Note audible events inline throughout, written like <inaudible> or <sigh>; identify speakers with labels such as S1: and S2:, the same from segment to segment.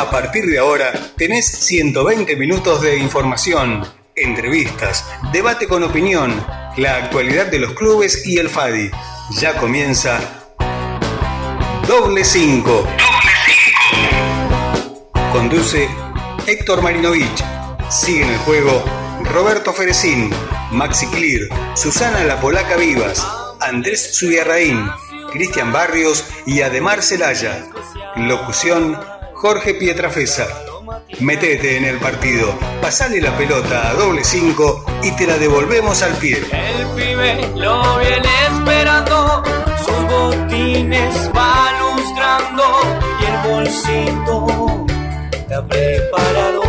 S1: A partir de ahora tenés 120 minutos de información, entrevistas, debate con opinión, la actualidad de los clubes y el FADI. Ya comienza Doble 5. Conduce Héctor Marinovich. Sigue en el juego Roberto Ferecín, Maxi Clear, Susana La Polaca Vivas, Andrés Zubiarraín, Cristian Barrios y Ademar Celaya. Locución Jorge Pietrafesa. Metete en el partido, pasale la pelota a doble 5 y te la devolvemos al pie.
S2: El pibe lo viene esperando, sus botines va lustrando y el bolsito está preparado.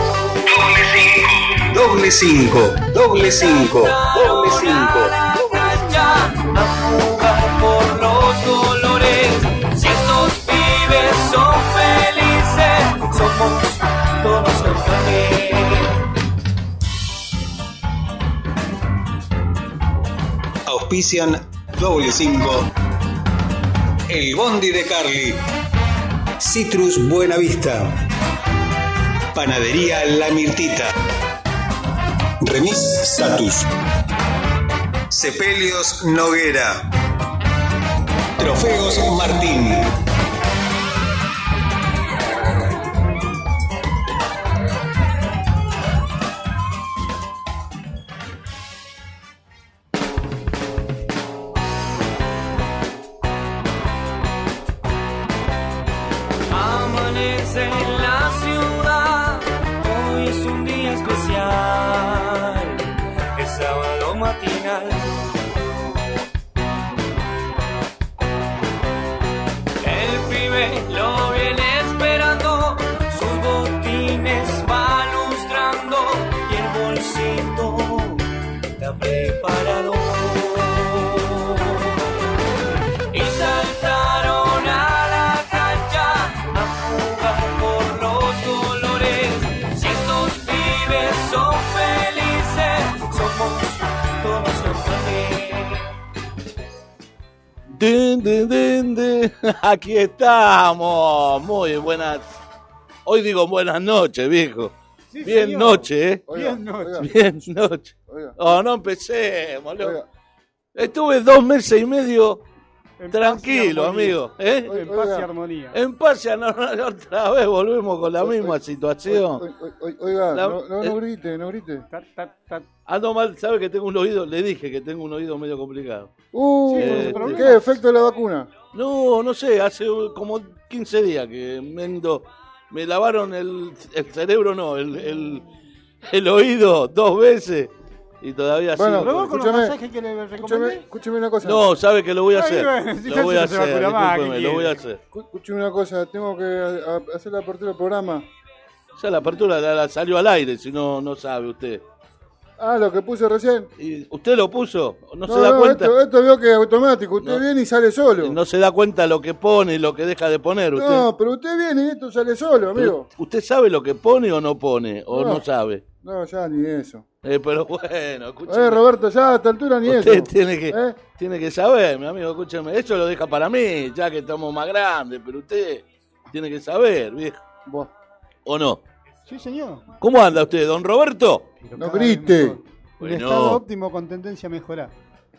S1: Doble 5, doble 5, doble 5,
S2: doble 5. Somos todos campeones.
S1: Auspician doble 5. El Bondi de Carly. Citrus Buenavista. Panadería La Mirtita. Remis Status. Sepelios Noguera. Trofeos Martín.
S3: Aquí estamos. Muy buenas. Hoy digo buenas noches, viejo.
S4: Sí,
S3: Bien
S4: señor.
S3: noche, ¿eh?
S4: Bien noche.
S3: Bien noche.
S4: Oiga.
S3: Oh, no empecemos, loco. Estuve dos meses y medio
S4: En
S3: tranquilo,
S4: y armonía.
S3: amigo. ¿eh?
S4: En paz y armonía.
S3: En paz, ya no, no, otra vez volvemos con la misma situación.
S4: Oiga,
S3: La-
S4: no, no,
S3: eh.
S4: no grite, no grite.
S3: Ando mal, sabe que tengo un oído, le dije que tengo un oído medio complicado.
S4: Uh,
S3: Sí,
S4: ¿qué efecto de la vacuna?
S3: No, no sé, hace como 15 días que me, ando- me lavaron el, el cerebro, no, el, el, el oído dos veces y todavía
S4: Bueno,
S3: sigo.
S4: ¿Probó con los Escúchame,
S5: masajes que le
S4: Escúcheme,
S5: recomendé?
S4: escúcheme una cosa.
S3: No, sabe que lo voy a hacer. Lo voy a hacer,
S4: con la mano,
S3: discúlpeme,
S4: ¿qué
S3: lo voy a hacer.
S4: Escúcheme una cosa, tengo que a- a- hacer la apertura del programa.
S3: Ya la apertura la, la salió al aire, si no, no sabe usted.
S4: Ah, lo que puse recién.
S3: ¿Y ¿Usted lo puso? ¿No,
S4: No,
S3: se da
S4: no,
S3: cuenta?
S4: esto, esto veo que es automático. Usted
S3: No.
S4: viene y sale solo.
S3: No se da cuenta lo que pone y lo que deja de poner usted.
S4: No, pero usted viene y esto sale solo, amigo.
S3: ¿Usted sabe lo que pone o no pone? ¿O no, sabe?
S4: No, ya ni eso.
S3: Eh, pero bueno, escúcheme.
S4: Eh, Roberto, ya a esta altura ni
S3: Usted
S4: eso.
S3: tiene que,
S4: ¿Eh?
S3: tiene que saber, mi amigo, escúcheme. Eso lo deja para mí, ya que estamos más grandes, pero usted tiene que saber, viejo.
S4: Buah,
S3: ¿O no?
S5: Sí, señor.
S3: ¿Cómo anda usted, don Roberto?
S4: no grite.
S5: Un
S3: Bueno.
S5: estado óptimo con tendencia a mejorar.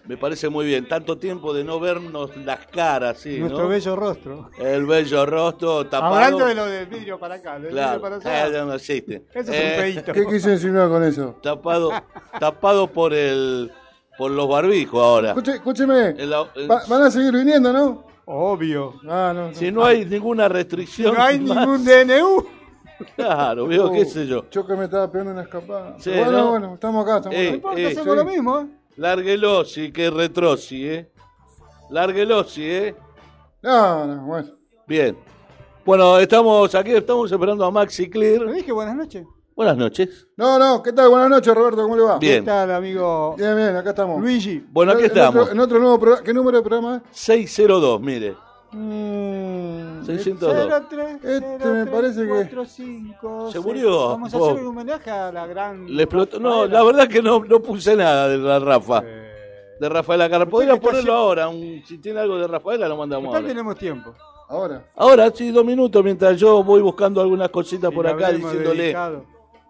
S3: Me parece muy bien. Tanto tiempo de no vernos las caras, sí,
S5: Nuestro
S3: ¿no?
S5: bello rostro.
S3: El bello rostro tapado.
S5: Hablando de lo del vidrio para acá, del
S3: Claro,
S5: vidrio para allá.
S3: eh, ya no existe.
S5: Ese es
S3: Eh,
S5: un pedito.
S4: ¿Qué quise insinuar con eso?
S3: Tapado, tapado por el, por los barbijos ahora.
S4: Escuche- escúcheme.
S3: El- el-
S4: Va- van a seguir viniendo, ¿no?
S5: Obvio.
S4: Ah, no. no.
S3: si no hay ninguna restricción.
S5: No hay
S3: más- <laughs>
S5: ningún DNU.
S3: Claro, <laughs> veo, qué sé yo.
S4: Yo que me estaba pegando una escapada.
S3: Sí,
S4: bueno,
S3: ¿no?
S4: bueno, estamos acá, estamos
S3: Eh,
S5: No
S4: acá.
S5: importa,
S3: eh,
S5: hacemos
S4: sí.
S5: lo mismo, ¿eh?
S3: Lárguelo, sí, que retroci, ¿eh? Lárguelo, sí, ¿eh?
S4: No, no, bueno.
S3: Bien. Bueno, estamos aquí, estamos esperando a Maxi
S5: Le
S3: Clear.
S5: dije buenas noches.
S3: Buenas noches.
S4: No, no, ¿qué tal? Buenas noches, Roberto, ¿cómo le va?
S3: Bien.
S5: ¿Qué tal, amigo
S4: Bien, bien, acá estamos.
S5: Luigi?
S3: Bueno, aquí
S4: En otro-
S3: estamos.
S4: En otro nuevo programa. ¿Qué número de programa es?
S3: 602, mire.
S4: Mm,
S3: 602.
S5: 03
S4: Este me parece que-
S5: 45,
S3: Se murió.
S5: Vamos a hacer un homenaje a la gran.
S3: Le explotó. No, la verdad que no, no puse nada de la Rafa.
S5: Eh,
S3: De Rafaela.
S5: Usted
S3: Podría ponerlo
S5: haciendo-
S3: ahora. un- si tiene algo de Rafaela, lo mandamos
S5: Total
S3: ahora.
S5: tenemos tiempo.
S4: Ahora.
S3: Ahora sí, dos minutos mientras yo voy buscando algunas cositas
S5: Si
S3: por
S5: le
S3: acá diciéndole
S5: dedicado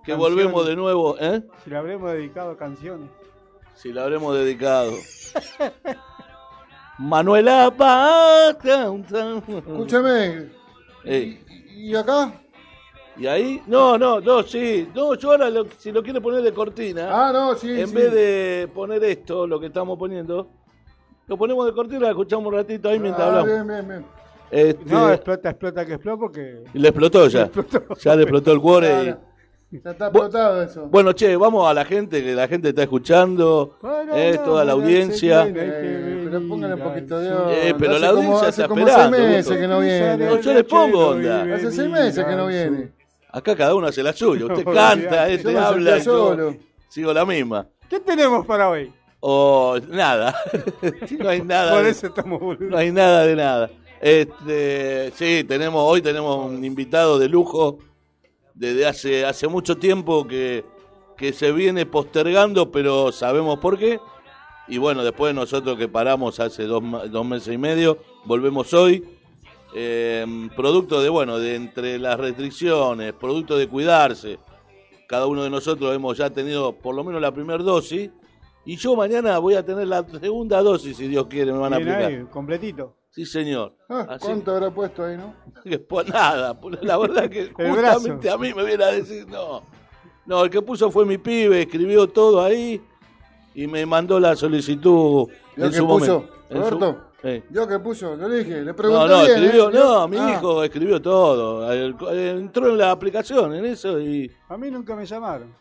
S3: que
S5: canciones,
S3: volvemos de nuevo, ¿eh?
S5: Si le habremos dedicado canciones.
S3: Si la habremos dedicado. <laughs> Manuela Paz.
S4: Escúchame.
S3: Ey,
S4: ¿Y acá?
S3: ¿Y ahí? No, no, no, sí. No, yo ahora lo- si lo quiere poner de cortina,
S4: Ah, no, sí.
S3: en
S4: sí.
S3: vez de poner esto, lo que estamos poniendo, lo ponemos de cortina, escuchamos un ratito ahí mientras
S4: Ah,
S3: hablamos.
S4: bien, bien, bien.
S3: Este,
S5: No, explota, explota, que explota porque.
S3: y le explotó ya. <laughs> Ya le explotó el cuore. y-.
S4: Ya está explotado eso.
S3: Bueno, che, vamos a la gente, que la gente está escuchando.
S5: Bueno,
S3: es
S5: no,
S3: toda la audiencia.
S5: viene,
S4: Eh, pero
S5: venir
S4: póngale un poquito de onda.
S3: Eh, pero
S4: Hace
S3: la
S4: como-
S3: audiencia
S4: hace
S3: está
S4: como
S3: esperando,
S4: seis meses que no viene.
S3: No, yo le pongo onda.
S4: Hace seis meses que no viene.
S3: Acá cada uno hace la suya. Usted <laughs> canta, este habla. y yo
S4: solo.
S3: sigo la misma.
S5: ¿Qué tenemos para hoy?
S3: O nada. <laughs> no hay nada.
S5: Por eso estamos
S3: No hay nada de nada. Este, sí, tenemos, hoy tenemos un invitado de lujo desde hace, hace mucho tiempo que, que se viene postergando, pero sabemos por qué. Y bueno, después nosotros que paramos hace dos, dos meses y medio, volvemos hoy. Eh, producto de, bueno, de entre las restricciones, producto de cuidarse. Cada uno de nosotros hemos ya tenido por lo menos la primera dosis. Y yo mañana voy a tener la segunda dosis, si Dios quiere, me van a aplicar.
S5: ahí, completito.
S3: Sí, señor.
S4: Ah, ¿Cuánto habrá puesto ahí, no? <laughs>
S3: pues nada, la verdad que <laughs> justamente a mí me viene a decir, no. No, el que puso fue mi pibe, escribió todo ahí y me mandó la solicitud
S4: ¿Vio
S3: en
S4: que
S3: su
S4: puso?
S3: momento. En su-
S4: Roberto. Yo que puso, yo le dije, le pregunté
S3: No, no,
S4: bien,
S3: escribió,
S4: ¿eh?
S3: no, mi
S4: Ah,
S3: hijo escribió todo. Entró en la aplicación, en eso y...
S5: A mí nunca me llamaron.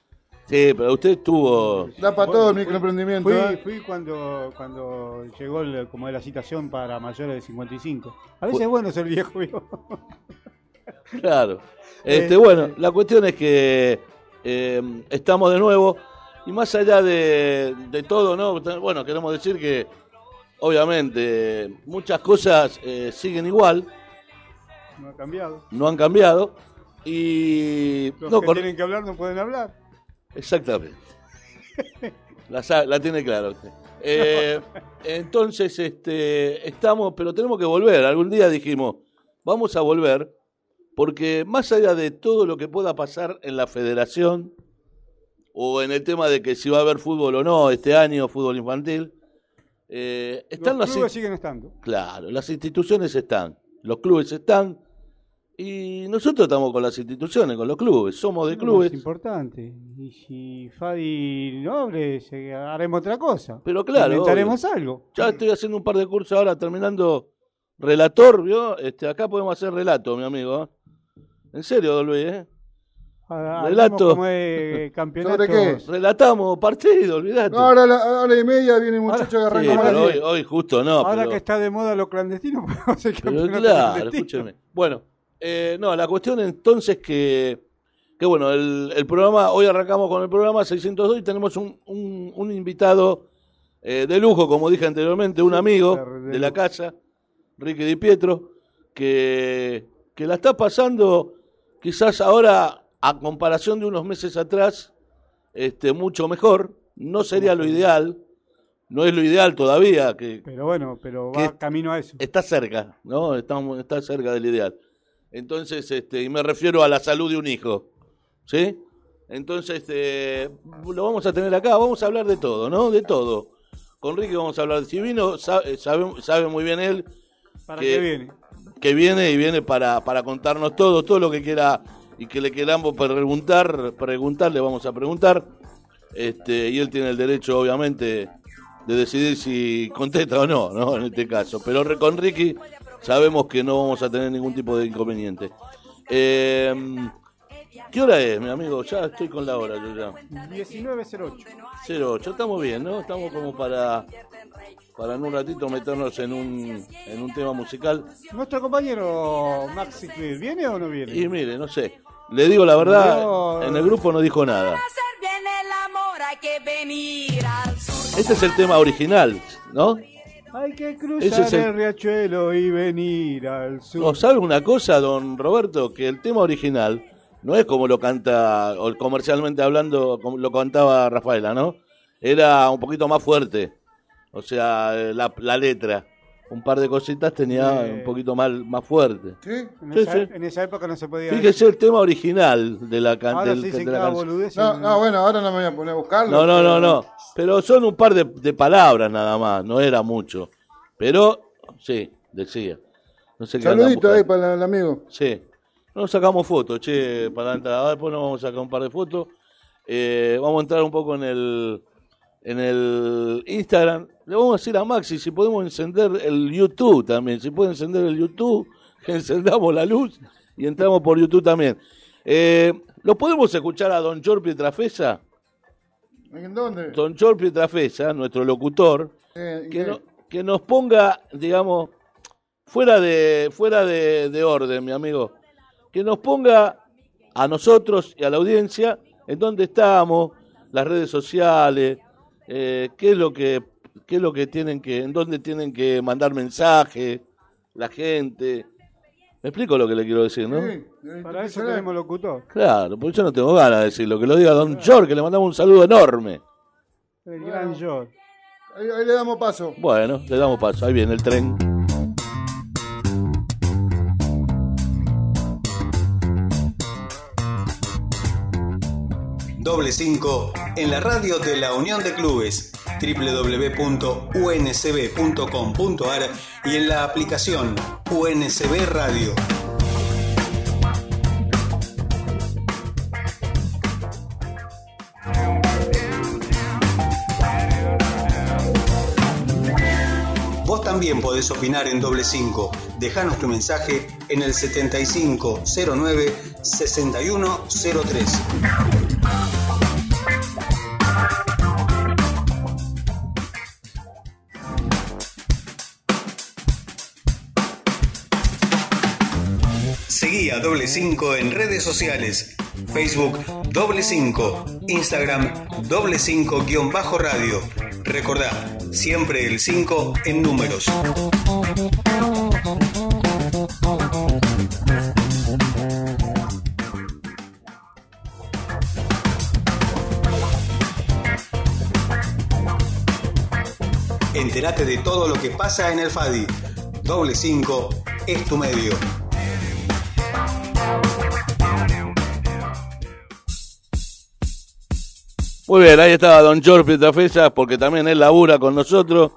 S3: Sí, pero usted estuvo...
S4: Da para todo el microemprendimiento,
S5: Fui,
S4: ¿eh?
S5: fui cuando, cuando llegó el- como la citación para mayores de 55. A veces es bueno ser viejo, ¿vio?
S3: Claro. <laughs> Este,
S5: Este-
S3: bueno, la cuestión es que eh, estamos de nuevo y más allá de, de todo, ¿no? Bueno, queremos decir que obviamente muchas cosas eh, siguen igual,
S5: No ha cambiado.
S3: no han cambiado y
S5: Los
S3: no,
S5: que
S3: con-
S5: tienen que hablar no pueden hablar.
S3: Exactamente. <laughs> La, la tiene clara usted. Eh, entonces, este, estamos, pero tenemos que volver. Algún día dijimos, vamos a volver, porque más allá de todo lo que pueda pasar en la federación, o en el tema de que si va a haber fútbol o no este año, fútbol infantil, eh, están
S5: Los
S3: las,
S5: clubes
S3: in-
S5: siguen estando.
S3: claro, las instituciones están, los clubes están, y nosotros estamos con las instituciones, con los clubes, somos de
S5: Es
S3: clubes.
S5: importante. Y si Fadi no abre, se- haremos otra cosa.
S3: Pero claro,
S5: Inventaremos algo.
S3: Ya estoy haciendo un par de cursos ahora, terminando relator, ¿vio? Este, acá podemos hacer relato, mi amigo. En serio, Don Luis, ¿eh? Relato.
S5: como eh, <laughs> campeonatos.
S4: ¿Sobre qué?
S3: Relatamos partido, olvidate.
S4: No, ahora a la hora y media viene el muchacho que arranca
S3: pero
S4: las
S3: hoy, justo no.
S5: Ahora
S3: pero,
S5: que está de moda lo clandestino, <laughs> podemos hacer
S3: pero
S5: campeonato
S3: claro,
S5: clandestino.
S3: escúcheme. Bueno, eh, no, la cuestión entonces que, que bueno, el, el programa, hoy arrancamos con el programa 602 y tenemos un, un, un invitado eh, de lujo, como dije anteriormente, un amigo
S5: de
S3: la casa, Ricky Di Pietro, que, que la está pasando quizás ahora, a comparación de unos meses atrás, este, mucho mejor. No sería lo ideal, no es lo ideal todavía, que
S5: Pero bueno, pero va camino a eso.
S3: está cerca, ¿no? Estamos, está cerca del ideal. Entonces, este, y me refiero a la salud de un hijo, ¿sí? Entonces, este, lo vamos a tener acá, vamos a hablar de todo, ¿no? De todo. Con Ricky vamos a hablar de si vino, sabe, sabe, sabe muy bien él
S5: ¿Para
S3: que-
S5: qué viene?
S3: que viene y viene para, para contarnos todo, todo lo que quiera y que le queramos preguntar, preguntar, le vamos a preguntar. Este, y él tiene el derecho, obviamente, de decidir si contesta o no, ¿no? En este caso. Pero con Ricky sabemos que no vamos a tener ningún tipo de inconveniente. Eh, ¿Qué hora es, mi amigo? Ya estoy con la hora, yo ya.
S5: 1908.
S3: 08, estamos bien, ¿no? Estamos como para, para en un ratito meternos en un, en un tema musical.
S5: ¿Nuestro compañero Maxi Clear viene o no viene?
S3: Y mire, no sé. Le digo la verdad,
S5: No.
S3: en el grupo no dijo nada.
S6: hacer bien el amor hay que venir al sur.
S3: Este es el tema original, ¿no?
S5: Hay que cruzar
S3: es el-
S5: el... riachuelo y venir al sur.
S3: ¿O sabe una cosa, don Roberto? Que el tema original no es como lo canta, o comercialmente hablando, como lo cantaba Rafaela, ¿no? Era un poquito más fuerte. O sea, eh, la, la letra. Un par de cositas tenía
S5: Eh.
S3: un poquito más, más fuerte.
S4: ¿Sí?
S5: En,
S3: Sí,
S5: esa,
S3: sí.
S5: en esa época no se podía.
S3: Fíjese el tema original de la, can-
S5: Ahora
S3: del- de la canción.
S5: boludez.
S4: No,
S5: en-
S4: no, bueno, ahora no me voy a poner a buscarlo.
S3: No, no, no,
S4: pero-
S3: no. Pero son un par de, de palabras nada más, no era mucho. Pero, sí, decía. No sé
S4: Saludito ahí para el amigo.
S3: Sí. Nos sacamos fotos, che, para entrar. Después nos vamos a sacar un par de fotos. Eh, vamos a entrar un poco en el, en el Instagram. Le vamos a decir a Maxi si podemos encender el YouTube también. Si puede encender el YouTube, que <laughs> encendamos la luz y entramos por YouTube también. Eh, ¿Lo podemos escuchar a Don Chor Pietrafesa?
S4: ¿En dónde?
S3: Don Chor Pietrafesa, nuestro locutor,
S4: Eh,
S3: que, no- que nos ponga, digamos, fuera de fuera de, de orden, mi amigo, que nos ponga a nosotros y a la audiencia en dónde estamos, las redes sociales, eh, qué es lo que qué es lo que tienen que, en dónde tienen que mandar mensajes, la gente. Me explico lo que le quiero decir, ¿no?
S4: Sí, eh,
S5: Para eso tenemos locutor.
S3: Claro, porque yo no tengo ganas de decirlo, que lo diga Don Chor, que le mandamos un saludo enorme.
S5: El gran George.
S4: Ahí, ahí le damos paso.
S3: Bueno, le damos paso, ahí viene el tren.
S1: Doble 5 en la radio de la Unión de Clubes www.uncb.com.ar y en la aplicación UNCB Radio. Vos también podés opinar en doble 5. Dejanos tu mensaje en el 7509 6103. Seguí a Doble 5 en redes sociales. Facebook Doble 5, Instagram Doble 5 guion bajo radio. Recordá, siempre el 5 en números. Entérate de todo lo que pasa en el FADI. Doble 5 es tu medio.
S3: Muy bien, ahí estaba Don George Pietrafesa, porque también él labura con nosotros.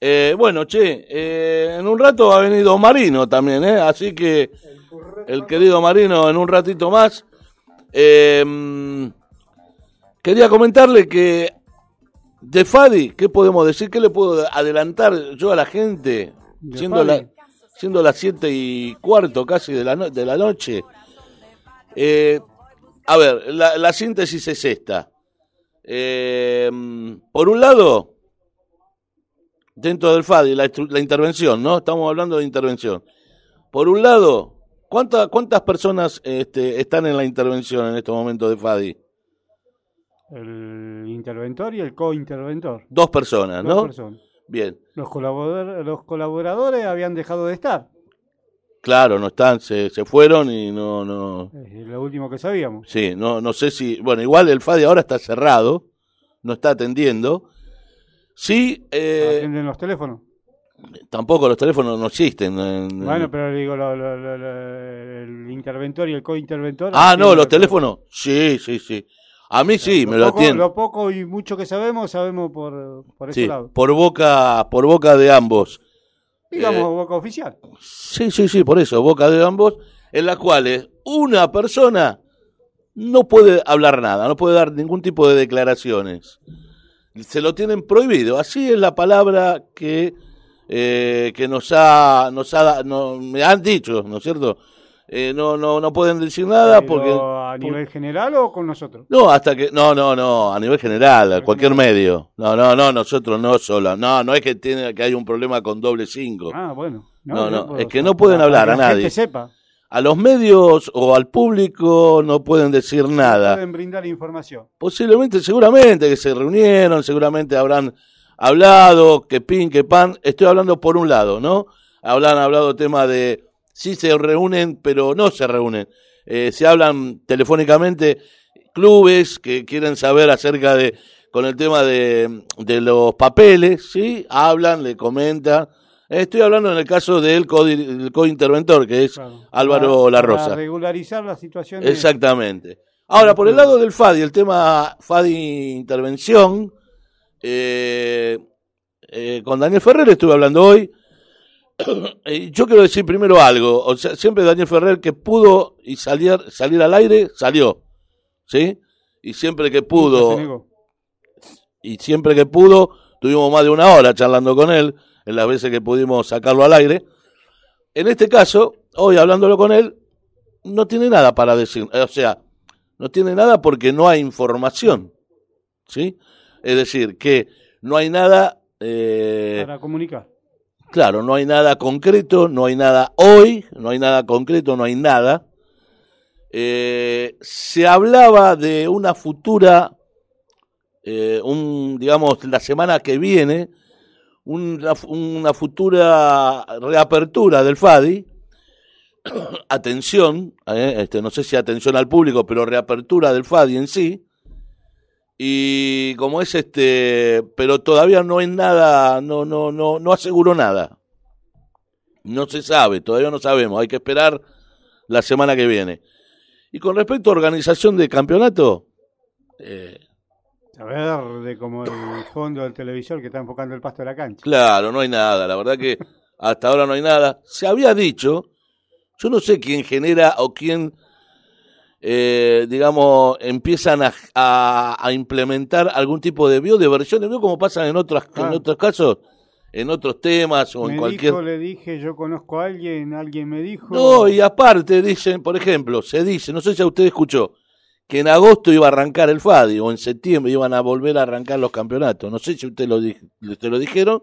S3: Eh, bueno, che, eh, en un rato ha venido Marino también, ¿eh? Así que el querido Marino en un ratito más. Eh, mm, quería comentarle que de Fadi, ¿qué podemos decir? ¿Qué le puedo adelantar yo a la gente?
S5: De
S3: Siendo, la, siendo las siete y cuarto casi de la, no- de la noche. Eh, a ver, la, la síntesis es esta. Eh, por un lado, dentro del FADI, la, la intervención, ¿no? Estamos hablando de intervención. Por un lado, ¿cuánta- ¿cuántas personas este, están en la intervención en estos momentos de FADI?
S5: El interventor y el co-interventor.
S3: Dos personas,
S5: Dos
S3: ¿no?
S5: personas.
S3: Bien,
S5: Los, colaborador- los colaboradores habían dejado de estar.
S3: claro, no están, se, se fueron y no, no,
S5: Es lo último que sabíamos.
S3: sí, no, no sé si, bueno, igual el FADI ahora está cerrado, no está atendiendo. Sí, eh,
S5: Atienden los teléfonos.
S3: tampoco los teléfonos no existen. en-
S5: Bueno, pero digo, lo- lo- lo- el interventor y el co-interventor.
S3: Ah, no, los teléfonos. Sí, sí, sí. A mí sí, me lo
S5: poco,
S3: atienden.
S5: Lo poco y mucho que sabemos, sabemos por, por ese
S3: Sí,
S5: lado.
S3: por boca, por boca de ambos.
S5: Digamos,
S3: eh,
S5: boca oficial.
S3: Sí, sí, sí, por eso, boca de ambos, en las cuales una persona no puede hablar nada, no puede dar ningún tipo de declaraciones. Se lo tienen prohibido. Así es la palabra que, eh, que nos ha, nos ha, no, me han dicho, ¿no es cierto? Eh, no, no, no pueden decir nada
S5: Pero
S3: porque
S5: ¿A nivel general o con nosotros?
S3: No, hasta que. No, no, no, a nivel general, a cualquier medio. No, no, no, nosotros no solo. No, no es que, tiene, que hay un problema con doble cinco.
S5: Ah, bueno.
S3: No, no,
S5: puedo
S3: es que no pueden hablar
S5: que
S3: a nadie.
S5: gente sepa.
S3: A los medios o al público no pueden decir nada.
S5: Pueden brindar información.
S3: Posiblemente, seguramente que se reunieron, seguramente habrán hablado, que pin, que pan. Estoy hablando por un lado, ¿no? Habrán hablado tema de sí se reúnen, pero no se reúnen. Eh, se hablan telefónicamente clubes que quieren saber acerca de, con el tema de, de los papeles, ¿sí? Hablan, le comentan. Estoy hablando en el caso del co- del co-interventor, que es
S5: Claro.
S3: Álvaro
S5: Para-
S3: La
S5: para
S3: Rosa.
S5: regularizar la situación.
S3: Exactamente. Ahora, por el lado del FADI, el tema FADI intervención, eh, eh, con Daniel Ferrer estuve hablando hoy. Y <coughs> yo quiero decir primero algo. O sea, siempre Daniel Ferrer que pudo y salir, salir al aire, salió. ¿Sí? Y siempre que pudo, y siempre que pudo, tuvimos más de una hora charlando con él, en las veces que pudimos sacarlo al aire. En este caso, hoy hablándolo con él, no tiene nada para decir. O sea, no tiene nada porque no hay información. ¿Sí? Es decir, que no hay nada. eh,
S5: Para comunicar.
S3: Claro, no hay nada concreto, no hay nada hoy, no hay nada concreto, no hay nada. Eh, se hablaba de una futura, eh, un, digamos, la semana que viene, una, una futura reapertura del FADI. <coughs> atención, eh, este, no sé si atención al público, pero reapertura del FADI en sí. Y como es este, pero todavía no es nada, no, no, no, no aseguró nada. No se sabe, todavía no sabemos, hay que esperar la semana que viene. Y con respecto a organización de campeonato, eh,
S5: A ver, de como el fondo del televisor que está enfocando el pasto de la cancha.
S3: claro, no hay nada, la verdad que hasta ahora no hay nada. Se había dicho, yo no sé quién genera o quién, eh, digamos, empiezan a, a- a implementar algún tipo de biodiversión, de bio como pasa en, otras, en
S5: Ah.
S3: otros casos, en otros temas o en
S5: me
S3: cualquier...
S5: dijo, le dije, yo conozco a alguien, alguien me dijo.
S3: No, y aparte dicen, por ejemplo, se dice, no sé si a usted escuchó, que en agosto iba a arrancar el FADI o en septiembre iban a volver a arrancar los campeonatos. No sé si usted lo, te lo dijeron,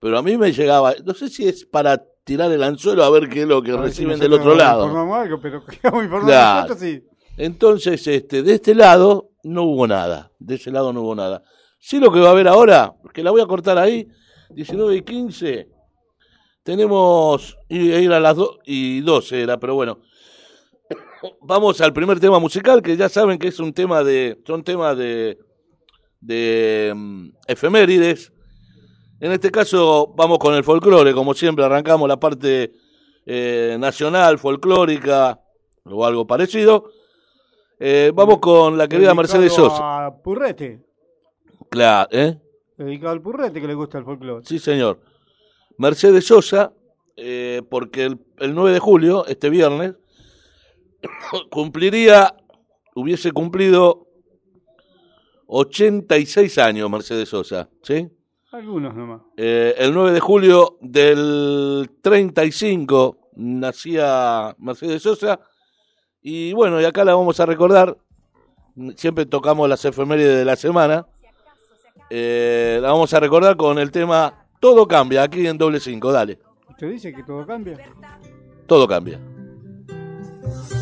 S3: pero a mí me llegaba, no sé si es para tirar el anzuelo a ver qué es lo que
S5: A ver si
S3: reciben del otro lado.
S5: Algo, pero
S3: Claro.
S5: nosotros, sí.
S3: Entonces, este, de este lado no hubo nada, de ese lado no hubo nada. Sí lo que va a haber ahora, que la voy a cortar ahí, 19 y 15, tenemos, y ir a las 2 y 12 era, pero bueno. <coughs> Vamos al primer tema musical, que ya saben que es un tema de, son temas de, de mm, efemérides. En este caso vamos con el folclore, como siempre arrancamos la parte eh, nacional, folclórica o algo parecido. Eh, vamos con la querida
S5: Dedicado
S3: Mercedes Sosa.
S5: A Purrete.
S3: Claro, ¿eh?
S5: Dedicado al Purrete que le gusta el folclore.
S3: Sí, señor. Mercedes Sosa, eh, porque el, el 9 de julio, este viernes, <coughs> cumpliría, hubiese cumplido 86 años Mercedes Sosa, ¿sí?
S5: Algunos nomás.
S3: Eh, el 9 de julio del 35 nacía Mercedes Sosa. Y bueno, y acá la vamos a recordar. Siempre tocamos las efemérides de la semana. Eh, la vamos a recordar con el tema Todo cambia, aquí en doble 5. Dale,
S5: ¿Usted dice que todo cambia?
S3: todo cambia.
S6: Cambia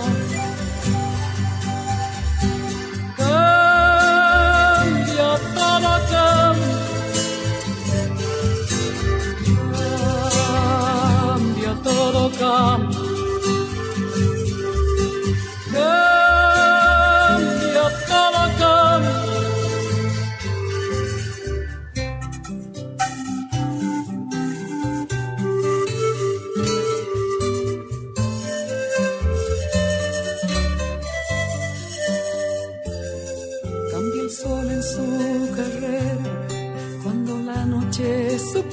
S6: todo cambia. Todo. Cambia,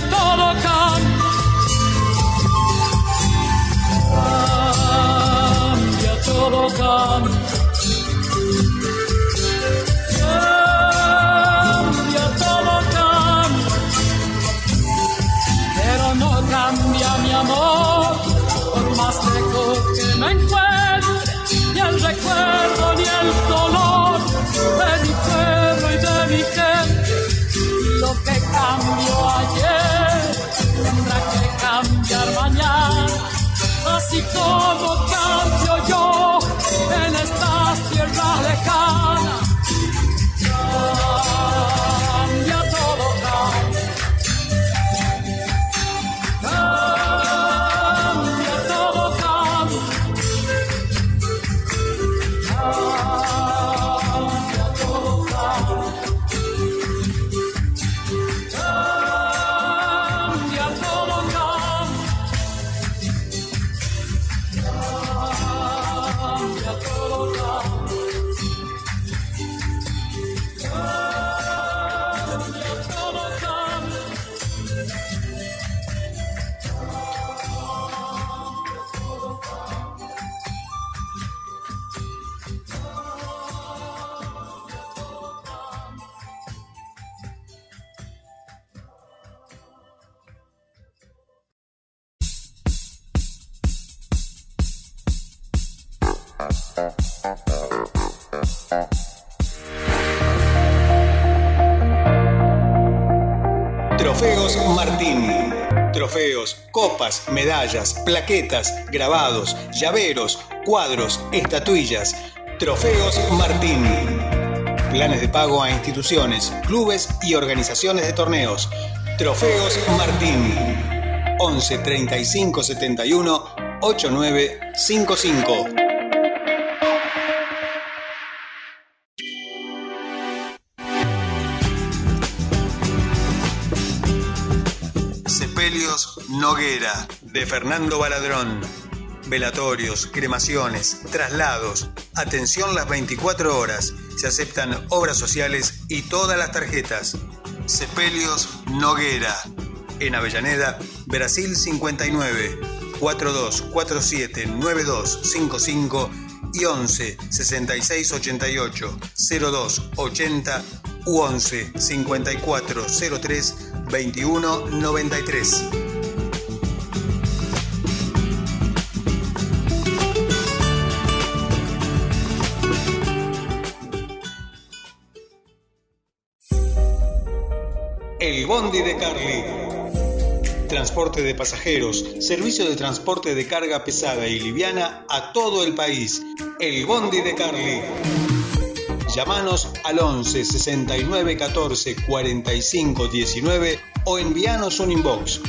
S6: todo, cambia. Cambia todo. Cambia
S1: plaquetas, grabados, llaveros, cuadros, estatuillas. Trofeos Martín. Planes de pago a instituciones, clubes y organizaciones de torneos. Trofeos Martín. 11 35 71 8955. Sepelios Noguera, de Fernando Baladrón. Velatorios, cremaciones, traslados, atención las 24 horas. Se aceptan obras sociales y todas las tarjetas. Sepelios Noguera, en Avellaneda, Brasil 59, 4247 9255 y 11 66 88 02 80 u 11 54 03 21 93. El Bondi de Carly. Transporte de pasajeros, servicio de transporte de carga pesada y liviana a todo el país. El Bondi de Carly. Llámanos al 11 69 14 45 19 o envíanos un inbox.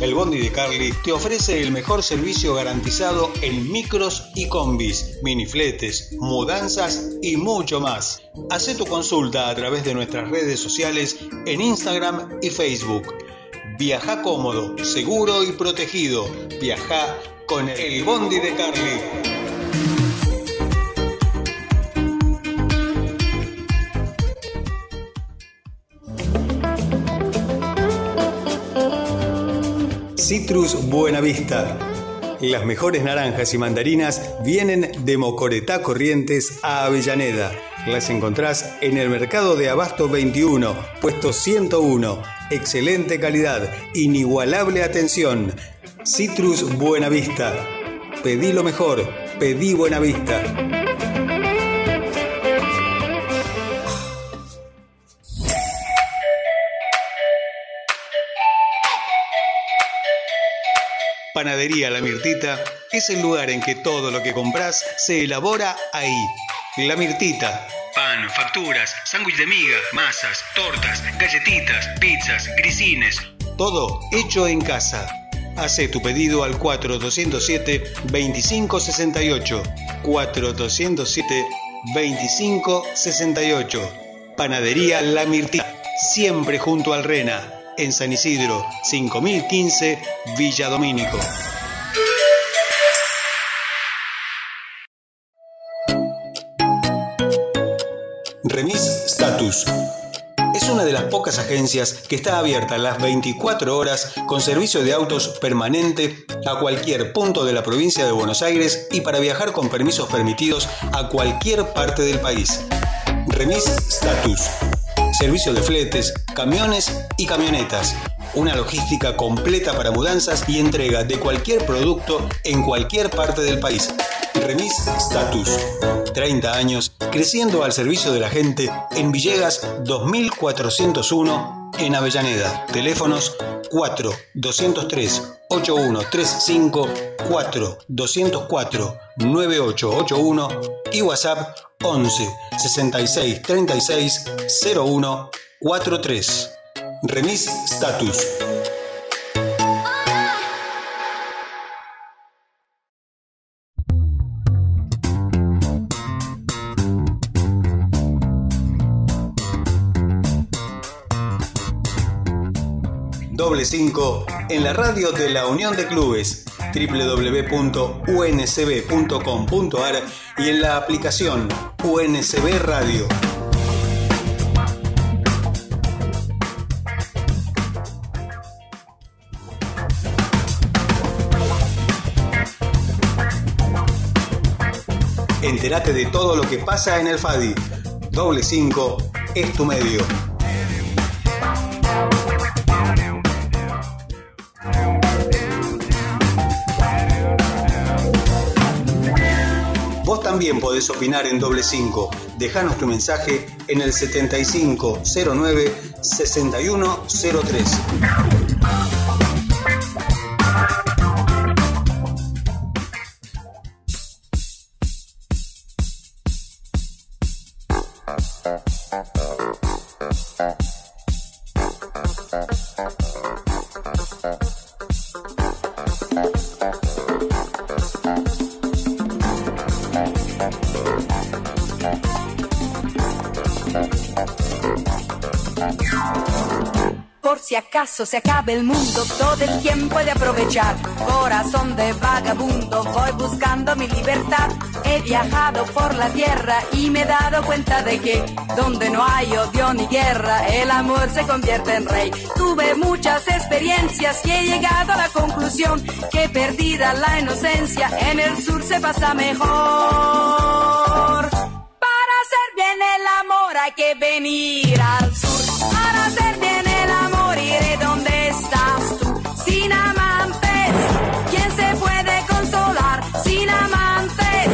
S1: El Bondi de Carly te ofrece el mejor servicio garantizado en micros y combis, minifletes, mudanzas y mucho más. Haz tu consulta a través de nuestras redes sociales en Instagram y Facebook. Viaja cómodo, seguro y protegido. Viaja con el Bondi de Carly. Citrus Buenavista. Las mejores naranjas y mandarinas vienen de Mocoretá Corrientes a Avellaneda. Las encontrás en el mercado de Abasto 21, puesto 101. Excelente calidad, inigualable atención. Citrus Buenavista. Pedí lo mejor, pedí Buenavista. Panadería La Mirtita es el lugar en que todo lo que compras se elabora ahí. La Mirtita. Pan, facturas, sándwich de miga, masas, tortas, galletitas, pizzas, grisines. Todo hecho en casa. Hace tu pedido al 4207-2568. 4207-2568. Panadería La Mirtita. Siempre junto al Rena en San Isidro, 5015, Villa Domínico. Remis Status. Es una de las pocas agencias que está abierta las 24 horas con servicio de autos permanente a cualquier punto de la provincia de Buenos Aires y para viajar con permisos permitidos a cualquier parte del país. Remis Status servicio de fletes, camiones y camionetas. Una logística completa para mudanzas y entrega de cualquier producto en cualquier parte del país. Remis Status. 30 años creciendo al servicio de la gente en Villegas 2401 en Avellaneda. Teléfonos 4 203 8135 4 204 9881 y WhatsApp 11 66 36 01 43. Remis Status. Doble 5 en la radio de la Unión de Clubes www.uncb.com.ar y en la aplicación UNCB Radio. Entérate de todo lo que pasa en el FADI. Doble 5 es tu medio. También podés opinar en doble 5. Dejanos tu mensaje en el 7509 6103.
S7: Acaso se acabe el mundo, todo el tiempo he de aprovechar. Corazón de vagabundo, voy buscando mi libertad. He viajado por la tierra y me he dado cuenta de que donde no hay odio ni guerra, el amor se convierte en rey. Tuve muchas experiencias y he llegado a la conclusión que perdida la inocencia, en el sur se pasa mejor. Para hacer bien el amor hay que venir al sur. Para hacer bien donde estás tú. Sin amantes, ¿quién se puede consolar? Sin amantes,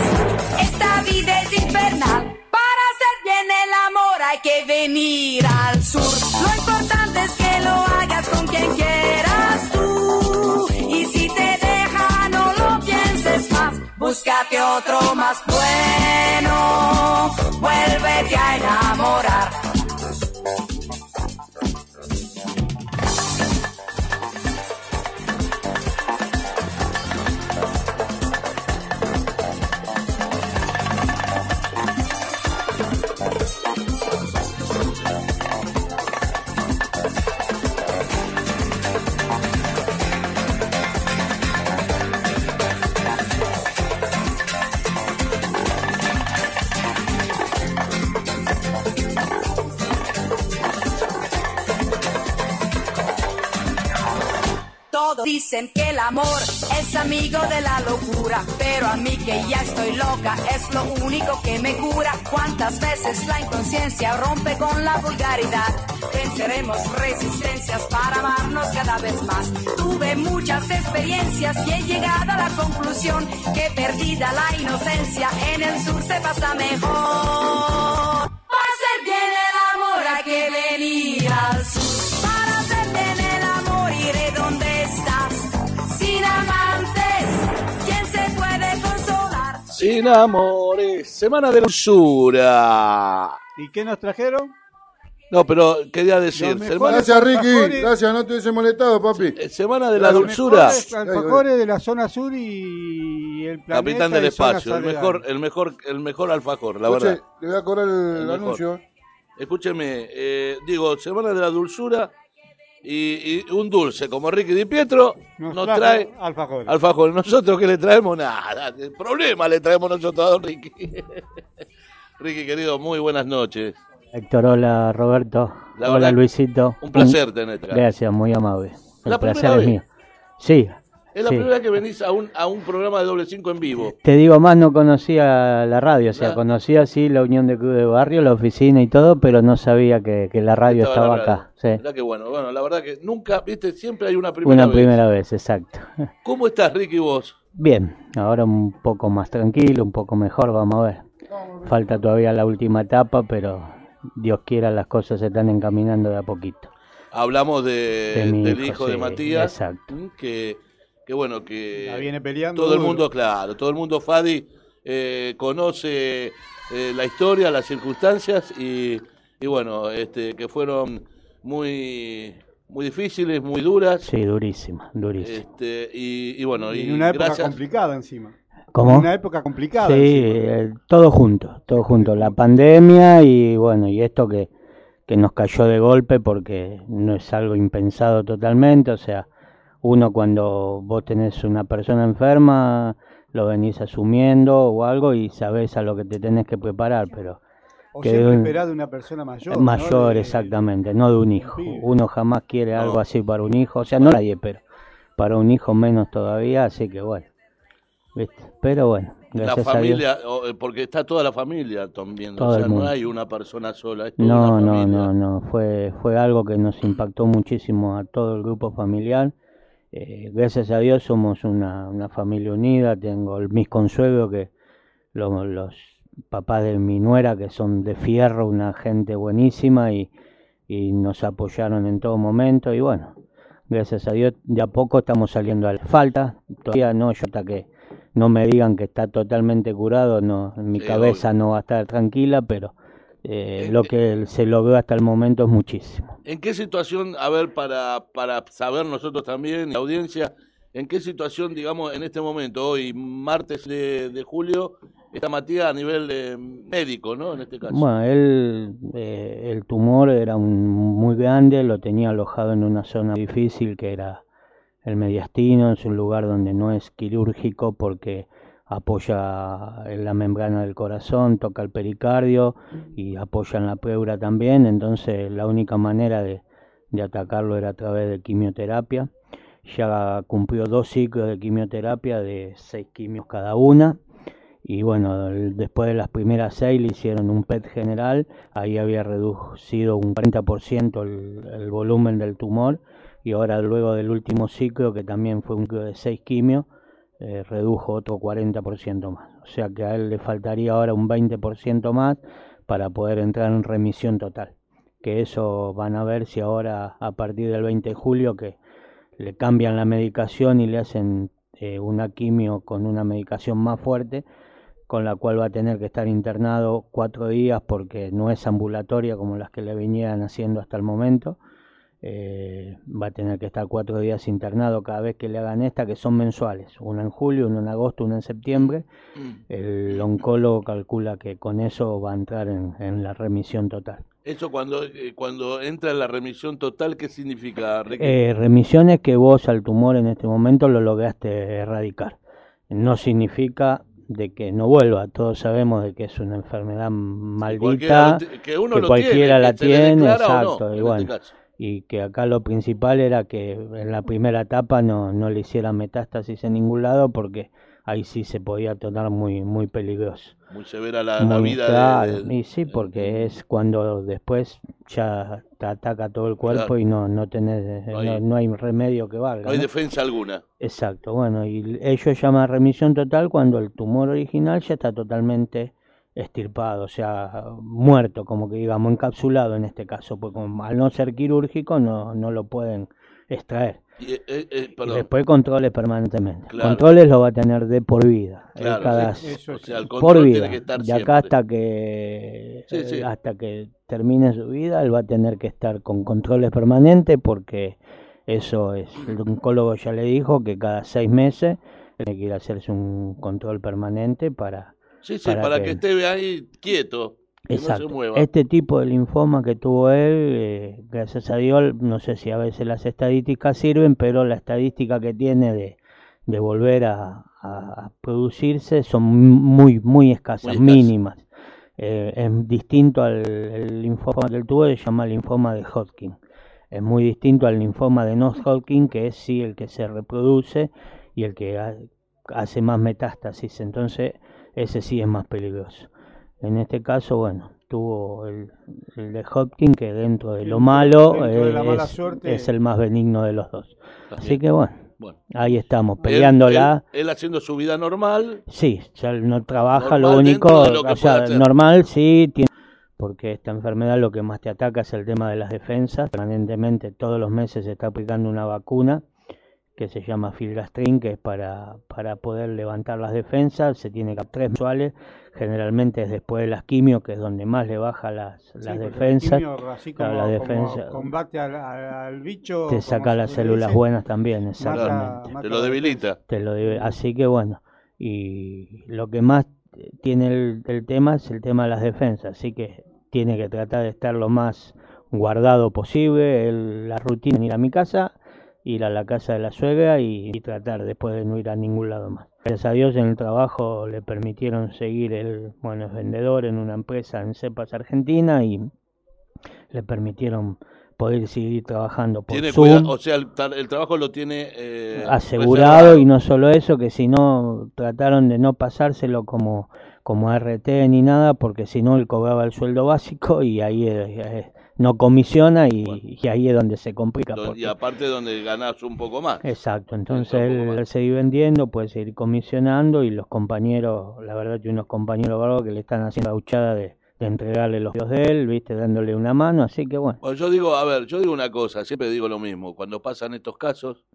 S7: esta vida es infernal. Para hacer bien el amor hay que venir al sur. Lo importante es que lo hagas con quien quieras tú. Y si te deja, no lo pienses más. Búscate otro más bueno. Vuélvete a enamorar. Dicen que el amor es amigo de la locura, pero a mí que ya estoy loca es lo único que me cura. Cuántas veces la inconsciencia rompe con la vulgaridad. Venceremos resistencias para amarnos cada vez más. Tuve muchas experiencias y he llegado a la conclusión que perdida la inocencia en el sur se pasa mejor. Sin
S3: amores. Semana de dulzura.
S5: ¿Y qué nos trajeron?
S3: No, pero quería decir, semana,
S4: Gracias, Ricky.
S5: alfajores.
S4: Gracias, no te hubiese molestado, papi.
S3: eh, semana de la
S5: Los
S3: dulzura.
S5: alfajores de la zona sur y el planeta
S3: Capitán del espacio, el mejor, el mejor, el mejor alfajor, la
S4: Escuche,
S3: verdad.
S4: le voy a cobrar el, anuncio.
S3: Escúcheme, eh, digo, semana de la dulzura y, y un dulce como Ricky Di Pietro nos, trae
S5: alfajores.
S3: alfajor. Nosotros que le traemos nada, el problema le traemos nosotros a don Ricky. <laughs> Ricky querido, muy buenas noches.
S8: Héctor, hola Roberto.
S3: La
S8: hola
S3: verdad,
S8: Luisito.
S3: Un placer tenerte acá.
S8: Gracias, muy amable. El
S3: ¿La
S8: placer es mío. Sí.
S3: Es la
S8: sí.
S3: primera vez que venís a un, a un programa de doble cinco en vivo.
S8: Te digo más, no conocía la radio, o sea,
S3: Ah.
S8: conocía sí la Unión de Club de Barrio, la oficina y todo, pero no sabía que, que la radio estaba,
S3: la
S8: acá. Sí.
S3: Mirá que bueno, bueno, la verdad que nunca, viste, siempre hay una primera
S8: Una
S3: vez.
S8: primera vez, exacto. <laughs>
S3: ¿Cómo estás, Ricky, vos?
S8: Bien, ahora un poco más tranquilo, un poco mejor, vamos a ver. Falta todavía la última etapa, pero Dios quiera las cosas se están encaminando de a poquito.
S3: Hablamos de, del
S8: hijo,
S3: hijo de Matías,
S8: exacto.
S3: que, que bueno, que
S5: La viene peleando.
S3: todo el mundo, claro, todo el mundo, Fadi, eh, conoce eh, la historia, las circunstancias y, y bueno, este, que fueron muy, muy difíciles, muy duras.
S8: Sí, durísima, durísima.
S3: Este, y, y bueno,
S5: Y en una época
S3: gracias.
S5: complicada encima.
S8: ¿Cómo?
S5: En una época complicada.
S8: Sí, eh, todo junto, todo junto. La pandemia y bueno, y esto que, que nos cayó de golpe porque no es algo impensado totalmente. O sea, uno cuando vos tenés una persona enferma, lo venís asumiendo o algo y sabés a lo que te tenés que preparar, pero
S5: O
S8: que
S5: siempre
S8: un-
S5: esperar de una persona mayor. ¿no?
S8: mayor
S5: De-
S8: exactamente, no de un hijo. Uno jamás quiere
S3: No.
S8: algo así para un hijo, o sea, no nadie, pero para un hijo menos todavía, así que bueno. ¿viste? Pero bueno,
S3: La
S8: a Dios.
S3: familia, o, eh, porque está toda la familia también,
S8: Todo
S3: o sea,
S8: el
S3: no hay una persona sola, es toda
S8: No,
S3: una
S8: no, no, no, fue, fue algo que nos impactó muchísimo a todo el grupo familiar. Eh, gracias a Dios somos una, una familia unida, tengo el- mis consuegros que lo- los papás de mi nuera que son de fierro, una gente buenísima y, y nos apoyaron en todo momento. Y bueno, gracias a Dios de a poco estamos saliendo a la falta, todavía no, yo hasta que no me digan que está totalmente curado, no, en mi
S3: Sí,
S8: cabeza no va a estar tranquila, pero eh,
S3: Eh,
S8: lo que se logró hasta el momento es muchísimo.
S3: ¿En qué situación, a ver, para, para saber nosotros también, la audiencia, en qué situación, digamos, en este momento, hoy, martes de, de julio, está Matías a nivel eh, médico, ¿no? En este caso.
S8: Bueno, él, eh, el tumor era un- muy grande, lo tenía alojado en una zona difícil que era el mediastino, es un lugar donde no es quirúrgico porque apoya en la membrana del corazón, toca el pericardio y apoya en la pleura también, entonces la única manera de, de atacarlo era a través de quimioterapia. Ya cumplió dos ciclos de quimioterapia de seis quimios cada una. Y bueno, después de las primeras seis le hicieron un PET general, ahí había reducido un 40% el, el volumen del tumor y ahora luego del último ciclo, que también fue un ciclo de seis quimios, eh, redujo otro 40% más. O sea que a él le faltaría ahora un 20% más para poder entrar en remisión total. Que eso van a ver si ahora a partir del 20 de julio que le cambian la medicación y le hacen eh, una quimio con una medicación más fuerte, con la cual va a tener que estar internado cuatro días porque no es ambulatoria como las que le venían haciendo hasta el momento. Eh, va a tener que estar cuatro días internado cada vez que le hagan esta, que son mensuales, una en julio, una en agosto, una en septiembre.
S3: Mm.
S8: El oncólogo calcula que con eso va a entrar en, en la remisión total.
S3: Eso cuando, eh, cuando entra en la remisión total, ¿qué significa?
S8: Eh, remisión es que vos al tumor en este momento lo lograste erradicar. No significa de que no vuelva. Todos sabemos de que es una enfermedad
S3: cualquiera
S8: maldita,
S3: lo ti- que uno
S8: que
S3: lo
S8: cualquiera
S3: tiene,
S8: la
S3: que
S8: tiene,
S3: no,
S8: exacto.
S3: en
S8: y
S3: este
S8: bueno. Y que acá lo principal era que en la primera etapa no, no le hicieran metástasis en ningún lado porque ahí sí se podía tornar muy muy peligroso.
S3: Muy severa la, la
S8: Muy
S3: vida de-
S8: claro,
S3: de,
S8: y sí, porque es cuando después ya te ataca todo el cuerpo
S3: Claro.
S8: y no, no tenés,
S3: No
S8: no,
S3: hay-
S8: no hay remedio que valga.
S3: no hay
S8: ¿no?
S3: defensa alguna.
S8: Exacto, bueno, y ellos llaman remisión total cuando el tumor original ya está totalmente estirpado, o sea, muerto, como que digamos, encapsulado en este caso, porque como al no ser quirúrgico no, no lo pueden extraer.
S3: Y, eh, eh, eh,
S8: Y después controles permanentemente.
S3: Claro.
S8: Controles lo va a tener de por vida. eh,
S3: Claro,
S8: cada,
S3: sí,
S5: Eso
S3: o
S5: es-
S3: sea, el
S8: por vida.
S3: tiene que estar
S8: de acá
S3: siempre.
S8: hasta que
S3: Sí, sí.
S8: hasta que termine su vida, él va a tener que estar con controles permanentes porque eso es. El oncólogo ya le dijo que cada seis meses tiene que ir a hacerse un control permanente para.
S3: Sí, sí, para,
S8: para
S3: que...
S8: que-
S3: esté ahí quieto, que
S8: Exacto.
S3: no se mueva.
S8: Este tipo de linfoma que tuvo él, eh, gracias a Dios, no sé si a veces las estadísticas sirven, pero la estadística que tiene de, de volver a, a- producirse son muy, muy escasas,
S3: Muy
S8: mínimas. Eh, es distinto al el linfoma que él tuvo, se llama linfoma de Hodgkin. Es muy distinto al linfoma de non-Hodgkin, que es sí el que se reproduce y el que ha- hace más metástasis. Entonces, ese sí es más peligroso. En este caso, bueno, tuvo el, el de Hodgkin, que dentro de lo malo
S5: dentro de la
S8: eh,
S5: mala
S8: es,
S5: suerte-
S8: es el más benigno de los dos. Así que bueno,
S3: Bueno.
S8: ahí estamos, peleándola.
S3: Él, él haciendo su vida normal.
S8: Sí, ya no trabaja,
S3: Normal
S8: lo único,
S3: dentro de lo que
S8: o sea, normal sí, tiene, porque esta enfermedad lo que más te ataca es el tema de las defensas. Permanentemente, todos los meses se está aplicando una vacuna que se llama filgastrin, que es para, para poder levantar las defensas. Se tiene que tres mensuales, generalmente es después de las quimios, que es donde más le baja las,
S5: Sí,
S8: las defensas.
S5: quimio, así como,
S8: la
S5: como
S8: defensa-
S5: combate al, al- al bicho.
S8: Te saca las células buenas también, exactamente.
S5: mata
S3: Te lo debilita.
S8: Te lo así que bueno, y lo que más tiene el, el tema es el tema de las defensas, así que tiene que tratar de estar lo más guardado posible, el- la rutina es ir a mi casa, ir a la casa de la suegra y, y tratar después de no ir a ningún lado más. Gracias a Dios en el trabajo le permitieron seguir, el, bueno, es vendedor en una empresa en Cepas Argentina y le permitieron poder seguir trabajando por
S3: Tiene
S8: Zoom
S3: cuidado, o sea, el, el trabajo lo tiene eh,
S8: asegurado
S3: reservado.
S8: y no solo eso, que si no trataron de no pasárselo como, como RT ni nada, porque si no él cobraba el sueldo básico y ahí eh, eh, no comisiona y,
S3: Bueno.
S8: y ahí es donde se complica.
S3: Don-
S8: porque-
S3: Y aparte donde ganás un poco más.
S8: Exacto, entonces él
S3: más.
S8: seguir vendiendo puede seguir comisionando y los compañeros, la verdad que unos compañeros bárbaros que le están haciendo la huchada de, de entregarle los videos de él, viste, dándole una mano, así que bueno.
S3: Bueno, yo digo, a ver, yo digo una cosa, siempre digo lo mismo, cuando pasan estos casos,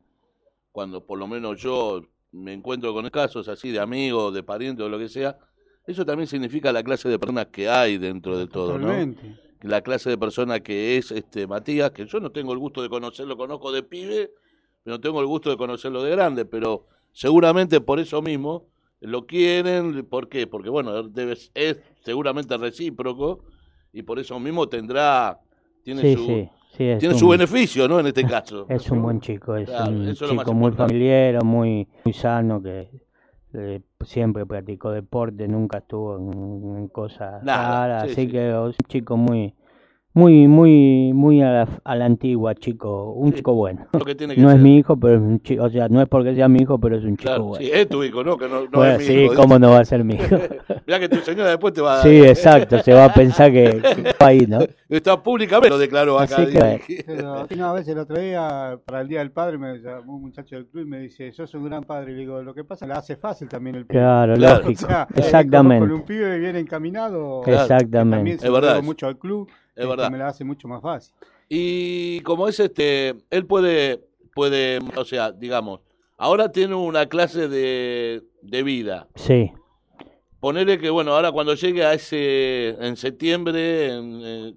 S3: cuando por lo menos yo me encuentro con casos así de amigos, de parientes o lo que sea, eso también significa la clase de personas que hay dentro de todo, ¿no? La clase de persona que es este Matías, que yo no tengo el gusto de conocerlo, conozco de pibe, pero no tengo el gusto de conocerlo de grande, pero seguramente por eso mismo lo quieren, ¿por qué? Porque bueno, es seguramente recíproco y por eso mismo tendrá, tiene
S8: Sí,
S3: su,
S8: sí, sí, es
S3: tiene
S8: un-
S3: su beneficio, ¿no? En este caso. <laughs>
S8: Es un buen chico, es
S3: Claro,
S8: un chico muy familiar, muy, muy sano, que eh, siempre practicó deporte, nunca estuvo en, en cosas
S3: Nada,
S8: raras,
S3: sí,
S8: así
S3: sí.
S8: que es un chico muy, muy, muy, muy a la, a la antigua, chico, un
S3: Sí,
S8: chico bueno.
S3: Lo que tiene que
S8: No es
S3: ser.
S8: mi hijo, pero es un chico, o sea, no es porque sea mi hijo, pero es un chico
S3: Claro,
S8: bueno.
S3: sí, es tu hijo, ¿no? Que no, no
S8: bueno,
S3: es mi
S8: sí,
S3: hijo.
S8: ¿cómo no va a ser mi hijo? <laughs>
S3: Mirá que tu señora después te va a
S8: sí, exacto, se va a pensar que, que <laughs> ahí, ¿no?
S3: Está públicamente lo declaró acá.
S8: Así que-.
S5: Pero aquí una vez el otro día, para el Día del Padre, me llamó un muchacho del club y me dice, sos un gran padre. Y le digo, lo que pasa, la hace fácil también el pibe.
S8: Claro,
S3: Claro.
S8: lógico,
S5: O sea, eh,
S8: exactamente.
S5: Con un pibe bien encaminado,
S3: Claro.
S5: que también
S8: Exactamente.
S5: se
S3: Es verdad
S5: mucho al club,
S3: Es verdad.
S5: me la hace mucho más fácil.
S3: Y como es este, él puede, puede, o sea, digamos, ahora tiene una clase de, de vida.
S8: Sí,
S3: Ponerle que, bueno, ahora cuando llegue a ese, en septiembre, en, eh,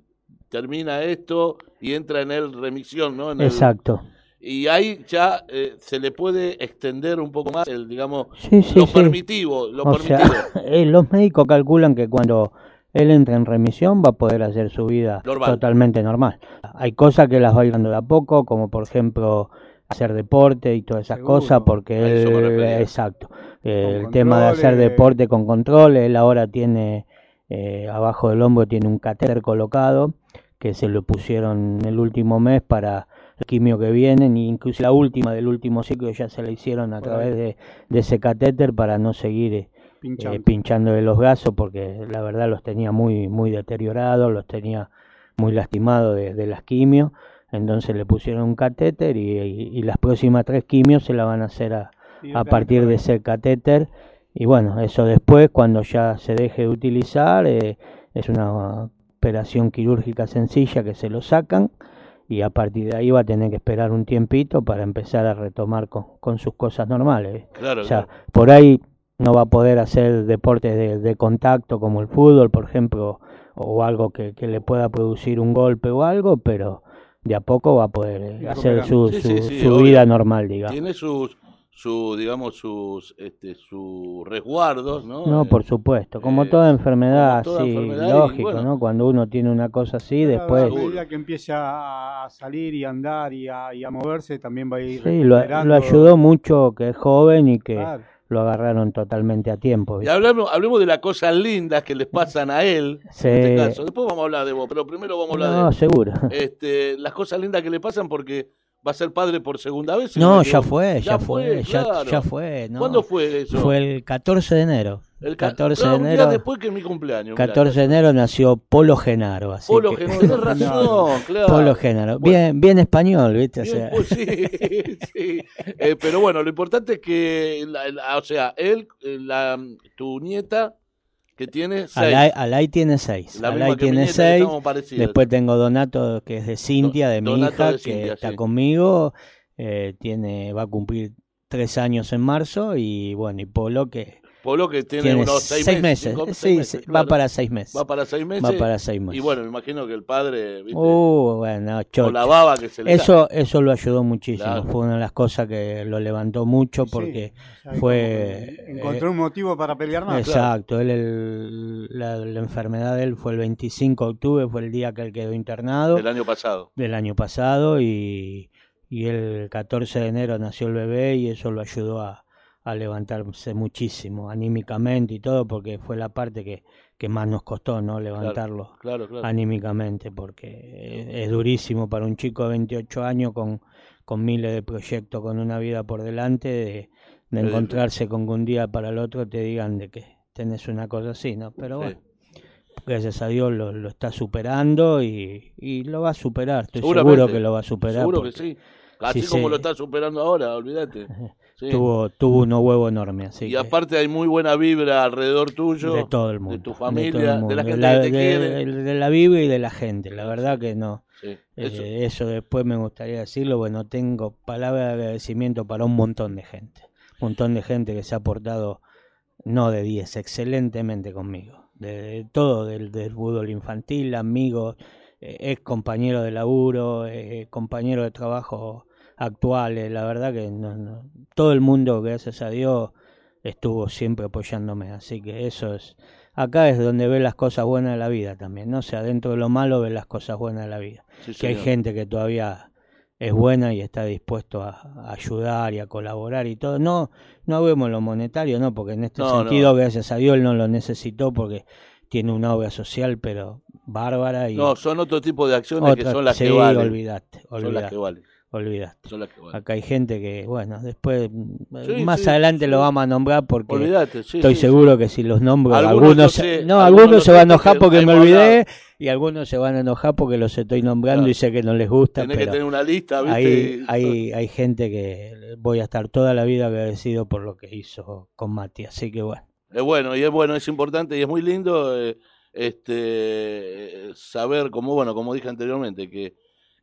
S3: termina esto y entra en el remisión, ¿no? En el-
S8: exacto.
S3: y ahí ya eh, se le puede extender un poco más el, digamos,
S8: Sí, sí,
S3: lo
S8: sí.
S3: permitivo, lo
S8: O sea, <laughs> eh, los médicos calculan que cuando él entra en remisión va a poder hacer su vida
S3: Normal.
S8: totalmente normal. Hay cosas que las va dando de a poco, como por ejemplo hacer deporte y todas esas
S5: Seguro.
S8: cosas, porque él, exacto, Eh, el tema de hacer deporte con control, él ahora tiene, eh, abajo del hombro tiene un catéter colocado, que se lo pusieron el último mes para el quimio que vienen, y incluso la última del último ciclo ya se la hicieron a través de, de ese catéter para no seguir eh,
S5: Pinchando.
S8: eh, pinchándole los gasos porque la verdad los tenía muy muy deteriorados, los tenía muy lastimados de, de las quimios, entonces le pusieron un catéter y, y- y las próximas tres quimios se la van a hacer a, partir de ese catéter y bueno, eso después cuando ya se deje de utilizar eh, es una operación quirúrgica sencilla que se lo sacan y a partir de ahí va a tener que esperar un tiempito para empezar a retomar con, con sus cosas normales.
S3: Claro,
S8: O sea,
S3: claro.
S8: por ahí no va a poder hacer deportes de, de contacto como el fútbol, por ejemplo, o algo que, que le pueda producir un golpe o algo, pero de a poco va a poder eh, hacer su,
S3: Sí,
S8: su,
S3: sí, sí,
S8: vida normal, digamos.
S3: Tiene sus, su, digamos, sus, este, sus resguardos, ¿no?
S8: No,
S3: Eh,
S8: por supuesto, como
S3: eh,
S8: toda enfermedad,
S3: como toda
S8: sí,
S3: enfermedad y,
S8: lógico,
S3: bueno.
S8: ¿no? Cuando uno tiene una cosa así,
S5: Claro,
S8: después...
S5: A medida que empieza a salir y a andar y a, y a moverse, también va a ir
S8: Sí, lo, ayudó mucho que es joven y que
S5: Claro.
S8: Lo agarraron totalmente a tiempo.
S3: Y hablemos, hablemos de las cosas lindas que les pasan a él,
S8: Sí.
S3: en este caso. Después vamos a hablar de vos, pero primero vamos a hablar
S8: No,
S3: de
S8: seguro.
S3: él. Este, las cosas lindas que le pasan porque va a ser padre por segunda vez.
S8: No, ya fue, ya fue, ya,
S3: claro.
S8: ya fue. no.
S3: ¿Cuándo fue eso?
S8: Fue el 14 de enero.
S3: El ca-
S8: 14
S3: claro,
S8: de
S3: un día
S8: enero.
S3: después que mi cumpleaños. mirá.
S8: 14 de enero nació Polo Genaro. Así
S3: Polo
S8: que-
S3: Genaro, tenés razón, <laughs> claro.
S8: Polo Genaro.
S3: Bueno.
S8: Bien, bien español, ¿viste? O sea,
S3: pues <laughs> sí, sí. Eh, pero bueno, lo importante es que, la- la- o sea, él, eh, la, tu nieta, que tiene seis.
S8: Alay, Alay tiene 6.
S3: Misma
S8: Alay tiene 6.
S3: parecidas.
S8: Después tengo Donato, que es de Cintia, de mi hija,
S3: de
S8: que está
S3: sí.
S8: conmigo. eh, tiene Va a cumplir tres años en marzo. Y bueno, y Polo, que
S3: Polo que tiene,
S8: tiene
S3: unos seis,
S8: seis
S3: meses.
S8: meses.
S3: cinco-
S8: Sí,
S3: seis meses,
S8: sí, va
S3: claro.
S8: para seis meses.
S3: Va para seis meses.
S8: Va para seis meses.
S3: Y bueno, me imagino que el padre, ¿viste?
S8: Uh, bueno, chocho.
S3: con la baba que se le da.
S8: Eso, eso lo ayudó muchísimo.
S3: Claro.
S8: Fue una de las cosas que lo levantó mucho
S5: Sí,
S8: porque
S5: ahí
S8: fue.
S5: Encontró
S8: eh,
S5: un motivo para pelear más.
S8: Exacto, él el- la, la enfermedad de él fue el 25 de octubre, fue el día que él quedó internado
S3: del año pasado.
S8: del año pasado y, y el 14 de enero nació el bebé y eso lo ayudó a, a levantarse muchísimo anímicamente y todo porque fue la parte que, que más nos costó, ¿no? Levantarlo
S3: Claro, claro.
S8: anímicamente porque es, es durísimo para un chico de 28 años con, con miles de proyectos, con una vida por delante, de, de encontrarse con que un día para el otro te digan de que tenés una cosa así, ¿no? Pero
S3: Sí.
S8: bueno, gracias a Dios lo, lo está superando y, y lo va a superar, estoy seguro que lo va a superar.
S3: Seguro que
S8: porque
S3: sí. Así
S8: sí
S3: como
S8: se-
S3: lo está superando ahora, olvídate. <laughs> Sí.
S8: Tuvo, tuvo unos huevos enormes, así
S3: y
S8: que-
S3: aparte hay muy buena vibra alrededor tuyo.
S8: de todo el mundo.
S3: De tu familia, de, la gente
S8: la-
S3: que te
S8: de-
S3: quiere.
S8: de la Biblia y de la gente, la verdad que no.
S3: Sí,
S8: Eh,
S3: eso.
S8: Después me gustaría decirlo, bueno, tengo palabras de agradecimiento para un montón de gente. Un montón de gente que se ha portado, no de 10, excelentemente conmigo. De, de todo, del, del fútbol infantil, amigos, eh, ex compañeros de laburo, eh, compañeros de trabajo actuales. La verdad que no, no- todo el mundo, gracias a Dios, estuvo siempre apoyándome. Así que eso es. Acá es donde ve las cosas buenas de la vida también, ¿no? O sea, dentro de lo malo ve las cosas buenas de la vida
S3: Sí,
S8: que hay gente que todavía es buena y está dispuesto a, ayudar y a colaborar y todo. No, no vemos lo monetario, no, porque en este
S3: No,
S8: sentido,
S3: no.
S8: gracias a Dios, él no lo necesitó porque tiene una obra social, pero bárbara y
S3: No, son otro tipo de acciones que son las
S8: sí,
S3: que valen.
S8: olvidate,
S3: Son las que valen.
S8: olvidate.
S3: Son las que valen.
S8: Acá hay gente que, bueno, después, mm,
S3: Sí,
S8: más
S3: sí,
S8: adelante
S3: sí.
S8: lo vamos a nombrar porque estoy seguro que si los nombro,
S3: Algunos sé,
S8: no,
S3: algunos
S8: se van a enojar
S3: porque
S8: me olvidé y algunos se van a enojar porque los estoy nombrando
S3: Claro.
S8: y sé que no les gusta.
S3: Tenés que
S8: pero
S3: tener una lista, ¿viste?
S8: hay, hay, hay gente que voy a estar toda la vida agradecido por lo que hizo con Mati, así que bueno.
S3: Es bueno, y es bueno, es importante y es muy lindo eh, este saber, como bueno, como dije anteriormente, que,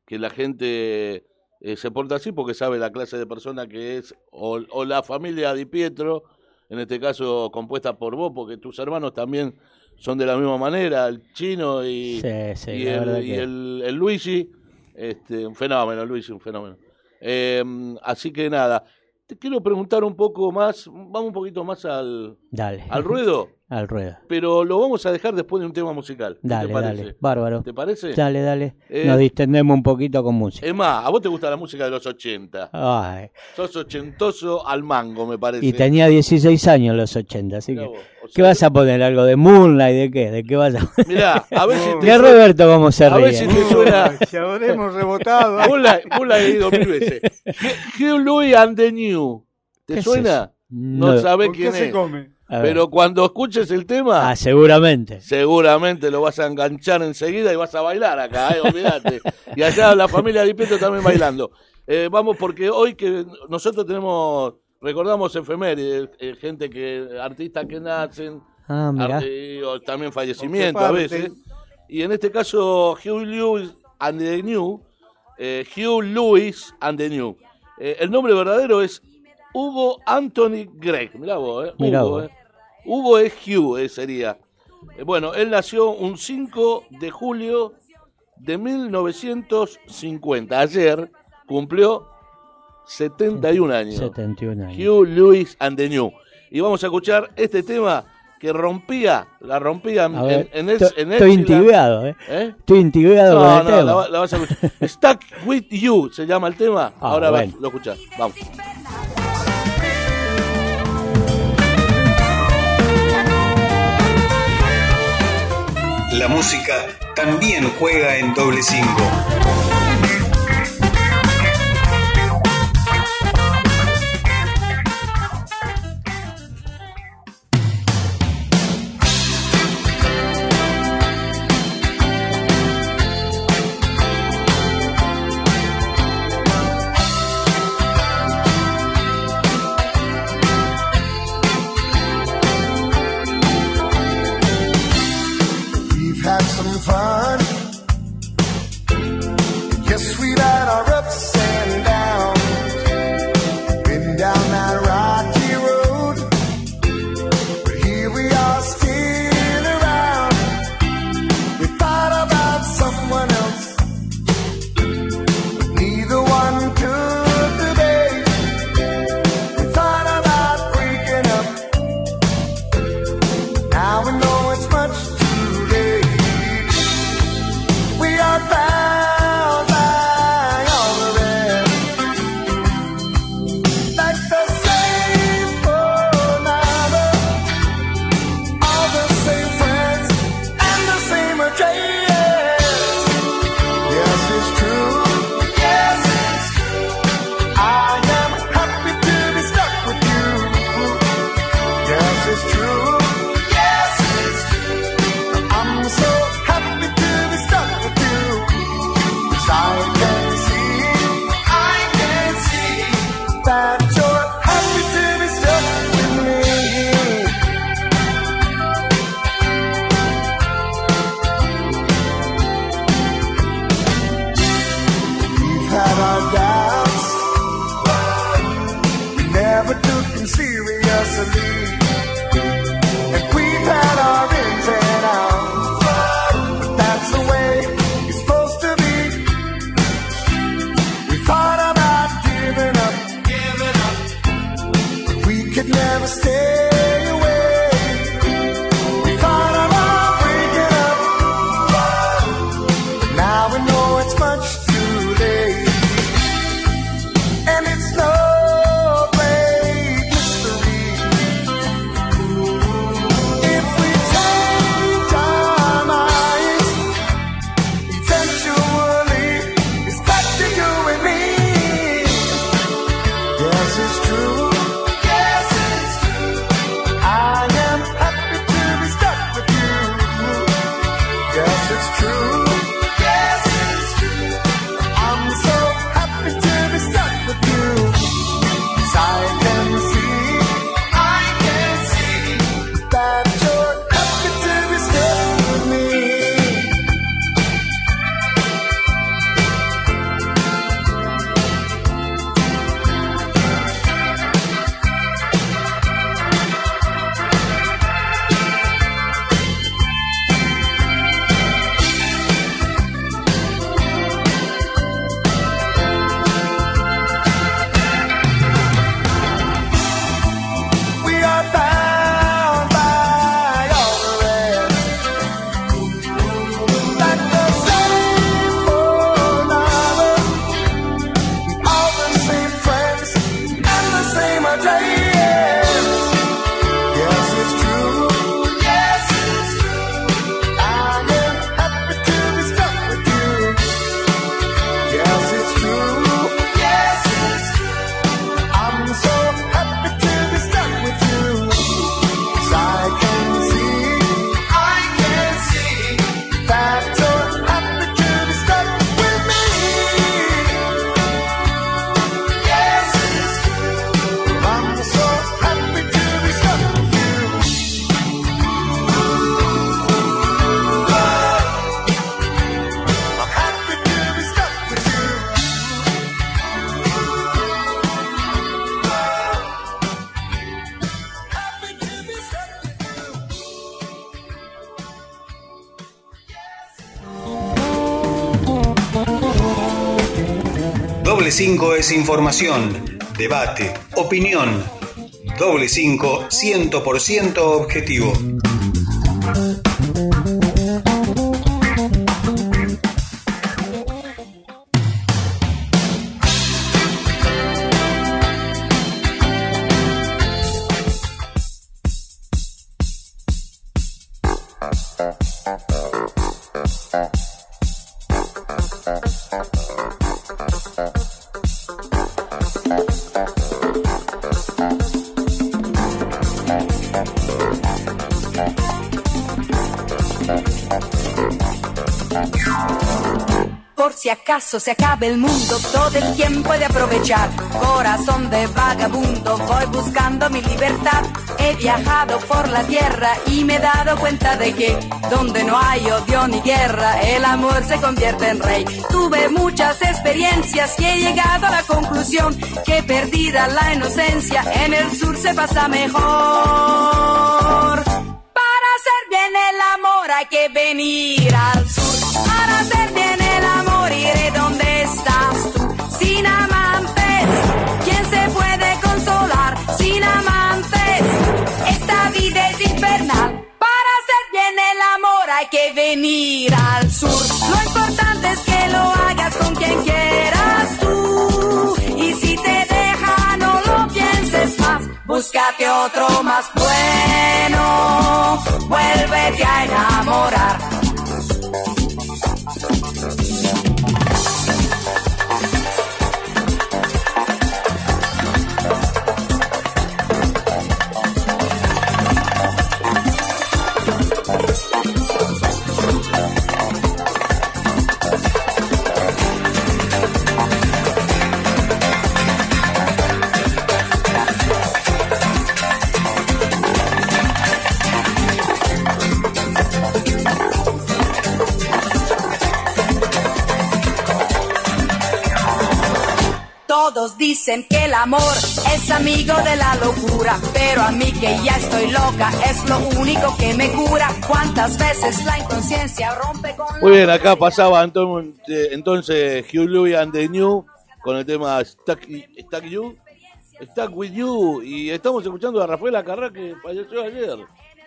S3: que la gente eh, se porta así porque sabe la clase de persona que es, o, o la familia Di Pietro, en este caso compuesta por vos, porque tus hermanos también son de la misma manera, el chino y,
S8: Sí, sí,
S3: y,
S8: la
S3: el,
S8: verdad
S3: y
S8: que-
S3: el, el Luigi, este, un fenómeno, Luigi, un fenómeno. Eh, así que nada, te quiero preguntar un poco más, vamos un poquito más al,
S8: Dale.
S3: al ruedo, <laughs>
S8: Al ruedo.
S3: pero lo vamos a dejar después de un tema musical. ¿Qué
S8: Dale,
S3: te parece?
S8: dale. Bárbaro.
S3: ¿Te parece?
S8: Dale, dale.
S3: Eh,
S8: Nos distendemos un poquito con música.
S3: Es más, a vos te gusta la música de los 80.
S8: Ay,
S3: Sos ochentoso al mango, me parece.
S8: y tenía 16 años los 80, así
S3: Mirá
S8: que
S3: vos,
S8: ¿Qué vas a poner? ¿Algo de Moonlight? ¿De qué? ¿De qué vas a poner?
S3: Mirá, a ver si <laughs> te
S8: Mirá
S3: suena-
S8: Roberto cómo se
S3: A ver
S8: ríe.
S3: si te suena.
S5: Ya habremos rebotado.
S3: La, vos la he ido mil veces. Hugh- Louis and the New.
S8: ¿Qué
S3: ¿Te
S8: es
S3: suena? No,
S8: No.
S3: sabés
S5: ¿Con qué
S3: quién
S5: se
S3: es.
S5: come?
S3: Pero cuando escuches el tema,
S8: Ah, seguramente.
S3: seguramente lo vas a enganchar enseguida y vas a bailar acá, ¿eh? olvídate. Y allá la familia Di Pietro también bailando. Eh, vamos, porque hoy que nosotros tenemos, recordamos efemérides, eh, gente que, artistas que nacen,
S8: Ah,
S3: arte- y, o también fallecimiento a veces. Y en este caso, Hugh Lewis and the New, eh, Hugh Lewis and the New. Eh, el nombre verdadero es Hugo Anthony Gregg. Mirá vos, eh.
S8: Mirá
S3: Hugo,
S8: vos.
S3: eh. Hugo es Hugh, eh, sería. Eh, bueno, él nació un 5 de julio de 1950. Ayer cumplió 71 años.
S8: 71 años.
S3: Hugh Lewis and the New. Y vamos a escuchar este tema que rompía, la rompía en,
S8: ver,
S3: en, el,
S8: estoy,
S3: en
S8: estoy intrigado, ¿eh?
S3: ¿Eh?
S8: Estoy intrigado
S3: No,
S8: con el
S3: no,
S8: tema.
S3: la, la vas a escuchar. <laughs> Stuck with You se llama el tema.
S8: Ah,
S3: Ahora
S8: bueno.
S3: lo escuchás. Vamos.
S9: La música también juega en doble cinco.
S1: 5 es información, debate, opinión. Doble 5, 100% objetivo.
S7: Acaso se acabe el mundo, todo el tiempo de aprovechar. Corazón de vagabundo, voy buscando mi libertad. He viajado por la tierra y me he dado cuenta de que donde no hay odio ni guerra, el amor se convierte en rey. Tuve muchas experiencias y he llegado a la conclusión que perdida la inocencia, en el sur se pasa mejor. Para hacer bien el amor hay que venir al sur. Hay que venir al sur. Lo importante es que lo hagas con quien quieras tú. Y si te deja, no lo pienses más. Búscate otro más bueno. Vuélvete a enamorar. Dicen que el amor es amigo de la locura, pero a mí que ya estoy loca es lo único que me cura. ¿Cuántas veces la inconsciencia rompe con
S3: Muy bien, acá pasaba entonces, entonces Hugh Louis and the New con el tema Stuck, Stuck You, Stuck With You, y estamos escuchando a Rafael Acarrá que falleció ayer.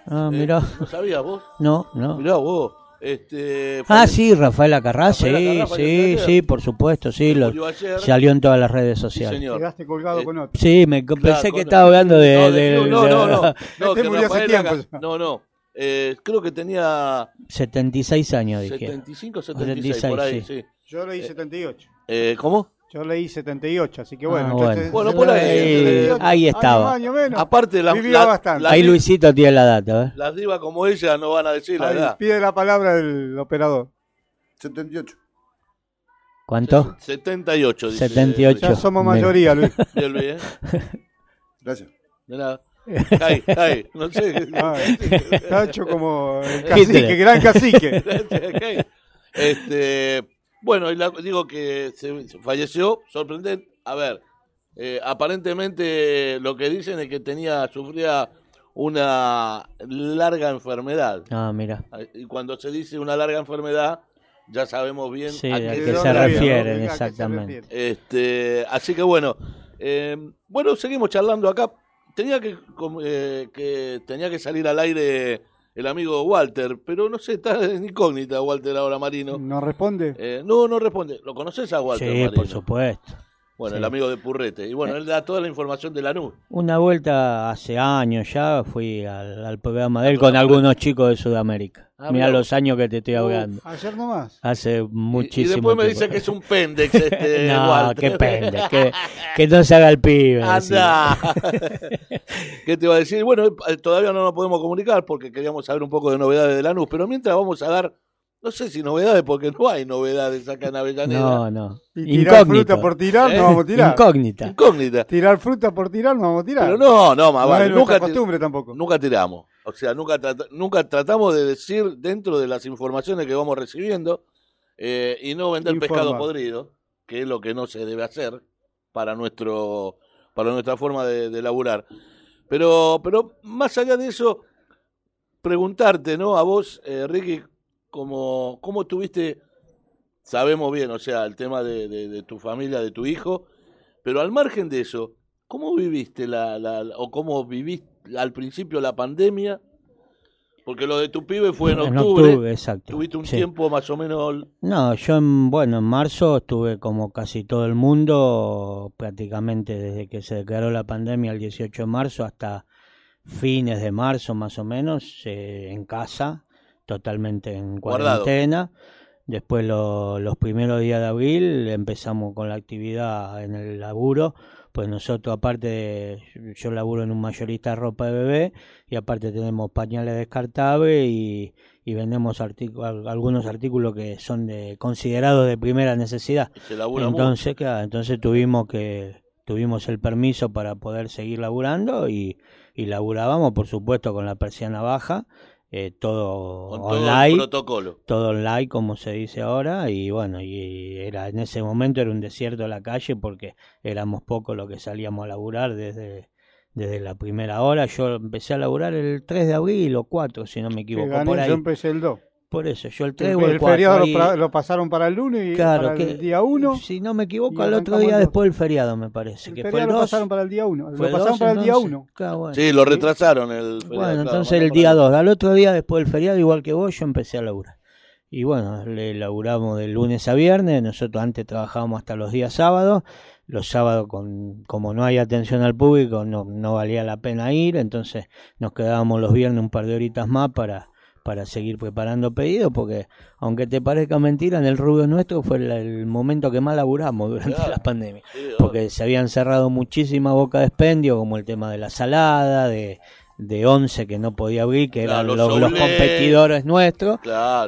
S8: Ah,
S3: Eh,
S8: mirá.
S3: ¿No sabías vos?
S8: No, no.
S3: Mirá vos. Este,
S8: Ah,
S3: falle-
S8: sí, Rafael Acarrá,
S3: Rafael
S8: sí,
S3: Acarrá
S8: sí,
S3: ayer.
S8: sí, por supuesto, sí, lo, salió en todas las redes
S3: Sí,
S8: sociales.
S3: señor.
S4: Quedaste colgado
S3: Eh,
S4: con otro.
S8: Sí, me
S3: Claro,
S8: pensé que estaba hablando de...
S3: No, de-
S8: de-
S3: no, no, no, <laughs> no,
S4: Este murió hace tiempo
S3: Aca-
S4: ya.
S3: No, no. Eh, creo que tenía
S8: 76 años, dije.
S3: 75 76,
S8: 76,
S3: por ahí,
S8: sí.
S3: sí.
S4: Yo leí 78.
S3: Eh, ¿Cómo?
S4: Yo leí 78, así que bueno.
S8: Ah,
S4: entonces-
S8: bueno.
S3: Bueno, por ahí,
S8: Ahí-
S4: 78,
S8: ahí
S4: año
S8: estaba.
S4: más, año menos.
S3: Aparte, la, la-
S4: bastante.
S3: la-
S8: Ahí Luisito tiene la data, ¿eh?
S3: las divas como ella no van a decir la
S4: Ahí,
S3: edad.
S4: pide la palabra del operador.
S10: 78.
S8: ¿Cuánto?
S3: 78, dice.
S8: 78.
S4: Ya somos mayoría, Luis.
S3: Bien, Luis, ¿eh?
S10: Gracias.
S3: De nada. Ay, ay, no sé.
S4: Ay, <laughs> Está hecho como el cacique, gran cacique. <laughs>
S3: Este, bueno, y la- digo que se, se falleció, sorprendente. A ver, eh, aparentemente lo que dicen es que tenía, sufría una larga enfermedad.
S8: Ah, mira.
S3: Y cuando se dice una larga enfermedad, ya sabemos bien
S8: Sí,
S3: a
S8: a
S3: qué
S8: qué
S4: ¿De
S8: se refieren,
S4: ¿A qué se
S8: exactamente.
S3: Este, así que bueno, eh, bueno, seguimos charlando acá. Tenía que, com- eh, que tenía que salir al aire el amigo Walter, pero no sé, está en incógnita Walter ahora Marino.
S4: ¿No responde?
S3: Eh, no, no responde. ¿Lo conoces a Walter
S8: Sí,
S3: Marino?
S8: por supuesto.
S3: Bueno,
S8: Sí.
S3: el amigo de Purrete. Y bueno, él da toda la información de la nube.
S8: Una vuelta hace años ya fui al, al programa de él con algunos chicos de Sudamérica.
S3: Ah,
S8: Mira
S3: mirá
S8: los años que te estoy hablando.
S4: Ayer nomás.
S8: Hace
S3: Y,
S8: muchísimo
S3: y después me
S8: tiempo.
S3: dice que es un <laughs> pendex este
S8: no,
S3: Walter.
S8: qué pende, que, <laughs> que no se haga el pibe.
S3: Anda. <laughs> ¿Qué te iba a decir? Bueno, eh, todavía no nos podemos comunicar porque queríamos saber un poco de novedades de Lanús, pero mientras vamos a dar, no sé si novedades, porque no hay novedades acá en Avellaneda.
S8: No, no.
S4: Y tirar
S8: Incógnito.
S4: fruta por tirar,
S3: ¿Eh?
S4: no vamos a tirar.
S8: Incógnita.
S3: Incógnita.
S4: Tirar fruta por tirar, no vamos a tirar.
S3: Pero no, no, más
S4: No
S3: vale. Nunca,
S4: costumbre tampoco.
S3: nunca tiramos. O sea, nunca, nunca tratamos de decir dentro de las informaciones que vamos recibiendo eh, y no vender pescado podrido, que es lo que no se debe hacer para nuestro para nuestra forma de, de laburar. Pero, pero más allá de eso, preguntarte, ¿no? A vos, eh, Ricky, como, ¿cómo estuviste sabemos bien, o sea, el tema de, de- de tu familia, de tu hijo, pero al margen de eso, ¿cómo viviste la, la- la- o cómo viviste al principio la pandemia? Porque lo de tu pibe fue en
S8: En
S3: octubre.
S8: octubre, exacto,
S3: Tuviste un
S8: sí.
S3: tiempo más o menos.
S8: No, yo en, bueno, en marzo estuve como casi todo el mundo, prácticamente desde que se declaró la pandemia el 18 de marzo hasta fines de marzo más o menos, eh, en casa, totalmente en
S3: Guardado.
S8: cuarentena. Después lo- los primeros días de abril empezamos con la actividad en el laburo, pues nosotros aparte, de- yo laburo en un mayorista de ropa de bebé y aparte tenemos pañales descartables y, y vendemos algunos artículos que son de, considerados de primera necesidad.
S3: Se.
S8: Entonces, claro, entonces tuvimos que tuvimos el permiso para poder seguir laburando y, y laburábamos, por supuesto, con la persiana baja, eh, todo
S3: Con todo el
S8: online,
S3: protocolo.
S8: todo online como se dice ahora y bueno, y era en ese momento era un desierto de la calle porque éramos pocos los que salíamos a laburar desde desde la primera hora. Yo empecé a laburar el 3 de abril o 4, si no me equivoco,
S5: gané,
S8: por ahí.
S5: yo empecé el 2.
S8: Por eso, yo el 3
S5: El,
S8: o el,
S5: el
S8: 4.
S5: feriado
S8: ahí-
S5: lo, pasaron para el lunes y
S8: Claro,
S5: para
S8: que
S5: el día 1.
S8: si no me equivoco, al otro día después del feriado, me parece.
S5: El
S8: que fue
S5: feriado
S8: el
S5: lo
S8: 2.
S5: pasaron para el día 1.
S8: Fue
S5: Lo pasaron para el día
S8: entonces.
S5: 1.
S8: Claro, bueno.
S3: Sí, lo retrasaron el. feriado,
S8: Bueno,
S3: claro,
S8: entonces el día
S3: atrás.
S8: 2, al otro día después del feriado, igual que vos, yo empecé a laburar. Y bueno, le laburamos de lunes a viernes, nosotros antes trabajábamos hasta los días sábados, los sábados con, como no hay atención al público no, no valía la pena ir, entonces nos quedábamos los viernes un par de horitas más para, para seguir preparando pedidos, porque aunque te parezca mentira, en el rubro nuestro fue el, el momento que más laburamos durante
S3: Claro.
S8: la pandemia,
S3: Sí,
S8: porque se habían cerrado muchísimas bocas de expendio, como el tema de la salada, de, de once que no podía abrir, que
S3: Claro,
S8: eran
S3: los
S8: los, los
S3: soblés.
S8: competidores nuestros,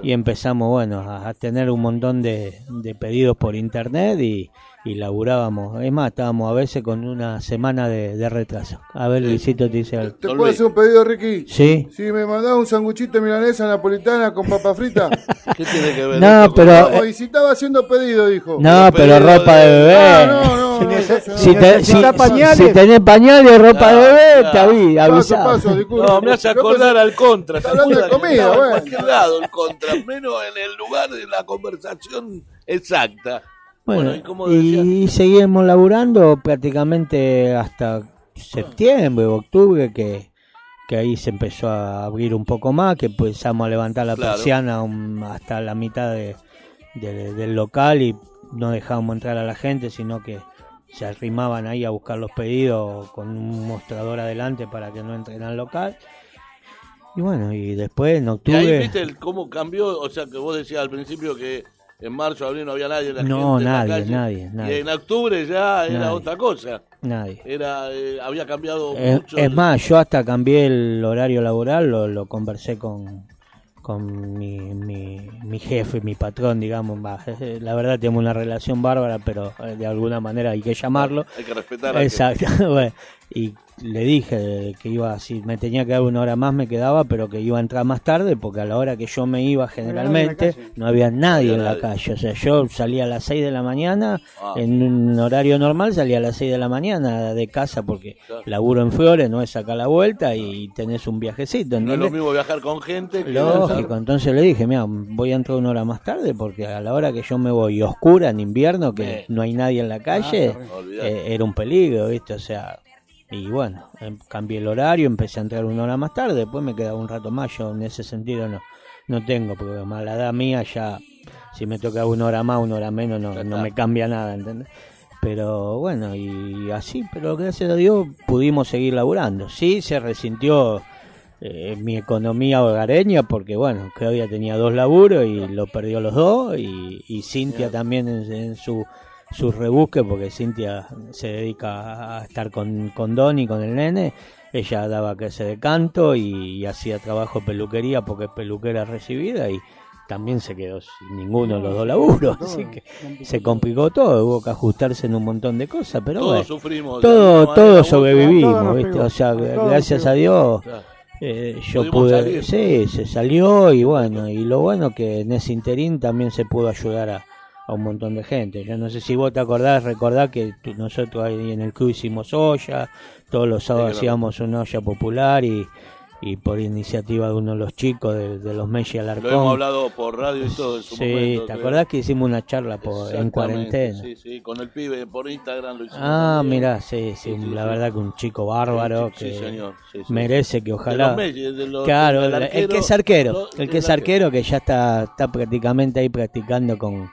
S8: y empezamos, bueno, a, a tener un montón de, de pedidos por internet y, y laburábamos. Es más, estábamos a veces con una semana de, de retraso. A ver, Luisito te dice algo.
S10: ¿Te puedo hacer un pedido, Ricky?
S8: Sí.
S10: Si me mandás un sanguchito de milanesa napolitana con papa frita. <laughs>
S3: ¿Qué tiene que ver?
S8: No,
S3: esto
S8: pero-
S10: y si estaba haciendo pedido, dijo.
S8: No, pero ropa
S3: de-
S8: de bebé.
S10: Ah, no, no,
S5: Si
S8: te- si,
S5: necesitas pañales.
S8: si tenés pañales, ropa de bebé, te avi-
S10: Paso,
S8: avisá.
S10: paso, disculpe.
S3: No, me hace acordar al contra. ¿se
S10: Está hablando de comida, bueno.
S3: Lado el contra, menos en el lugar de la conversación exacta.
S8: Bueno,
S3: y como
S8: y, seguimos laburando prácticamente hasta septiembre o octubre, que, que ahí se empezó a abrir un poco más, que empezamos a levantar la
S3: Claro.
S8: persiana hasta la mitad de, de- del local y no dejábamos entrar a la gente, sino que se arrimaban ahí a buscar los pedidos con un mostrador adelante para que no entren al local. Y bueno, y después en
S3: y ahí
S8: octubre...
S3: viste el- cómo cambió, o sea que vos decías al principio que en marzo, abril no había nadie en la
S8: No,
S3: gente en la
S8: nadie,
S3: calle,
S8: nadie, nadie.
S3: Y en octubre ya era
S8: Nadie.
S3: otra cosa.
S8: Nadie.
S3: Era, eh, había cambiado
S8: Es,
S3: mucho.
S8: es más, yo hasta cambié el horario laboral, lo, lo conversé con, con mi, mi, mi jefe, mi patrón, digamos. eh, <laughs> La verdad tenemos una relación bárbara, pero eh, de alguna manera hay que llamarlo.
S3: Hay que respetar a
S8: Exacto. <laughs> bueno, y le dije que iba, si me tenía que dar una hora más me quedaba, pero que iba a entrar más tarde, porque a la hora que yo me iba generalmente no había nadie en la calle. O sea, yo salía a las 6 de la mañana,
S3: Ah.
S8: en un horario normal salía a las 6 de la mañana de casa, porque laburo en Flores, no es sacar la vuelta y tenés un viajecito.
S3: No es lo mismo viajar con gente que
S8: Lógico, entonces le dije, mira, voy a entrar una hora más tarde porque a la hora que yo me voy oscura en invierno, que
S3: Bien.
S8: no hay nadie en la calle,
S3: No, olvidate.
S8: eh, era un peligro, ¿viste? O sea, y bueno, em- cambié el horario, empecé a entrar una hora más tarde, después me quedaba un rato más, yo en ese sentido no, no tengo problema. A la edad mía ya, si me toca una hora más, una hora menos, no, no me cambia nada, ¿entendés? Pero bueno, y así, pero gracias a Dios pudimos seguir laburando. Sí, se resintió eh, mi economía hogareña porque bueno, Claudia tenía dos laburos y lo perdió los dos y, y Cintia también en, en su su rebusque porque Cintia se dedica a estar con, con Don y con el nene ella daba clase de canto y, y hacía trabajo de peluquería porque es peluquera recibida y también se quedó sin ninguno de los dos laburos así que se complicó todo hubo que ajustarse en un montón de cosas pero
S3: todos
S8: bueno
S3: sufrimos.
S8: todo sobrevivimos
S5: Todos nos
S8: ¿viste? o sea gracias a. Dios eh, yo pude,
S3: salir.
S8: sí, se salió y bueno, y lo bueno que en ese interín también se pudo ayudar a, a un montón de gente. Yo no sé si vos te acordás, recordás que nosotros ahí en el club hicimos olla, todos los sábados
S3: claro.
S8: hacíamos una olla popular y, y por iniciativa de uno de los chicos de, de los Messi Alarcón.
S3: Lo hemos hablado por radio y todo en su
S8: Sí,
S3: momento.
S8: ¿te acordás que hicimos una charla por, en cuarentena?
S3: Sí, sí, con el pibe por Instagram lo hicimos.
S8: Ah,
S3: también.
S8: mirá, sí, sí, la verdad que un chico bárbaro
S3: Sí,
S8: que
S3: sí, señor, sí, sí.
S8: merece que ojalá...
S3: los Messi, de los-
S8: claro,
S3: del
S8: el,
S3: arquero,
S8: que es arquero,
S3: lo-
S8: el que es arquero que ya está, está prácticamente ahí practicando con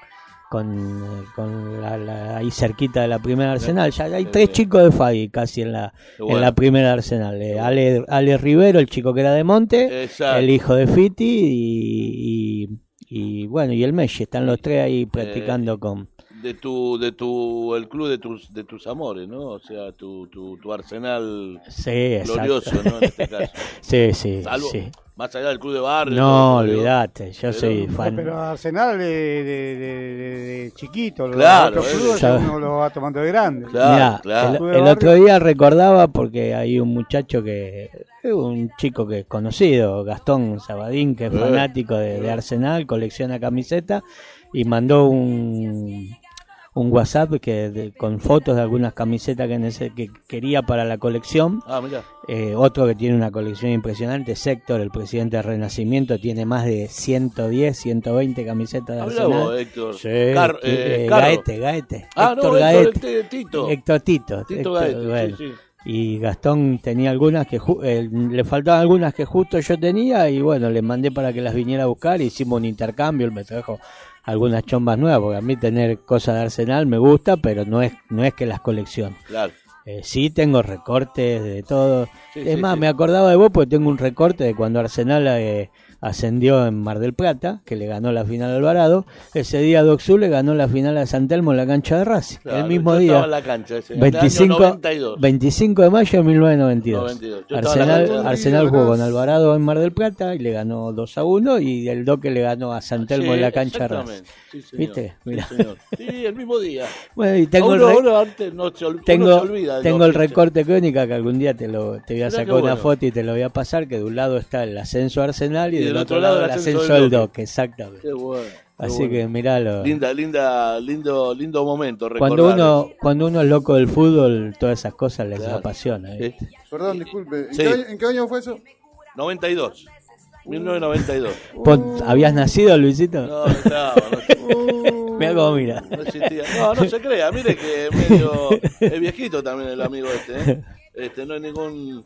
S8: con, eh, con la, la- ahí cerquita de la primera Arsenal. Ya hay tres chicos de Fagui casi en la, en la primera Arsenal. Eh, Ale, Ale Rivero, el chico que era de Monte,
S3: Exacto.
S8: el hijo de Fiti y, y, y, bueno, y el Messi. Están los tres ahí
S3: Eh,
S8: practicando con...
S3: de tu de tu el club de tus de tus amores no o sea tu tu, tu arsenal
S8: Sí, exacto.
S3: glorioso no en este caso <laughs>
S8: Sí, sí,
S3: Salvo,
S8: sí.
S3: más allá del club de barrio
S8: No, olvídate, yo
S3: Pero-
S8: soy
S5: No,
S8: fan.
S5: pero Arsenal de, de, de, de- de chiquito, los
S3: Claro,
S5: otros clubes
S8: ya-
S5: uno lo va tomando de grande.
S3: Claro,
S8: Mirá,
S3: claro.
S8: el, otro día recordaba porque hay un muchacho que, es un chico que es conocido, Gastón Sabadín, que es
S3: Eh.
S8: fanático de, de Arsenal, colecciona camisetas y mandó un, un WhatsApp que de- con fotos de algunas camisetas que, quería para la colección.
S3: ah mira
S8: Eh, otro que tiene una colección impresionante, Sector, el presidente del Renacimiento, tiene más de 110, 120 camisetas de Arsenal.
S3: vos, Héctor.
S8: Sí,
S3: Car- eh,
S8: eh,
S3: Carro.
S8: Gaete, Gaete.
S3: ah
S8: Héctor
S3: no
S8: Gaete.
S3: Héctor, este, Tito
S8: Héctor Tito.
S3: Tito
S8: Héctor,
S3: Gaete, sí, sí.
S8: Y Gastón tenía algunas que ju- eh, le faltaban algunas que justo yo tenía y bueno, le mandé para que las viniera a buscar, hicimos un intercambio, él me trajo algunas chombas nuevas, porque a mí tener cosas de Arsenal me gusta, pero no es no es que las colecciono.
S3: claro
S8: Eh, sí, tengo recortes de todo.
S3: Sí,
S8: es
S3: sí,
S8: más,
S3: sí.
S8: me acordaba de vos porque tengo un recorte de cuando Arsenal eh, ascendió en Mar del Plata, que le ganó la final al Alvarado. Ese día Doxú le ganó la final a San Telmo en la cancha de Racing.
S3: Claro,
S8: el mismo día.
S3: en la cancha ese, en el año
S8: 25,
S3: 92.
S8: 25 de mayo de 1992.
S3: 92. Yo estaba en la
S8: Arsenal. Arsenal jugó con Alvarado en Mar del Plata y le ganó 2 a 1 y el Doque le ganó a San Telmo
S3: Sí,
S8: en la cancha de Racing.
S3: Sí.
S8: ¿Viste?
S3: Sí,
S8: Mirá.
S3: señor. Sí, el mismo día.
S8: Bueno, y tengo
S3: A
S8: el
S3: uno, uno antes no se, uno
S8: tengo,
S3: se olvida
S8: tengo el recorte crónica que algún día te lo te voy a
S3: Mirá
S8: sacar una
S3: bueno.
S8: foto y te lo voy a pasar que de un lado está el ascenso a Arsenal y, del otro lado el ascenso, del exactamente.
S3: Qué bueno. qué
S8: Así
S3: bueno.
S8: que miralo.
S3: Linda, linda, lindo, lindo momento.
S8: Cuando uno cuando uno es loco del fútbol, todas esas cosas les
S3: Claro.
S8: apasiona. ¿eh?
S3: Sí.
S10: Perdón, disculpe. ¿En,
S3: Sí.
S10: qué año, en qué año fue eso?
S3: 92. 1992.
S8: Pon- ¿Habías nacido, Luisito?
S3: No, no estaba, no, <laughs>
S8: Mira cómo mira.
S3: no existía. No, no se crea. Mire que medio es viejito también el amigo este. ¿eh? <laughs> Este no es ningún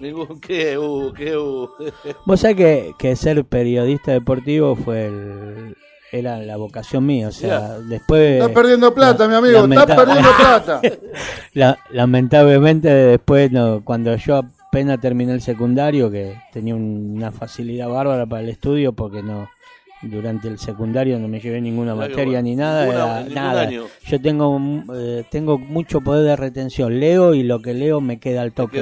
S3: ningún que uh, que uh.
S8: Vos sabés que, que ser periodista deportivo fue el, era la vocación mía, o sea, después...
S10: Está perdiendo plata, mi amigo. Está perdiendo plata. <laughs>
S8: La- lamentablemente después no, cuando yo apenas terminé el secundario que tenía un- una facilidad bárbara para el estudio porque no durante el secundario no me llevé ninguna materia
S3: bueno.
S8: ni nada,
S3: Ninguna-
S8: era nada.
S3: año.
S8: yo tengo eh, tengo mucho poder de retención leo y lo que leo me queda al toque.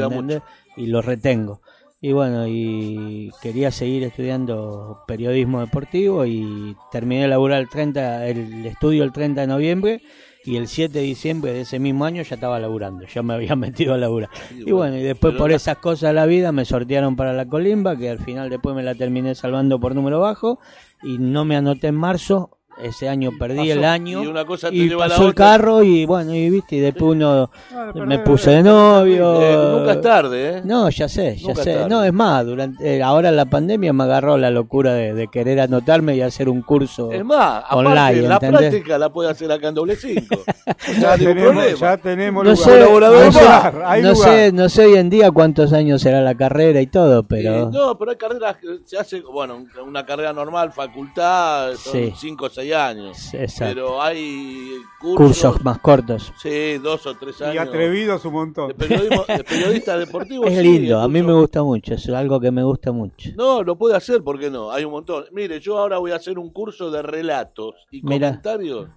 S8: Y lo retengo y bueno y quería seguir estudiando periodismo deportivo y terminé de laburar el 30 el estudio el 30 de noviembre y el 7 de diciembre de ese mismo año ya estaba laburando, ya me había <laughs> metido a laburar. y bueno, y después por esas cosas de la vida me sortearon para la colimba, que al final después me la terminé salvando por número bajo, y no me anoté en marzo, ese año perdí
S3: Pasó,
S8: el año,
S3: y una cosa te
S8: y
S3: lleva a la
S8: pasó el
S3: otra.
S8: carro, y bueno, y viste, y después uno
S5: Ah,
S8: me puse de novio.
S3: Eh, nunca es tarde, ¿eh?
S8: No, ya sé, ya
S3: Nunca
S8: sé.
S3: tarde.
S8: No, es más, durante eh, ahora la pandemia me agarró la locura de, de querer anotarme y hacer un curso
S3: Es más, aparte,
S8: online,
S3: la
S8: ¿entendés?
S3: práctica la puede hacer acá en doble 5. <laughs>
S5: Ya tenemos, ya tenemos
S8: No
S5: lugar.
S8: sé, no sé,
S5: lugar, hay
S8: no
S5: lugar.
S8: sé, no sé hoy en día cuántos años será la carrera y todo, pero
S3: Eh, no, pero hay carreras que se hace, bueno, una carrera normal, facultad, son
S8: Sí.
S3: 5 o 6 años.
S8: exacto.
S3: Pero hay cursos,
S8: cursos más cortos.
S3: sí, dos o tres años.
S5: Y atrevidos un montón.
S3: De, periodismo, de periodista deportivo. <laughs>
S8: Es
S3: sí,
S8: lindo, a mí me gusta mucho, es algo que me gusta mucho.
S3: No, lo puede hacer, ¿por qué no? Hay un montón. Mire, yo ahora voy a hacer un curso de relatos y
S8: Mira.
S3: comentarios.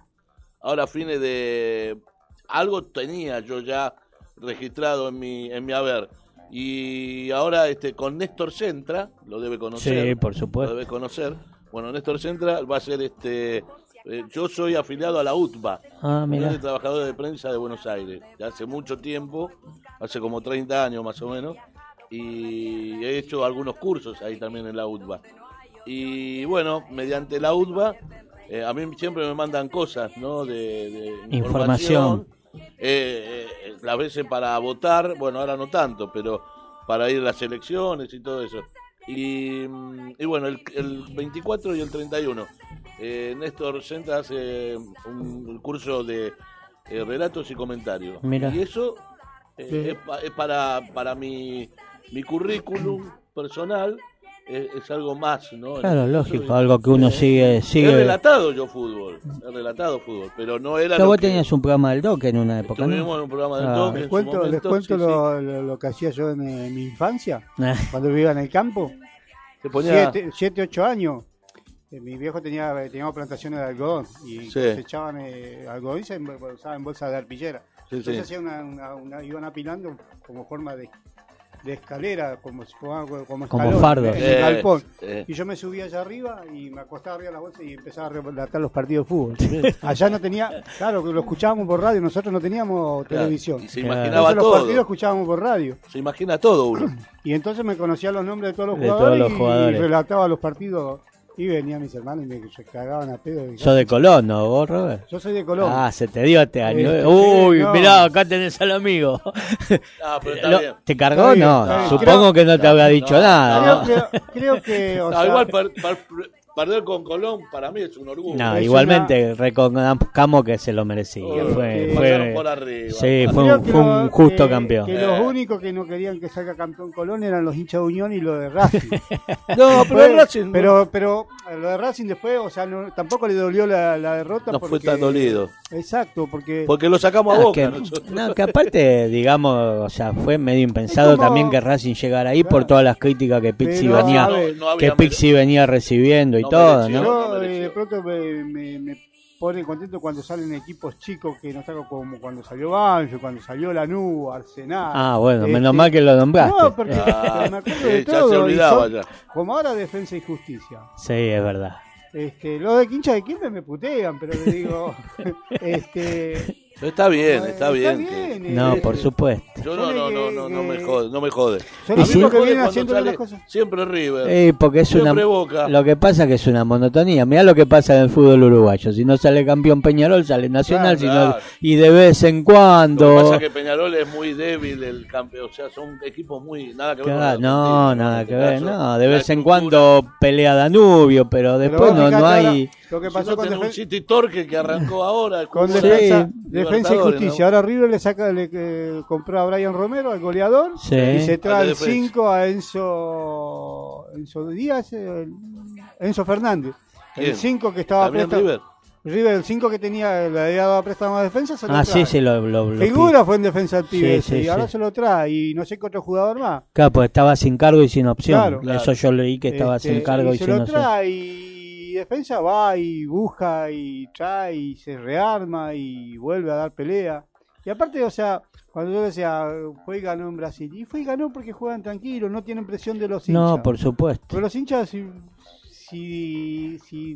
S3: Ahora a fines de... Algo tenía yo ya registrado en mi, en mi haber. Y ahora este con Néstor Centra, lo debe conocer.
S8: Sí, por
S3: Lo
S8: supuesto.
S3: debe conocer. Bueno, Néstor Centra va a ser este... eh, yo soy afiliado a la UTBA,
S8: Ah,
S3: Unión de Trabajadores de Prensa de Buenos Aires, de hace mucho tiempo, hace como 30 años más o menos, y he hecho algunos cursos ahí también en la UTBA. Y bueno, mediante la UTBA, eh, a mí siempre me mandan cosas, ¿no? De, de
S8: Información.
S3: Eh, eh, las veces para votar, bueno, ahora no tanto, pero para ir a las elecciones y todo eso. Y, mm, y bueno, el, el 24 y el 31, eh, Néstor Senta hace un, un curso de eh, relatos y comentarios.
S8: Mira.
S3: Y eso eh,
S5: Sí.
S3: es, pa- es para, para mi, mi currículum personal, es, es algo más, ¿no?
S8: Claro, lógico,
S3: es-
S8: algo que uno sigue,
S3: He
S8: sigue.
S3: relatado yo fútbol, he relatado fútbol, pero no era
S8: Pero
S3: lo
S8: vos
S3: que
S8: tenías un programa del Doc en una época, ¿no?
S3: tuvimos en un programa del
S8: Ah.
S3: Doc
S5: Les cuento, les cuento
S3: sí, sí.
S5: lo, que hacía yo en, mi infancia,
S8: Ah,
S5: cuando vivía en el campo.
S3: Se ponía-
S5: Siete, siete, ocho años. Eh, mi viejo tenía teníamos plantaciones de algodón y
S3: Sí.
S5: cosechaban eh, algodón y se usaban en bolsas de arpillera.
S3: Sí,
S5: Entonces
S3: sí.
S5: hacían una, una- una- iban apilando como forma de, de escalera, como como,
S8: Como
S5: escalón,
S8: fardos.
S5: en el galpón.
S3: eh.
S5: Y yo me subía allá arriba y me acostaba arriba de la bolsa y empezaba a relatar los partidos de fútbol. Allá no tenía, claro, que lo escuchábamos por radio, nosotros no teníamos
S3: Claro,
S5: televisión.
S3: y se imaginaba
S5: Entonces los
S3: todo.
S5: partidos escuchábamos por radio.
S3: Se imagina todo uno. <clears throat>
S5: Y entonces me conocía los nombres de todos los
S8: De todos
S5: jugadores,
S8: los
S5: y-
S8: jugadores.
S5: y relataba los partidos. Y venían mis hermanos y me se cagaban a pedo.
S8: Sos de Colón, ¿no, vos, Robert?
S5: Yo soy de Colombia.
S8: Ah, se te dio este año.
S5: Este,
S8: Uy,
S5: no.
S8: mirá, acá tenés al amigo. <laughs>
S3: Ah, pero está
S8: Lo-
S3: bien.
S8: ¿Te cargó?
S5: Está bien,
S8: No,
S5: está bien.
S8: supongo
S5: Creo-
S8: que no te habrá dicho
S3: no,
S8: nada.
S5: creo,
S8: ¿no?
S5: que, creo que, o
S3: No,
S5: sea,
S3: igual perder con Colón para mí es un orgullo.
S8: No,
S5: es
S8: igualmente reconozcamos que se lo merecía.
S3: Oh,
S8: fue,
S5: que-
S8: fue-
S3: pasaron por arriba.
S8: sí, fue un, fue un justo
S5: que-
S8: campeón.
S5: Que
S3: Eh.
S5: los únicos que no querían que salga campeón Colón eran los hinchas de Unión y los de Racing. <laughs>
S3: No, pero el Racing no-
S5: pero, pero lo de Racing después, o sea, no- tampoco le dolió la, la derrota.
S3: no fue tan dolido.
S5: Exacto, porque
S3: Porque lo sacamos a
S8: No,
S3: boca.
S8: que, no, que aparte, digamos, o sea, fue medio impensado
S5: como-
S8: también que Racing llegara ahí por todas las críticas que Pixi venía,
S5: ver,
S3: no
S8: que Pixi venía recibiendo y
S3: no
S8: todo,
S3: mereció.
S8: ¿no?
S5: eh, de pronto me, me- me pone contento cuando salen equipos chicos que no sacan como cuando salió Banfield, cuando salió Lanús, Arsenal.
S8: Ah, bueno,
S5: Este,
S8: menos mal que lo nombraste.
S5: No, porque
S3: Ah,
S5: me acuerdo de
S3: ya se
S5: todo.
S3: olvidaba
S5: son-
S3: ya.
S5: Como ahora Defensa y Justicia.
S8: Sí, es verdad.
S5: Este, los de Quincha de Quilmes me putean, pero le digo, <laughs> este,
S3: Pero está bien, está bien.
S5: eh,
S8: No, por supuesto.
S3: Yo no, no, no, no, no me jode, no me jode.
S5: Que
S3: cuando
S5: haciendo
S3: sale
S5: las cosas.
S3: Siempre River.
S8: Eh, porque es una
S3: Boca.
S8: lo que pasa que es una monotonía. Mirá lo que pasa en el fútbol uruguayo. Si no sale campeón Peñarol, sale Nacional,
S5: Claro,
S8: si no-
S3: claro.
S8: y de vez en
S3: Lo que
S8: cuando.
S3: pasa es que Peñarol es muy débil, el campeón, o sea, son equipos muy nada que ver.
S8: Claro, no, nada
S3: este
S8: que ver, no, de vez en cuando pelea Danubio, pero después no, no hay...
S5: Lo que
S3: Si
S5: pasó
S3: no
S5: con,
S3: un City Torque que arrancó <laughs> ahora.
S5: con defensa, defensa y Justicia.
S3: ¿no?
S5: Ahora River le saca, le eh, compró a Brian Romero, al goleador,
S8: Sí.
S5: y se
S3: Al
S5: trae el
S3: defensa.
S5: 5 a Enzo, Enzo Díaz, eh, Enzo Fernández. El
S3: ¿Quién?
S5: 5 que estaba
S3: También
S5: préstamo.
S3: River.
S5: River, el 5 que tenía, le había dado a préstamo a defensa, se lo
S8: Ah,
S5: trae.
S8: sí, sí, lo, lo, lo
S5: Figura fue en defensa del pibe
S8: Sí,
S5: ese,
S8: sí,
S5: y ahora
S8: sí.
S5: se lo trae, y no sé qué otro jugador más.
S8: Claro, pues estaba sin cargo y sin opción.
S5: Claro.
S8: Eso yo leí que estaba
S5: Este,
S8: sin cargo y,
S5: se
S8: sin
S5: lo
S8: opción.
S5: trae y defensa va y busca y trae y se rearma y vuelve a dar pelea. Y aparte, o sea, cuando yo decía, fue y ganó en Brasil, y fue y ganó porque juegan tranquilos, no tienen presión de los hinchas.
S8: No, por supuesto.
S5: Pero los hinchas, si, si, si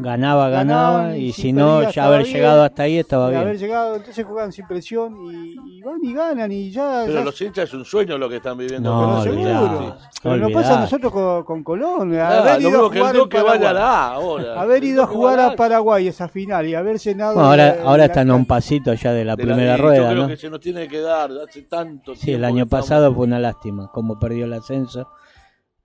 S8: Ganaba,
S5: Ganaban
S8: ganaba,
S5: y si
S8: si no,
S5: perdía,
S8: ya haber
S5: bien.
S8: llegado hasta ahí estaba bien.
S5: haber llegado, entonces juegan sin presión y, y van y ganan y ya.
S3: Pero
S5: ya-
S3: los hinchas es un sueño lo que están viviendo.
S8: No,
S5: pero
S8: olvidá,
S5: seguro. Pero pasa a nosotros con, con Colón. Haber
S3: lo
S5: ido a
S3: mismo que el
S5: jugar
S3: vaya a
S5: Paraguay.
S3: la A ahora. <laughs>
S5: Haber
S3: El
S5: ido a
S3: Duque
S5: jugar
S3: va
S5: a Paraguay esa final y haber llenado.
S8: Bueno, ahora,
S5: de-
S8: ahora
S5: de
S8: están
S5: la
S8: a un pasito ya de la
S3: de la-
S8: primera
S3: y
S8: rueda,
S3: Yo creo
S8: ¿no?
S3: que se nos tiene que dar hace tanto
S8: Sí, el
S3: tiempo
S8: año pasado fue una lástima, como perdió el ascenso.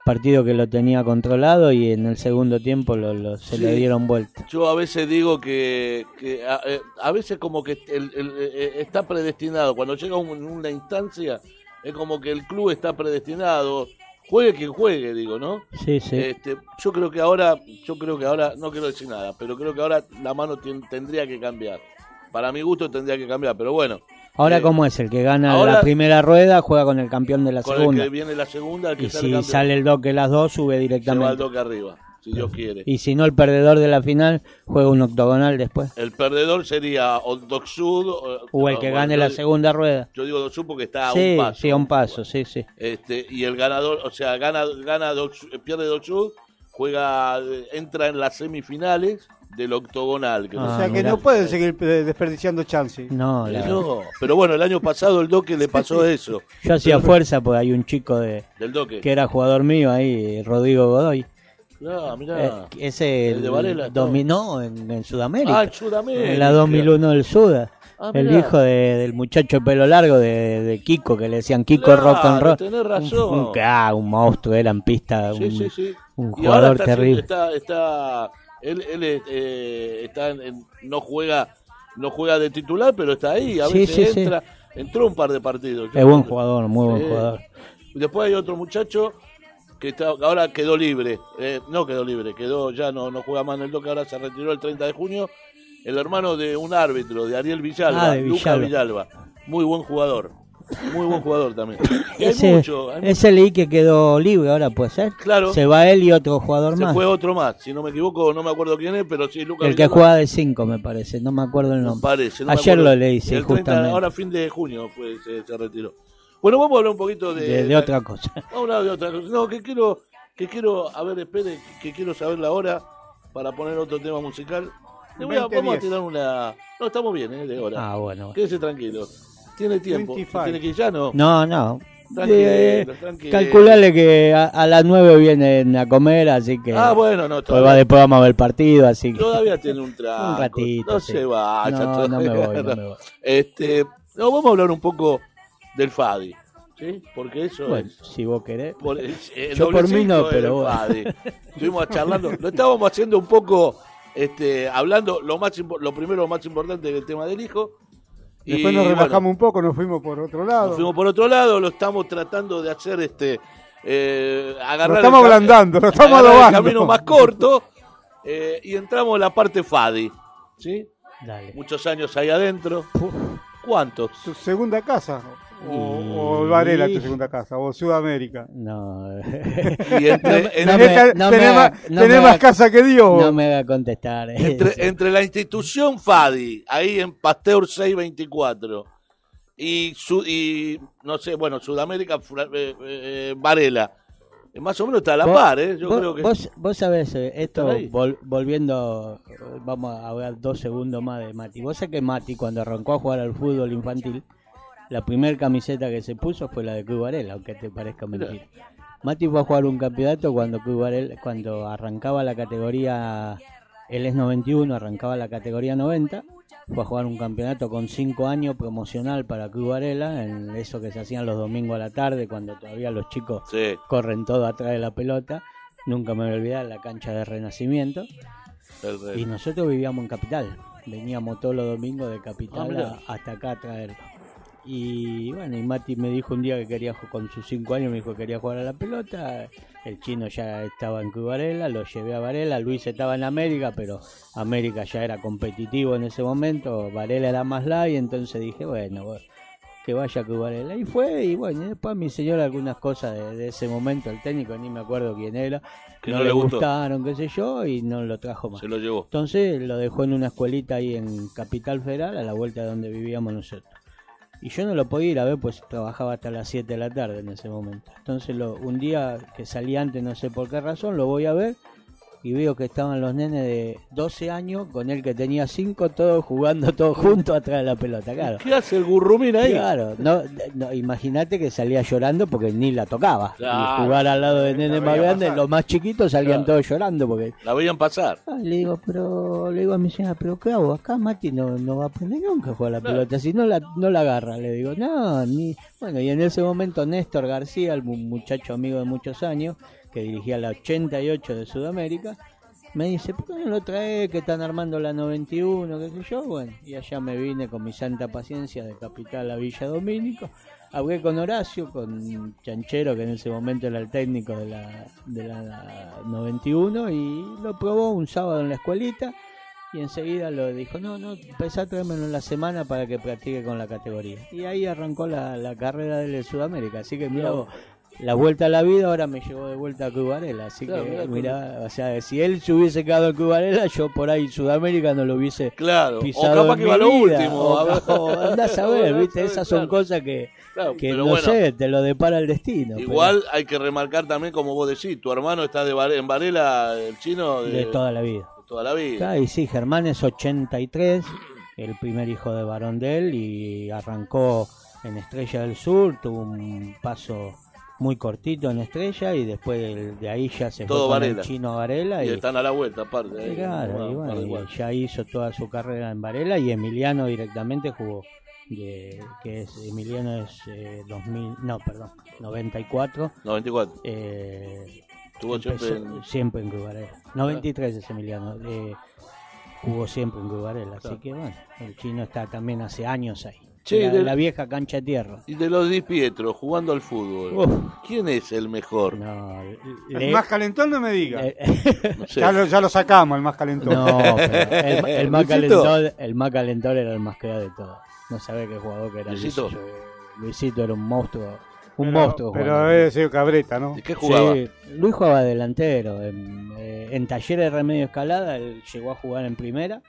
S8: Partido que lo tenía controlado y en el segundo tiempo lo, lo- se
S3: Sí.
S8: le dieron vuelta.
S3: Yo a veces digo que, que a, eh, a veces como que el- el- eh, está predestinado. Cuando llega un- una instancia, es como que el club está predestinado. Juegue quien juegue, digo, ¿no?
S8: Sí, sí.
S3: Este, yo creo que ahora, yo creo que ahora, no quiero decir nada, pero creo que ahora la mano tendría que cambiar. Para mi gusto tendría que cambiar, pero bueno,
S8: Ahora,
S3: eh,
S8: ¿cómo es? El que gana
S3: ahora-
S8: la primera rueda juega con el campeón de la
S3: con
S8: segunda.
S3: el que viene la segunda, el que
S8: Y
S3: sale
S8: si
S3: campeón,
S8: sale el doque las dos, sube
S3: se va
S8: directamente.
S3: toque arriba, si Dios quiere.
S8: Y si no, el perdedor de la final juega un octogonal después.
S3: El perdedor sería o Doc Sud o,
S8: O el que gane la segunda rueda.
S3: Yo digo Doc Sud porque está a
S8: Sí,
S3: un paso.
S8: sí, a un paso, sí, sí.
S3: Este, y el ganador, o sea, gana, gana Doc pierde Doc Sud, juega, entra en las semifinales del octogonal. que
S5: O
S3: no
S8: Ah,
S5: sea
S3: sé
S5: que
S8: mirá.
S5: no pueden seguir eh, desperdiciando chances.
S8: No,
S3: Eh,
S8: la-
S3: no, pero bueno, el año pasado el Doque le pasó eso,
S8: yo hacía fuerza porque hay un chico de
S3: del Doque.
S8: que era jugador mío ahí, Rodrigo Godoy. Eh,
S3: mirá.
S8: ese
S3: ¿El de Varela, no?
S8: dominó en, en Sudamérica.
S3: Ah, en Sudamérica.
S8: en la 2001 del Suda.
S3: Ah,
S8: el hijo de- del muchacho de pelo largo de, de Kiko, que le decían Kiko
S3: Claro,
S8: Rock and Roll.
S3: tenés razón.
S8: Un, ah, un monstruo, era en pista,
S3: Sí,
S8: un,
S3: sí, sí.
S8: un
S3: Y ahora
S8: jugador
S3: está,
S8: terrible.
S3: está, está, él, él es, eh, está en- no juega, no juega de titular, pero está ahí. A
S8: Sí,
S3: veces
S8: sí, sí.
S3: entra, entró un par de partidos.
S8: Es buen jugador, muy buen jugador.
S3: Después hay otro muchacho que está, ahora quedó libre, eh, no quedó libre, quedó ya no, no juega más en el Doca, ahora se retiró el 30 de junio. El hermano de un árbitro, de Ariel Villalba,
S8: Ah, de
S3: Luca
S8: Villalba.
S3: Villalba. Muy buen jugador. Muy buen jugador también. Y <laughs> hay
S8: Ese,
S3: mucho, hay
S8: ese leí que quedó libre ahora, ¿puede ser?
S3: Claro.
S8: Se va él y otro jugador
S3: Se
S8: más.
S3: fue otro más, si no me equivoco, no me acuerdo quién es, pero sí, Lucas
S8: El que
S3: Villalba,
S8: juega de 5, me parece, no me acuerdo el nombre.
S3: parece. no
S8: Ayer lo leí, sí,
S3: El 30,
S8: justamente.
S3: ahora fin de junio fue, se, se retiró. Bueno, vamos a hablar un poquito de...
S8: de, de otra cosa. <laughs>
S3: Vamos a hablar de otra cosa. No, que quiero, que quiero, a ver, espere, que quiero saber la hora para poner otro tema musical. Le voy a,
S5: 20,
S3: vamos a
S5: 10.
S3: tirar una... No, estamos bien, ¿eh? De hora.
S8: Ah, bueno.
S3: Quédese tranquilo. Tiene tiempo.
S5: 25.
S3: Tiene que ir ya, ¿no?
S8: No, no.
S3: Tranquilo,
S8: Eh,
S3: tranquilo.
S8: calculale que a, a las 9 vienen a comer, así que.
S3: Ah, bueno, no,
S8: Pues
S3: todavía-
S8: va después vamos a ver el partido, así que.
S3: Todavía tiene un trago. <laughs>
S8: Un ratito,
S3: No
S8: sí.
S3: se vaya.
S8: No, no me
S3: todavía,
S8: voy, no me voy.
S3: Este, no, vamos a hablar un poco del Fadi. ¿Sí? Porque eso
S8: Bueno,
S3: es.
S8: si vos querés.
S3: por- el
S8: Yo por mí no, pero bueno.
S3: Fadi. <laughs> Estuvimos charlando. Lo estábamos haciendo un poco. Este, hablando lo más impo- lo primero lo más importante del tema del hijo Y,
S5: Después nos
S3: bueno,
S5: relajamos un poco, nos fuimos por otro lado.
S3: nos fuimos por otro lado, lo estamos tratando de hacer este eh, agarrar
S5: Lo estamos ablandando, lo estamos
S3: agarrar
S5: adobando.
S3: el camino más corto eh, y entramos en la parte Fadi, ¿sí?
S8: Dale.
S3: Muchos años ahí adentro. ¿Cuántos?
S5: ¿Tu segunda casa? O, o Varela, tu segunda casa, o Sudamérica.
S8: No.
S5: Tenés, más, casa que Dios.
S8: No me haga contestar. <laughs>
S3: entre, entre la institución Fadi, ahí en Pasteur 624, y, su, y no sé, bueno, Sudamérica, eh, eh, Varela, eh, más o menos está a la
S8: Vos-
S3: par, ¿eh? Yo
S8: vos,
S3: creo que...
S8: vos, vos sabés, eh, esto vol- volviendo, vamos a hablar dos segundos más de Mati. Vos sabés que Mati, cuando arrancó a jugar al fútbol infantil, la primera camiseta que se puso fue la de Cruz Varela, aunque te parezca mentira. Mati fue a jugar un campeonato cuando Cruz Varela- cuando arrancaba la categoría, él es 91, arrancaba la categoría 90, fue a jugar un campeonato con 5 años promocional para Cruz Varela, en eso que se hacían los domingos a la tarde, cuando todavía los chicos
S3: Sí,
S8: corren todo atrás de la pelota. Nunca me voy a olvidar la cancha de Renacimiento. Y nosotros vivíamos en Capital. Veníamos todos los domingos de
S3: Ah,
S8: Capital
S3: mirá.
S8: a- hasta acá a traerlo. Y bueno, y Mati me dijo un día que quería, con sus cinco años, me dijo que quería jugar a la pelota. El chino ya estaba en Cruz Varela, lo llevé a Varela. Luis estaba en América, pero América ya era competitivo en ese momento. Varela era más light, entonces dije, bueno, que vaya a Cruz Varela. Y fue, y bueno, y después me enseñó algunas cosas de, de ese momento, el técnico, ni me acuerdo quién era.
S3: Que
S8: no,
S3: no
S8: le
S3: le gustó.
S8: gustaron, qué sé yo, y no lo trajo más.
S3: Se lo llevó.
S8: Entonces lo dejó en una escuelita ahí en Capital Federal, a la vuelta de donde vivíamos nosotros. Y yo no lo podía ir a ver, pues trabajaba hasta las 7 de la tarde en ese momento. Entonces lo, un día que salí antes, no sé por qué razón, lo voy a ver y veo que estaban los nenes de 12 años con el que tenía 5, todos jugando todos juntos atrás de la pelota, claro.
S3: ¿Qué hace el gurrumín ahí?
S8: Claro, no, no, imagínate que salía llorando porque ni la tocaba.
S3: Claro.
S8: y jugar al lado de nenes más
S5: pasar.
S8: los más chiquitos salían
S3: Claro.
S8: todos llorando porque
S3: La veían pasar.
S8: Ah, le digo, pero le digo a mi señora, pero ¿qué hago? Acá Mati no, no va a aprender nunca a jugar a la
S3: Claro.
S8: pelota, si no la, no la agarra, le digo, no, ni... Bueno, y en ese momento Néstor García, el mu- muchacho amigo de muchos años, que dirigía la 88 de Sudamérica, me dice, ¿por qué no lo trae que están armando la 91, qué sé yo? Bueno, y allá me vine con mi santa paciencia de Capital a Villa Domínico, hablé con Horacio, con Chanchero, que en ese momento era el técnico de la, de la 91, y lo probó un sábado en la escuelita, y enseguida lo dijo, no, no, empezá a traérmelo en la semana para que practique con la categoría. Y ahí arrancó la, la carrera de él en Sudamérica, así que mira vos, la vuelta a la vida ahora me llevó de vuelta a Cubarela, así
S3: Claro,
S8: que mira, o sea, si él se hubiese quedado en Cubarela, yo por ahí en Sudamérica no lo hubiese
S3: Claro. O
S8: pisado
S3: capaz
S8: en
S3: que
S8: mi
S3: lo
S8: vida,
S3: último.
S8: o- andás a <laughs> ver, viste, esas son cosas que,
S3: Claro,
S8: que no
S3: bueno,
S8: sé, te lo depara el destino. pero
S3: Igual hay que remarcar también, como vos decís, tu hermano está de en Varela, el chino, de,
S8: de toda la vida.
S3: de toda la vida.
S8: Y sí, Germán es 83, el primer hijo de varón de él, y arrancó en Estrella del Sur, tuvo un paso muy cortito en Estrella y después de, de ahí ya se
S3: Todo
S8: fue con el
S3: Varela.
S8: chino Varela
S3: Y
S8: y,
S3: están a la vuelta, aparte. ahí,
S8: claro, y bueno, y ya hizo toda su carrera en Varela y Emiliano directamente jugó de- que es Emiliano es eh, 2000 no perdón 94
S3: 94.
S8: eh,
S3: Estuvo siempre en-
S8: siempre en Varela 93 es Emiliano eh, jugó siempre en Cruz Varela así
S3: Claro.
S8: que bueno el chino está también hace años ahí
S3: Che,
S8: la,
S3: de-
S8: la vieja cancha de tierra
S3: Y de los Di Pietro jugando al fútbol.
S8: Uf.
S3: ¿Quién es el mejor?
S8: no,
S5: El
S8: le-
S5: más calentón no me diga.
S8: eh,
S3: No <laughs> sé.
S5: Ya lo, ya lo sacamos, el más calentón.
S8: No, pero el, el <laughs> más calentón, el más calentón era el más creado de todos. No sabe qué jugador que era
S3: Luisito.
S8: Luisito. Luisito era un monstruo, un
S5: Pero-
S8: monstruo.
S5: Pero debe ser Cabreta, ¿no?
S3: ¿Y qué jugaba?
S8: Sí, Luis jugaba delantero. En, eh, en Talleres de Remedio Escalada él llegó a jugar en primera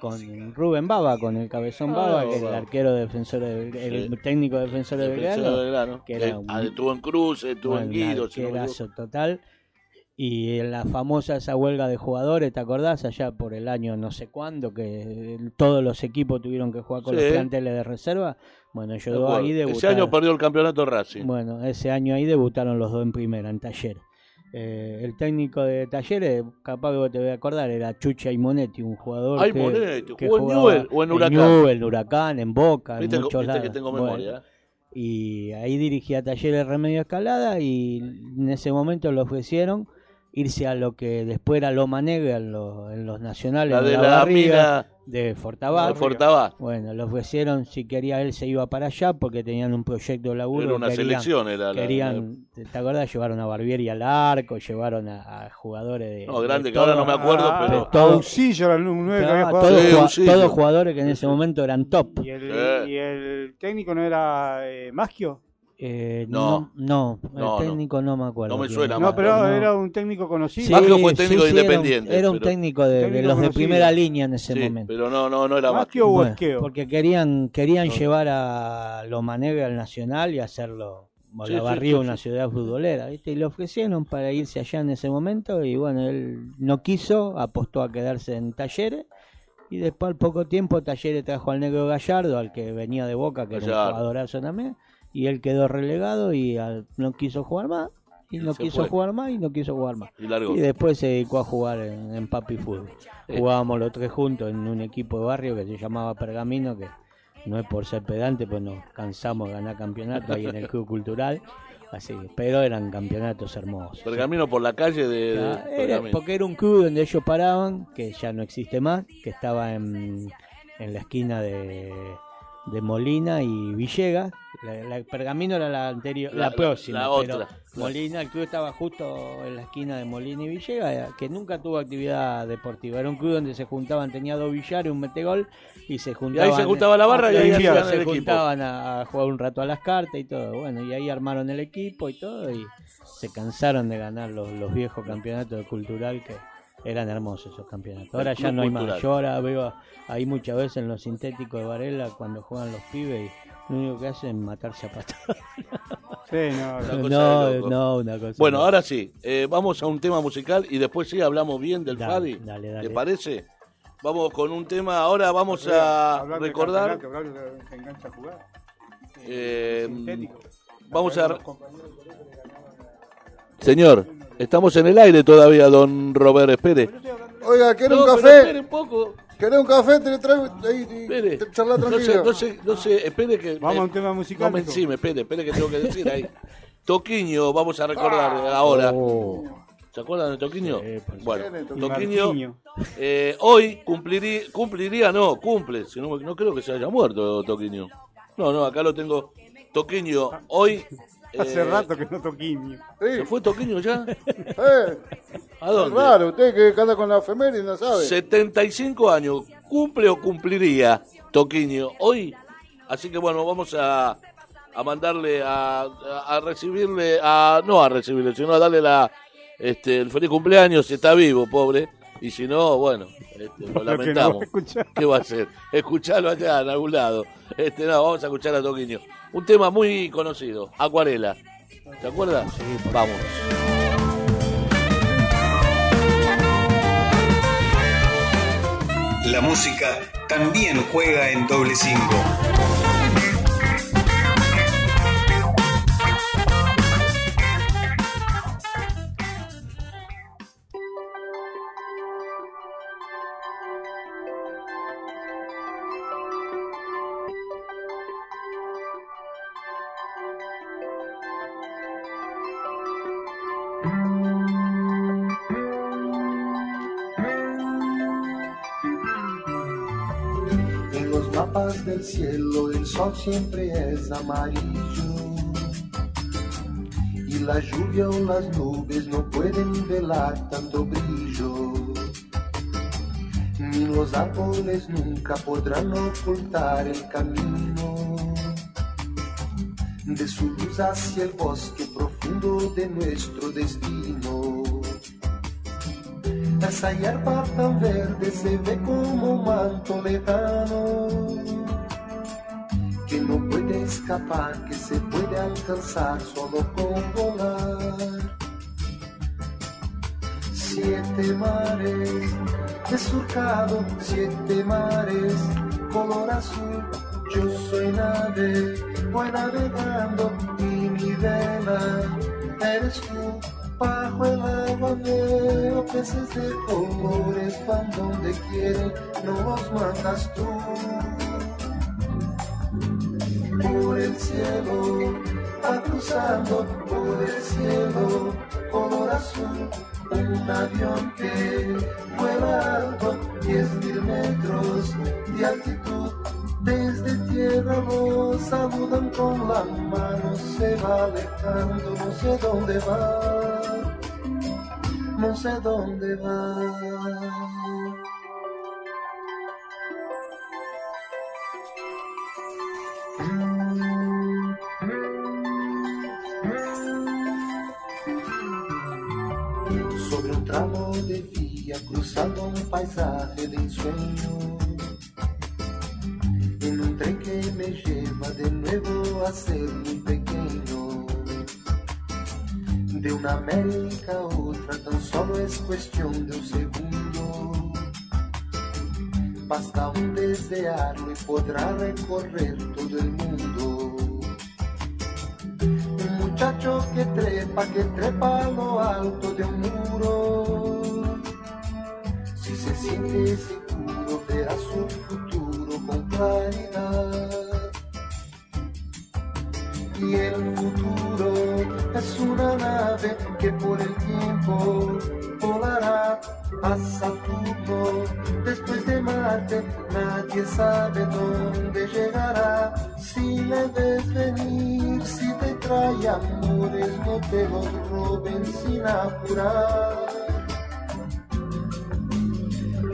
S8: con Rubén Baba, con el cabezón
S3: Ah,
S8: Baba, que es el arquero defensor de, el
S3: Sí.
S8: técnico defensor de Belgrano. que era
S3: que,
S8: un-
S3: ah, estuvo en Cruces, estuvo en Guido. no
S8: total. Y en la famosa esa huelga de jugadores, ¿te acordás? Allá por el año no sé cuándo, que todos los equipos tuvieron que jugar con
S3: Sí.
S8: los planteles de reserva. Bueno, dos ahí
S3: Ese
S8: debutaron.
S3: año perdió el campeonato Racing.
S8: Bueno, ese año ahí debutaron los dos en primera, en Talleres. Eh, el técnico de Talleres, capaz que vos te voy a acordar, era Chucha Monetti, un jugador
S3: Ay,
S8: que,
S3: Monetti,
S8: que
S3: ¿jugó en Newell o en Huracán?
S8: Newell, en Huracán, en Boca,
S3: Viste,
S8: en
S3: que-
S8: muchos
S3: viste
S8: lados.
S3: que tengo
S8: Bueno,
S3: memoria. ¿eh?
S8: y ahí dirigía Talleres Remedio Escalada y en ese momento le ofrecieron irse a lo que después era Loma Negra en, los- en los nacionales
S3: La de
S8: la
S3: la
S8: barriga
S3: mina
S8: de Fortabat.
S3: de Fortabat.
S8: Bueno, le ofrecieron si quería él se iba para allá porque tenían un proyecto de laburo.
S3: Era una
S8: querían,
S3: selección, era la-
S8: querían, ¿te te acordás? Llevaron a Barbieri al arco, llevaron a, a jugadores de.
S3: No, grande,
S8: de
S3: que ahora no me acuerdo,
S5: Ah,
S3: pero-
S8: todo-
S5: Auxillo era el nueve que
S8: Claro,
S5: había jugado.
S8: todos,
S3: Sí,
S8: todos jugadores que en ese momento eran top.
S5: ¿Y el,
S3: Eh.
S5: y el técnico no era eh, Maschio?
S8: Eh,
S3: No.
S8: no, no,
S3: No, no.
S8: el técnico no, me acuerdo.
S3: No me suena
S8: era.
S5: No, pero
S8: no.
S5: era un técnico conocido.
S8: Sí,
S3: Maggio fue técnico de
S8: sí, era un-
S3: Independiente,
S8: Era un,
S3: pero-
S8: técnico de, los de primera línea en ese
S3: Sí,
S8: momento.
S3: pero no, no, no era más.
S5: Maschio o
S8: Bueno,
S5: Esqueo.
S8: porque querían querían llevar a Loma Negra al Nacional y hacerlo
S3: sí,
S8: una
S3: sí.
S8: ciudad futbolera, ¿viste? Y le ofrecieron para irse allá en ese momento y bueno, él no quiso, apostó a quedarse en Talleres y después al poco tiempo Talleres trajo al Negro Gallardo, al que venía de Boca, que era
S3: Gallardo.
S8: un jugadorazo también, y él quedó relegado y al- no quiso jugar más. Y no quiso
S3: fue.
S8: jugar más y no quiso jugar más.
S3: Y
S8: después se dedicó a jugar en, en Papi Fútbol.
S3: Eh.
S8: Jugábamos los tres juntos en un equipo de barrio que se llamaba Pergamino, que no es por ser pedante, pues nos cansamos de ganar campeonatos ahí en el Club Cultural. Así, pero eran campeonatos hermosos.
S3: Pergamino por la calle de, de
S8: Ah, era- porque era un club donde ellos paraban, que ya no existe más, que estaba en, en la esquina de, de Molina y Villegas. La, la- Pergamino era la anterior, la,
S3: La-
S8: próxima,
S3: la
S8: pero
S3: otra.
S8: Molina, el club estaba justo en la esquina de Molina y Villegas, eh, que nunca tuvo actividad deportiva. Era un club donde se juntaban, tenía dos billares, un metegol, y se
S3: Y
S8: juntaban.
S3: ahí se juntaba la barra y ahí
S5: ahí
S8: se juntaban a, a jugar un rato a las cartas y todo. Bueno, y ahí armaron el equipo y todo, y se cansaron de ganar los, los viejos campeonatos de cultural que eran hermosos esos campeonatos. Ahora ya no hay más.
S3: cultural.
S8: Yo ahora veo ahí muchas veces en los sintéticos de Varela cuando juegan los pibes y lo único que hacen es matarse a patadas. <laughs>
S5: Sí, no,
S3: Una
S5: no.
S8: No, una cosa.
S3: Bueno,
S8: no.
S3: ahora sí, eh, vamos a un tema musical y después sí hablamos bien del
S8: Dale,
S3: Fadi.
S8: dale, dale.
S3: ¿Te parece? Vamos con un tema, ahora vamos a
S5: Hablar
S3: recordar,
S5: que engancha a jugar.
S3: eh,
S5: Sintético.
S3: vamos a... Señor, estamos en el aire todavía, don Robert, espere.
S10: Oiga, ¿quiere
S3: No,
S10: un
S3: pero
S10: café?
S3: espere un poco,
S10: ¿Quiere un café? Te le traigo ahí y te charla
S3: No sé,
S10: tranquilo.
S3: no sé, no sé, espere que...
S5: Vamos a
S3: eh,
S5: un tema
S3: no
S5: musical.
S3: me
S5: mijo.
S3: encime, espere, espere que tengo que decir ahí. <laughs> Toquiño, vamos a recordar ahora.
S10: Oh.
S3: ¿Se acuerdan de Toquiño? Bueno. Toquiño eh, hoy cumpliría, cumpliría, no, cumple, si no, no creo que se haya muerto Toquiño. No, no, acá lo tengo. Toquiño, hoy...
S5: Hace
S3: eh,
S5: rato que no toquiño.
S3: ¿Se fue Toquiño ya?
S10: Eh,
S3: ¿A
S10: es
S3: dónde?
S10: raro, usted que anda con la efeméride no sabe.
S3: 75 años, cumple o cumpliría Toquiño hoy. Así que bueno, vamos a, a mandarle a, a, a recibirle, a no a recibirle, sino a darle la este el feliz cumpleaños si está vivo, pobre. Y si no, bueno, este, lo
S5: no
S3: lamentamos.
S5: va a escuchar.
S3: ¿Qué va a hacer? Escucharlo allá en algún lado. Este, no, vamos a escuchar a Toquiño. Un tema muy conocido, Acuarela. ¿Te acuerdas? Sí, vamos.
S1: La música también juega en doble cinco.
S11: Del cielo el sol siempre es amarillo y la lluvia o las nubes no pueden velar tanto brillo. Ni los árboles nunca podrán ocultar el camino de su luz hacia el bosque profundo de nuestro destino. Esa hierba tan verde se ve como un manto lejano que no puede escapar, que se puede alcanzar solo con volar. Siete mares, he surcado siete mares, color azul, yo soy nave, voy navegando y mi vela eres tú. Bajo el agua veo peces de colores, van donde quieren, no los mandas tú. Por el cielo, va cruzando por el cielo, color azul, un avión que vuela alto, diez mil metros de altitud. Desde tierra los saludan con la mano, se va alejando, no sé dónde va, no sé dónde va. Vía, cruzando un paisaje de ensueño. En un tren que me lleva de nuevo a ser muy pequeño. De una América a otra tan solo es cuestión de un segundo. Basta un desearlo y podrá recorrer todo el mundo. Un muchacho que trepa, que trepa a lo alto de un muro. Si se siente seguro, verá su futuro con claridad. Y el futuro es una nave que por el tiempo volará a Saturno. Después de Marte, nadie sabe dónde llegará. Si le ves venir, si te trae amores, no te los roben sin apurar.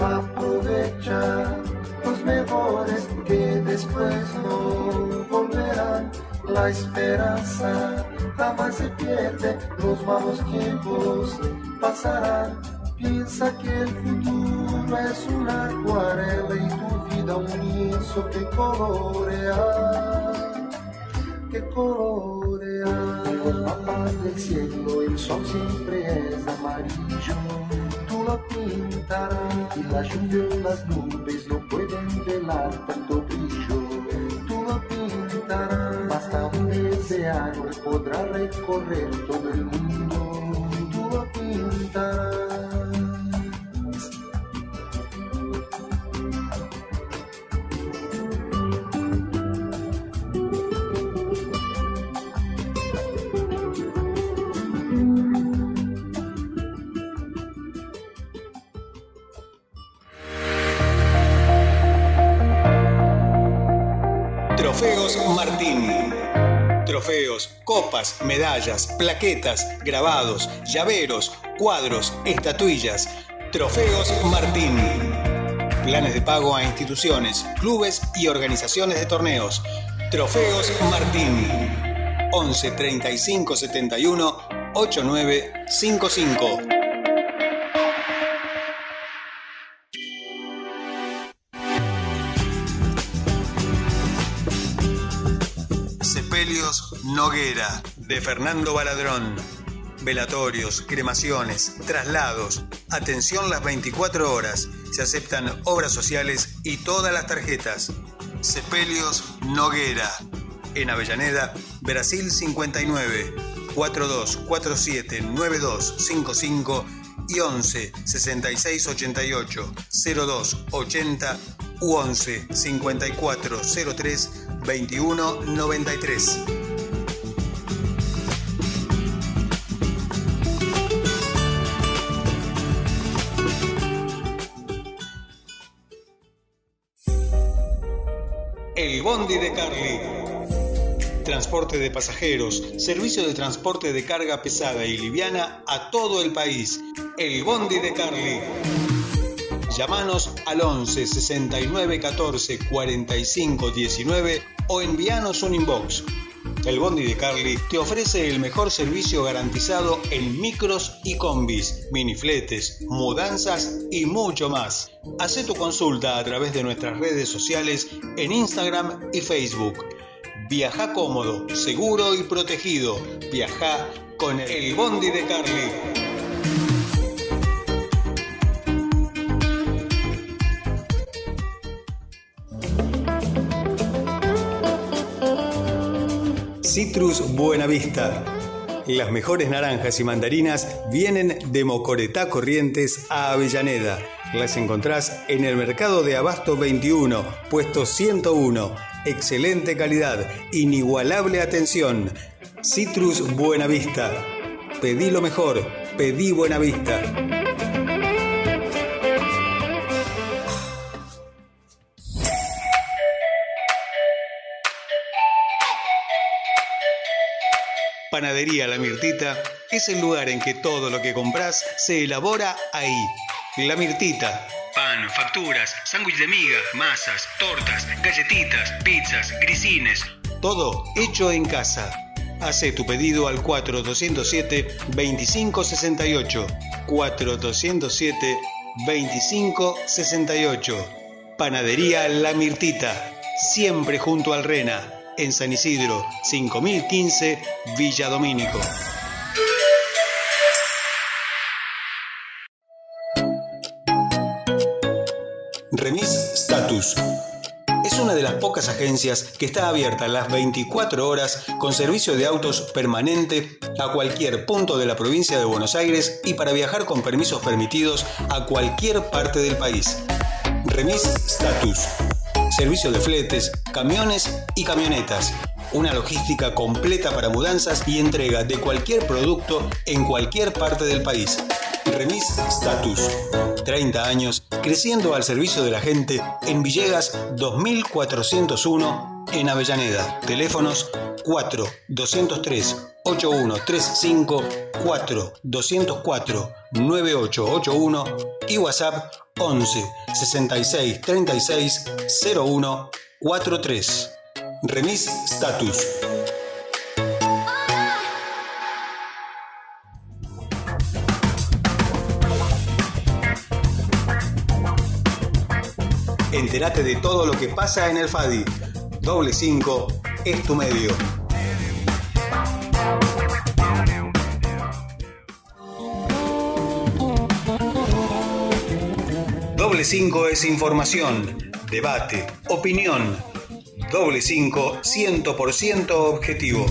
S11: Aprovecha los mejores que después no volverán. La esperanza jamás se pierde, los malos tiempos pasarán. Piensa que el futuro es una acuarela y tu vida un lienzo que colorea, que colorea. Mapas del cielo el sol siempre es amarillo lo pintarás y la lluvia las nubes no pueden velar tanto brillo. Tú lo pintarás, basta un desearlo y podrá recorrer todo el mundo. Tú lo pintarás.
S1: Trofeos, copas, medallas, plaquetas, grabados, llaveros, cuadros, estatuillas. Trofeos Martín. Planes de pago a instituciones, clubes y organizaciones de torneos. Trofeos Martín. 11 35 71 8955. Noguera, de Fernando Baladrón. Velatorios, cremaciones, traslados. Atención las 24 horas. Se aceptan obras sociales y todas las tarjetas. Sepelios Noguera. En Avellaneda, Brasil 59, 4247 9255 y 11 66 88 02 80 u 11 54 03 21 93. Bondi de Carly. Transporte de pasajeros, servicio de transporte de carga pesada y liviana a todo el país. El Bondi de Carly. Llámanos al 11 69 14 45 19 o envíanos un inbox. El Bondi de Carly te ofrece el mejor servicio garantizado en micros y combis, minifletes, mudanzas y mucho más. Haz tu consulta a través de nuestras redes sociales en Instagram y Facebook. Viaja cómodo, seguro y protegido. Viaja con el Bondi de Carly. Citrus Buenavista. Las mejores naranjas y mandarinas vienen de Mocoretá Corrientes a Avellaneda. Las encontrás en el mercado de Abasto 21, puesto 101. Excelente calidad, inigualable atención. Citrus Buenavista. Pedí lo mejor, pedí Buenavista. Panadería La Mirtita es el lugar en que todo lo que compras se elabora ahí. La Mirtita. Pan, facturas, sándwich de miga, masas, tortas, galletitas, pizzas, grisines. Todo hecho en casa. Hace tu pedido al 4207-2568. 4207-2568. Panadería La Mirtita. Siempre junto al Rena en San Isidro, 5015, Villa Domínico. Remis Status. Es una de las pocas agencias que está abierta las 24 horas con servicio de autos permanente a cualquier punto de la provincia de Buenos Aires y para viajar con permisos permitidos a cualquier parte del país. Remis Status servicio de fletes, camiones y camionetas. Una logística completa para mudanzas y entrega de cualquier producto en cualquier parte del país. Remis Status. 30 años creciendo al servicio de la gente en Villegas 2401 en Avellaneda. Teléfonos 4 203 8135 4 204 9881 y WhatsApp 11 66 36 01 43. Remis Status. Entérate de todo lo que pasa en el FADI. Doble 5 es tu medio. Doble 5 es información, debate, opinión. Doble 5, 100% objetivo.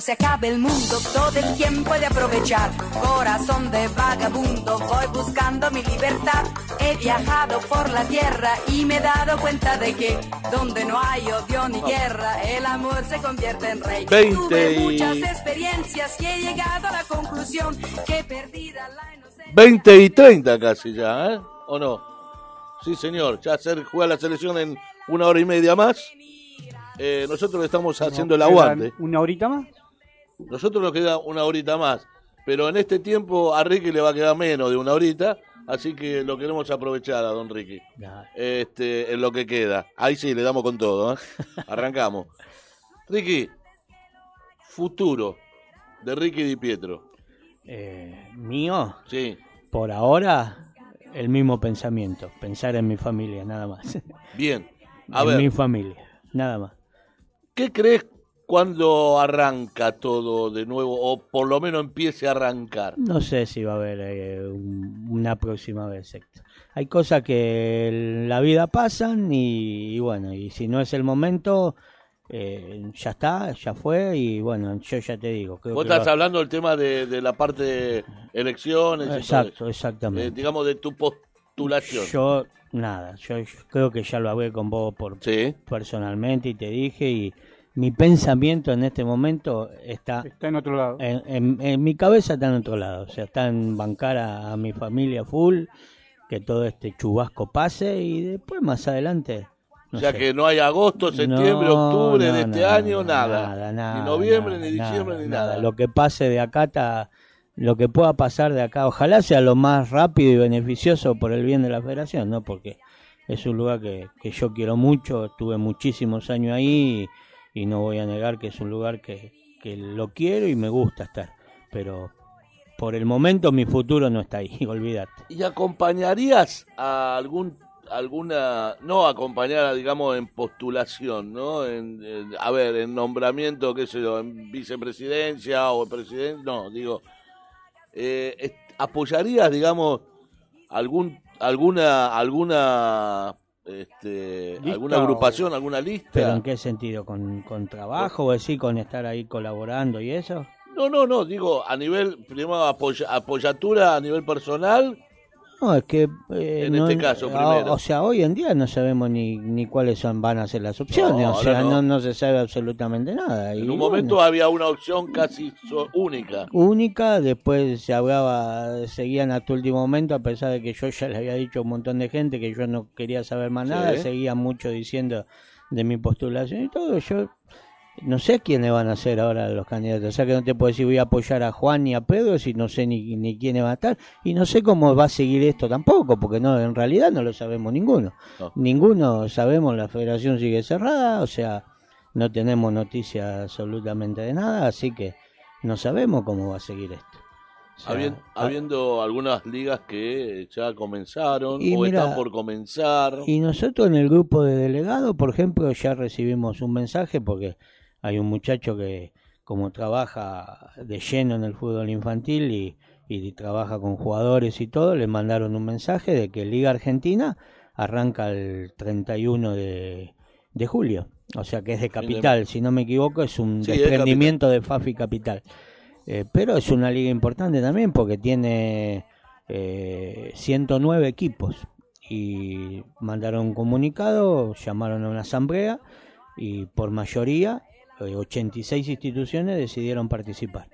S7: Se acabe el mundo, todo el tiempo he de aprovechar. Corazón de vagabundo, voy buscando mi libertad. He viajado por la tierra y me he dado cuenta de que donde no hay odio ni guerra, el amor se convierte en rey.
S3: 20
S7: Tuve
S3: y-
S7: muchas experiencias y he llegado a la conclusión que perdida la inocencia.
S3: 20 y 30 casi ya, ¿eh? ¿O no? Sí, señor. Ya hacer, juega la selección en una hora y media más. Eh, nosotros estamos haciendo el
S5: ¿Quedan
S3: aguante.
S5: ¿Una horita más?
S3: Nosotros nos queda una horita más. Pero en este tiempo a Ricky le va a quedar menos de una horita. Así que lo queremos aprovechar a don Ricky. Este, en lo que queda. Ahí sí, le damos con todo. ¿eh? <laughs> Arrancamos. Ricky, futuro de Ricky Di Pietro.
S8: Eh, ¿Mío?
S3: Sí.
S8: Por ahora, el mismo pensamiento. Pensar en mi familia, nada más.
S3: Bien. <laughs> A
S8: en
S3: ver.
S8: mi familia, nada más.
S3: ¿Qué crees ¿Cuándo arranca todo de nuevo? O por lo menos empiece a arrancar.
S8: No sé si va a haber eh, un- una próxima vez. Hay cosas que en la vida pasan y, y bueno, y si no es el momento, eh, ya está, ya fue y bueno, yo ya te digo. Creo
S3: Vos
S8: que
S3: estás
S8: va-
S3: hablando del tema de, de la parte de elecciones.
S8: Exacto, exactamente.
S3: Eh, digamos, de tu postulación.
S8: Yo, nada, yo, yo creo que ya lo hablé con vos por, personalmente y te dije y mi pensamiento en este momento está,
S5: Está en otro lado.
S8: en, en- en mi cabeza está en otro lado, o sea, está en bancar a, a mi familia full, que todo este chubasco pase y después más adelante... no
S3: o sea
S8: sé.
S3: que no hay agosto, septiembre,
S8: No,
S3: octubre
S8: no,
S3: de este
S8: no,
S3: año,
S8: no,
S3: nada.
S8: nada, nada,
S3: ni noviembre,
S8: nada,
S3: ni diciembre, ni nada.
S8: Lo que pase de acá, ta- lo que pueda pasar de acá, ojalá sea lo más rápido y beneficioso por el bien de la federación, ¿no? Porque es un lugar que, que yo quiero mucho, estuve muchísimos años ahí y, y no voy a negar que es un lugar que, que lo quiero y me gusta estar. Pero por el momento mi futuro no está ahí, <laughs> olvídate.
S3: ¿Y acompañarías a algún alguna no acompañar digamos en postulación no en, a ver en nombramiento qué sé yo en vicepresidencia o presidente no digo eh, apoyarías digamos algún alguna alguna este
S8: ¿Lista
S3: alguna agrupación alguna lista
S8: ¿Pero en qué sentido? ¿Con, con trabajo o decir con estar ahí colaborando y eso?
S3: no no no digo a nivel primero apoya- apoyatura a nivel personal
S8: No, es que... eh,
S3: En
S8: no-
S3: este caso, primero.
S8: O sea, hoy en día no sabemos ni, ni cuáles son, van a ser las opciones.
S3: No,
S8: o sea,
S3: no.
S8: no. Se sabe absolutamente nada. Y
S3: en un
S8: bueno,
S3: momento había una opción casi so- única
S8: única, después se hablaba, seguían hasta último momento, a pesar de que yo ya le había dicho a un montón de gente que yo no quería saber más
S3: Sí.
S8: nada, seguían mucho diciendo de mi postulación y todo, yo no sé quiénes van a ser ahora los candidatos, o sea que no te puedo decir voy a apoyar a Juan ni a Pedro si no sé ni, ni quiénes van a estar y no sé cómo va a seguir esto tampoco, porque no en realidad no lo sabemos ninguno,
S3: No.
S8: ninguno sabemos, la federación sigue cerrada, o sea, no tenemos noticias absolutamente de nada, así que no sabemos cómo va a seguir esto. O sea,
S3: Habien-
S8: ah,
S3: habiendo algunas ligas que ya comenzaron
S8: Y
S3: o
S8: mira,
S3: están por comenzar.
S8: Y nosotros en el grupo de delegados, por ejemplo, ya recibimos un mensaje porque hay un muchacho que como trabaja de lleno en el fútbol infantil y, y trabaja con jugadores y todo, le mandaron un mensaje de que Liga Argentina arranca el 31 de, de julio. O sea que es de capital, si no me equivoco, es un
S3: Sí,
S8: desprendimiento de Fafi Capital. Eh, pero es una liga importante también porque tiene eh, 109 equipos y mandaron un comunicado, llamaron a una asamblea y por mayoría 86 instituciones decidieron participar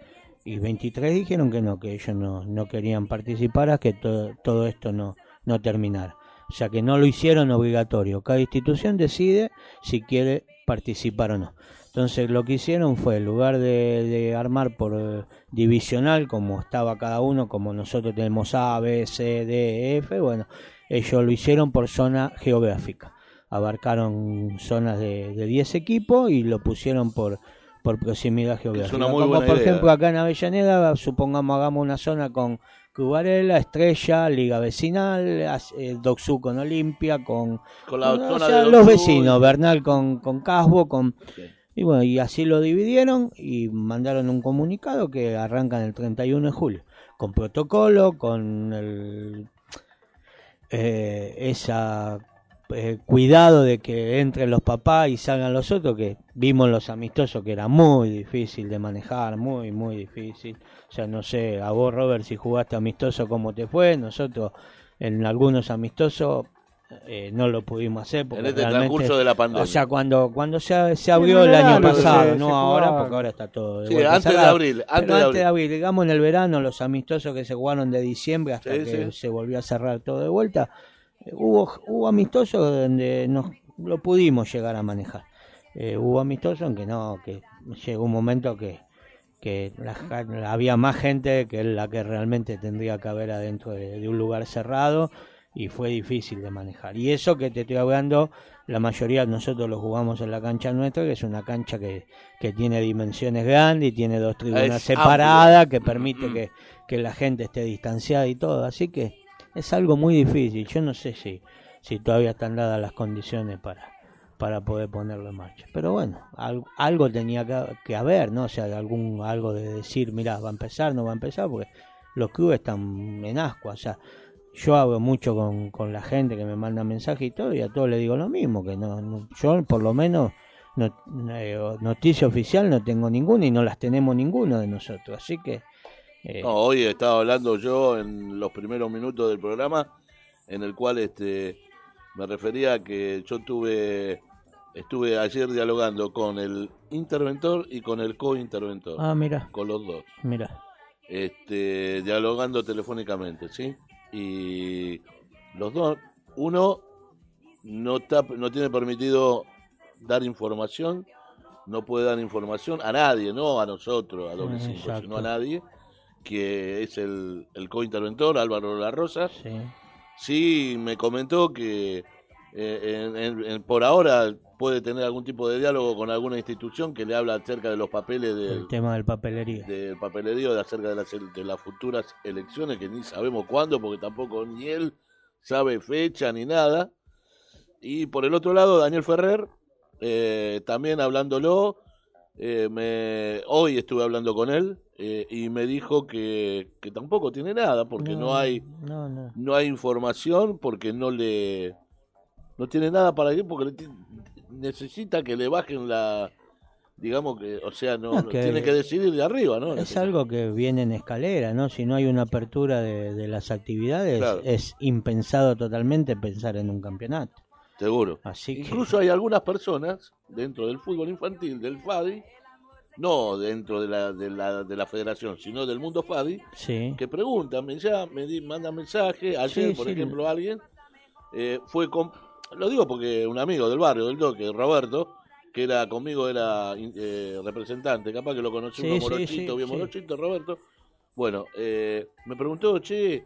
S8: y 23 dijeron que no, que ellos no, no querían participar, que to- todo esto no, no terminara. O sea que no lo hicieron obligatorio. Cada institución decide si quiere participar o no. Entonces lo que hicieron fue, en lugar de, de armar por eh, divisional, como estaba cada uno, como nosotros tenemos A, B, C, D, E, F, bueno, ellos lo hicieron por zona geográfica. Abarcaron zonas de, de 10 equipos y lo pusieron por, por proximidad geográfica. como por
S3: idea.
S8: ejemplo acá en Avellaneda, supongamos hagamos una zona con Cubarela, Estrella, Liga Vecinal, eh, Doxú con Olimpia, con,
S3: Con la
S8: o
S3: zona
S8: sea,
S3: de
S8: los vecinos, Bernal con, con Casbo, con... Y bueno, y así lo dividieron y mandaron un comunicado que arrancan el 31 de julio, con protocolo, con el eh, esa eh, cuidado de que entren los papás y salgan los otros, que vimos los amistosos que era muy difícil de manejar, muy, muy difícil. O sea, no sé, a vos Robert si jugaste amistoso, ¿cómo te fue? Nosotros en algunos amistosos eh, no lo pudimos hacer porque
S3: En este
S8: realmente-
S3: transcurso de la pandemia.
S8: o sea cuando cuando se, se abrió el año pasado
S5: se-
S8: no
S5: se
S8: ahora
S5: jugaba.
S8: porque ahora está todo de
S3: Sí,
S8: vuelta
S3: antes de abril,
S8: Pero
S3: antes de abril.
S8: abril digamos en el verano los amistosos que se jugaron de diciembre hasta
S3: Sí,
S8: que
S3: sí.
S8: se volvió a cerrar todo de vuelta hubo hubo amistosos donde nos lo pudimos llegar a manejar Eh, hubo amistosos en que no que llegó un momento que que la había más gente que la que realmente tendría que haber adentro de, de un lugar cerrado y fue difícil de manejar. Y eso que te estoy hablando, la mayoría de nosotros lo jugamos en la cancha nuestra, que es una cancha que, que tiene dimensiones grandes y tiene dos tribunas
S3: Es
S8: separadas, que permite que, que la gente esté distanciada y todo. Así que es algo muy difícil. Yo no sé si, si todavía están dadas las condiciones para, para poder ponerlo en marcha. Pero bueno, al- algo tenía que, que haber, ¿no? O sea, algún algo de decir, mira, va a empezar, no va a empezar, porque los clubes están en ascua. O sea, yo hablo mucho con, con la gente que me manda mensajes y todo, y a todos les digo lo mismo, que no, no- yo por lo menos no- eh, noticia oficial no tengo ninguna y no las tenemos ninguno de nosotros. Así que... eh,
S3: No, hoy estaba hablando yo en los primeros minutos del programa, en el cual este me refería a que yo tuve estuve ayer dialogando con el interventor y con el co-interventor.
S8: Ah, mira.
S3: Con los dos.
S8: Mira.
S3: Este, dialogando telefónicamente, ¿sí? Y los dos, uno no está, no tiene permitido dar información, no puede dar información a nadie, no a nosotros, a doble
S8: Mm,
S3: cinco, sino a nadie, que es el, el co-interventor Álvaro La Rosa.
S8: Sí.
S3: Sí, me comentó que eh, en- en- en- por ahora puede tener algún tipo de diálogo con alguna institución que le habla acerca de los papeles del,
S8: El tema del papelería.
S3: del papelerío de acerca de las, de las futuras elecciones, que ni sabemos cuándo, porque tampoco ni él sabe fecha ni nada. Y por el otro lado, Daniel Ferrer, eh, también hablándolo, eh, me, hoy estuve hablando con él eh, y me dijo que, que tampoco tiene nada, porque no, hay
S8: No, no.
S3: no hay información, porque no le no tiene nada para ir, porque le necesita que le bajen la digamos que, o sea, no,
S8: que-
S3: tiene que decidir de arriba, ¿no?
S8: Es algo que viene en escalera, ¿no? Si no hay una apertura de, de las actividades,
S3: Claro.
S8: es impensado totalmente pensar en un campeonato.
S3: Seguro.
S8: Así que,
S3: Incluso hay algunas personas dentro del fútbol infantil, del FADI, no dentro de la, de la, de la federación, sino del mundo FADI,
S8: sí,
S3: que preguntan, me, ya, me di- mandan mensaje. Ayer,
S8: Sí,
S3: por
S8: sí.
S3: ejemplo, alguien eh, fue con. Lo digo porque un amigo del barrio, del Doque, Roberto, que era conmigo, era eh, representante, capaz que lo conocí
S8: sí,
S3: morochito, bien morochito, Roberto. Bueno, eh, me preguntó, che,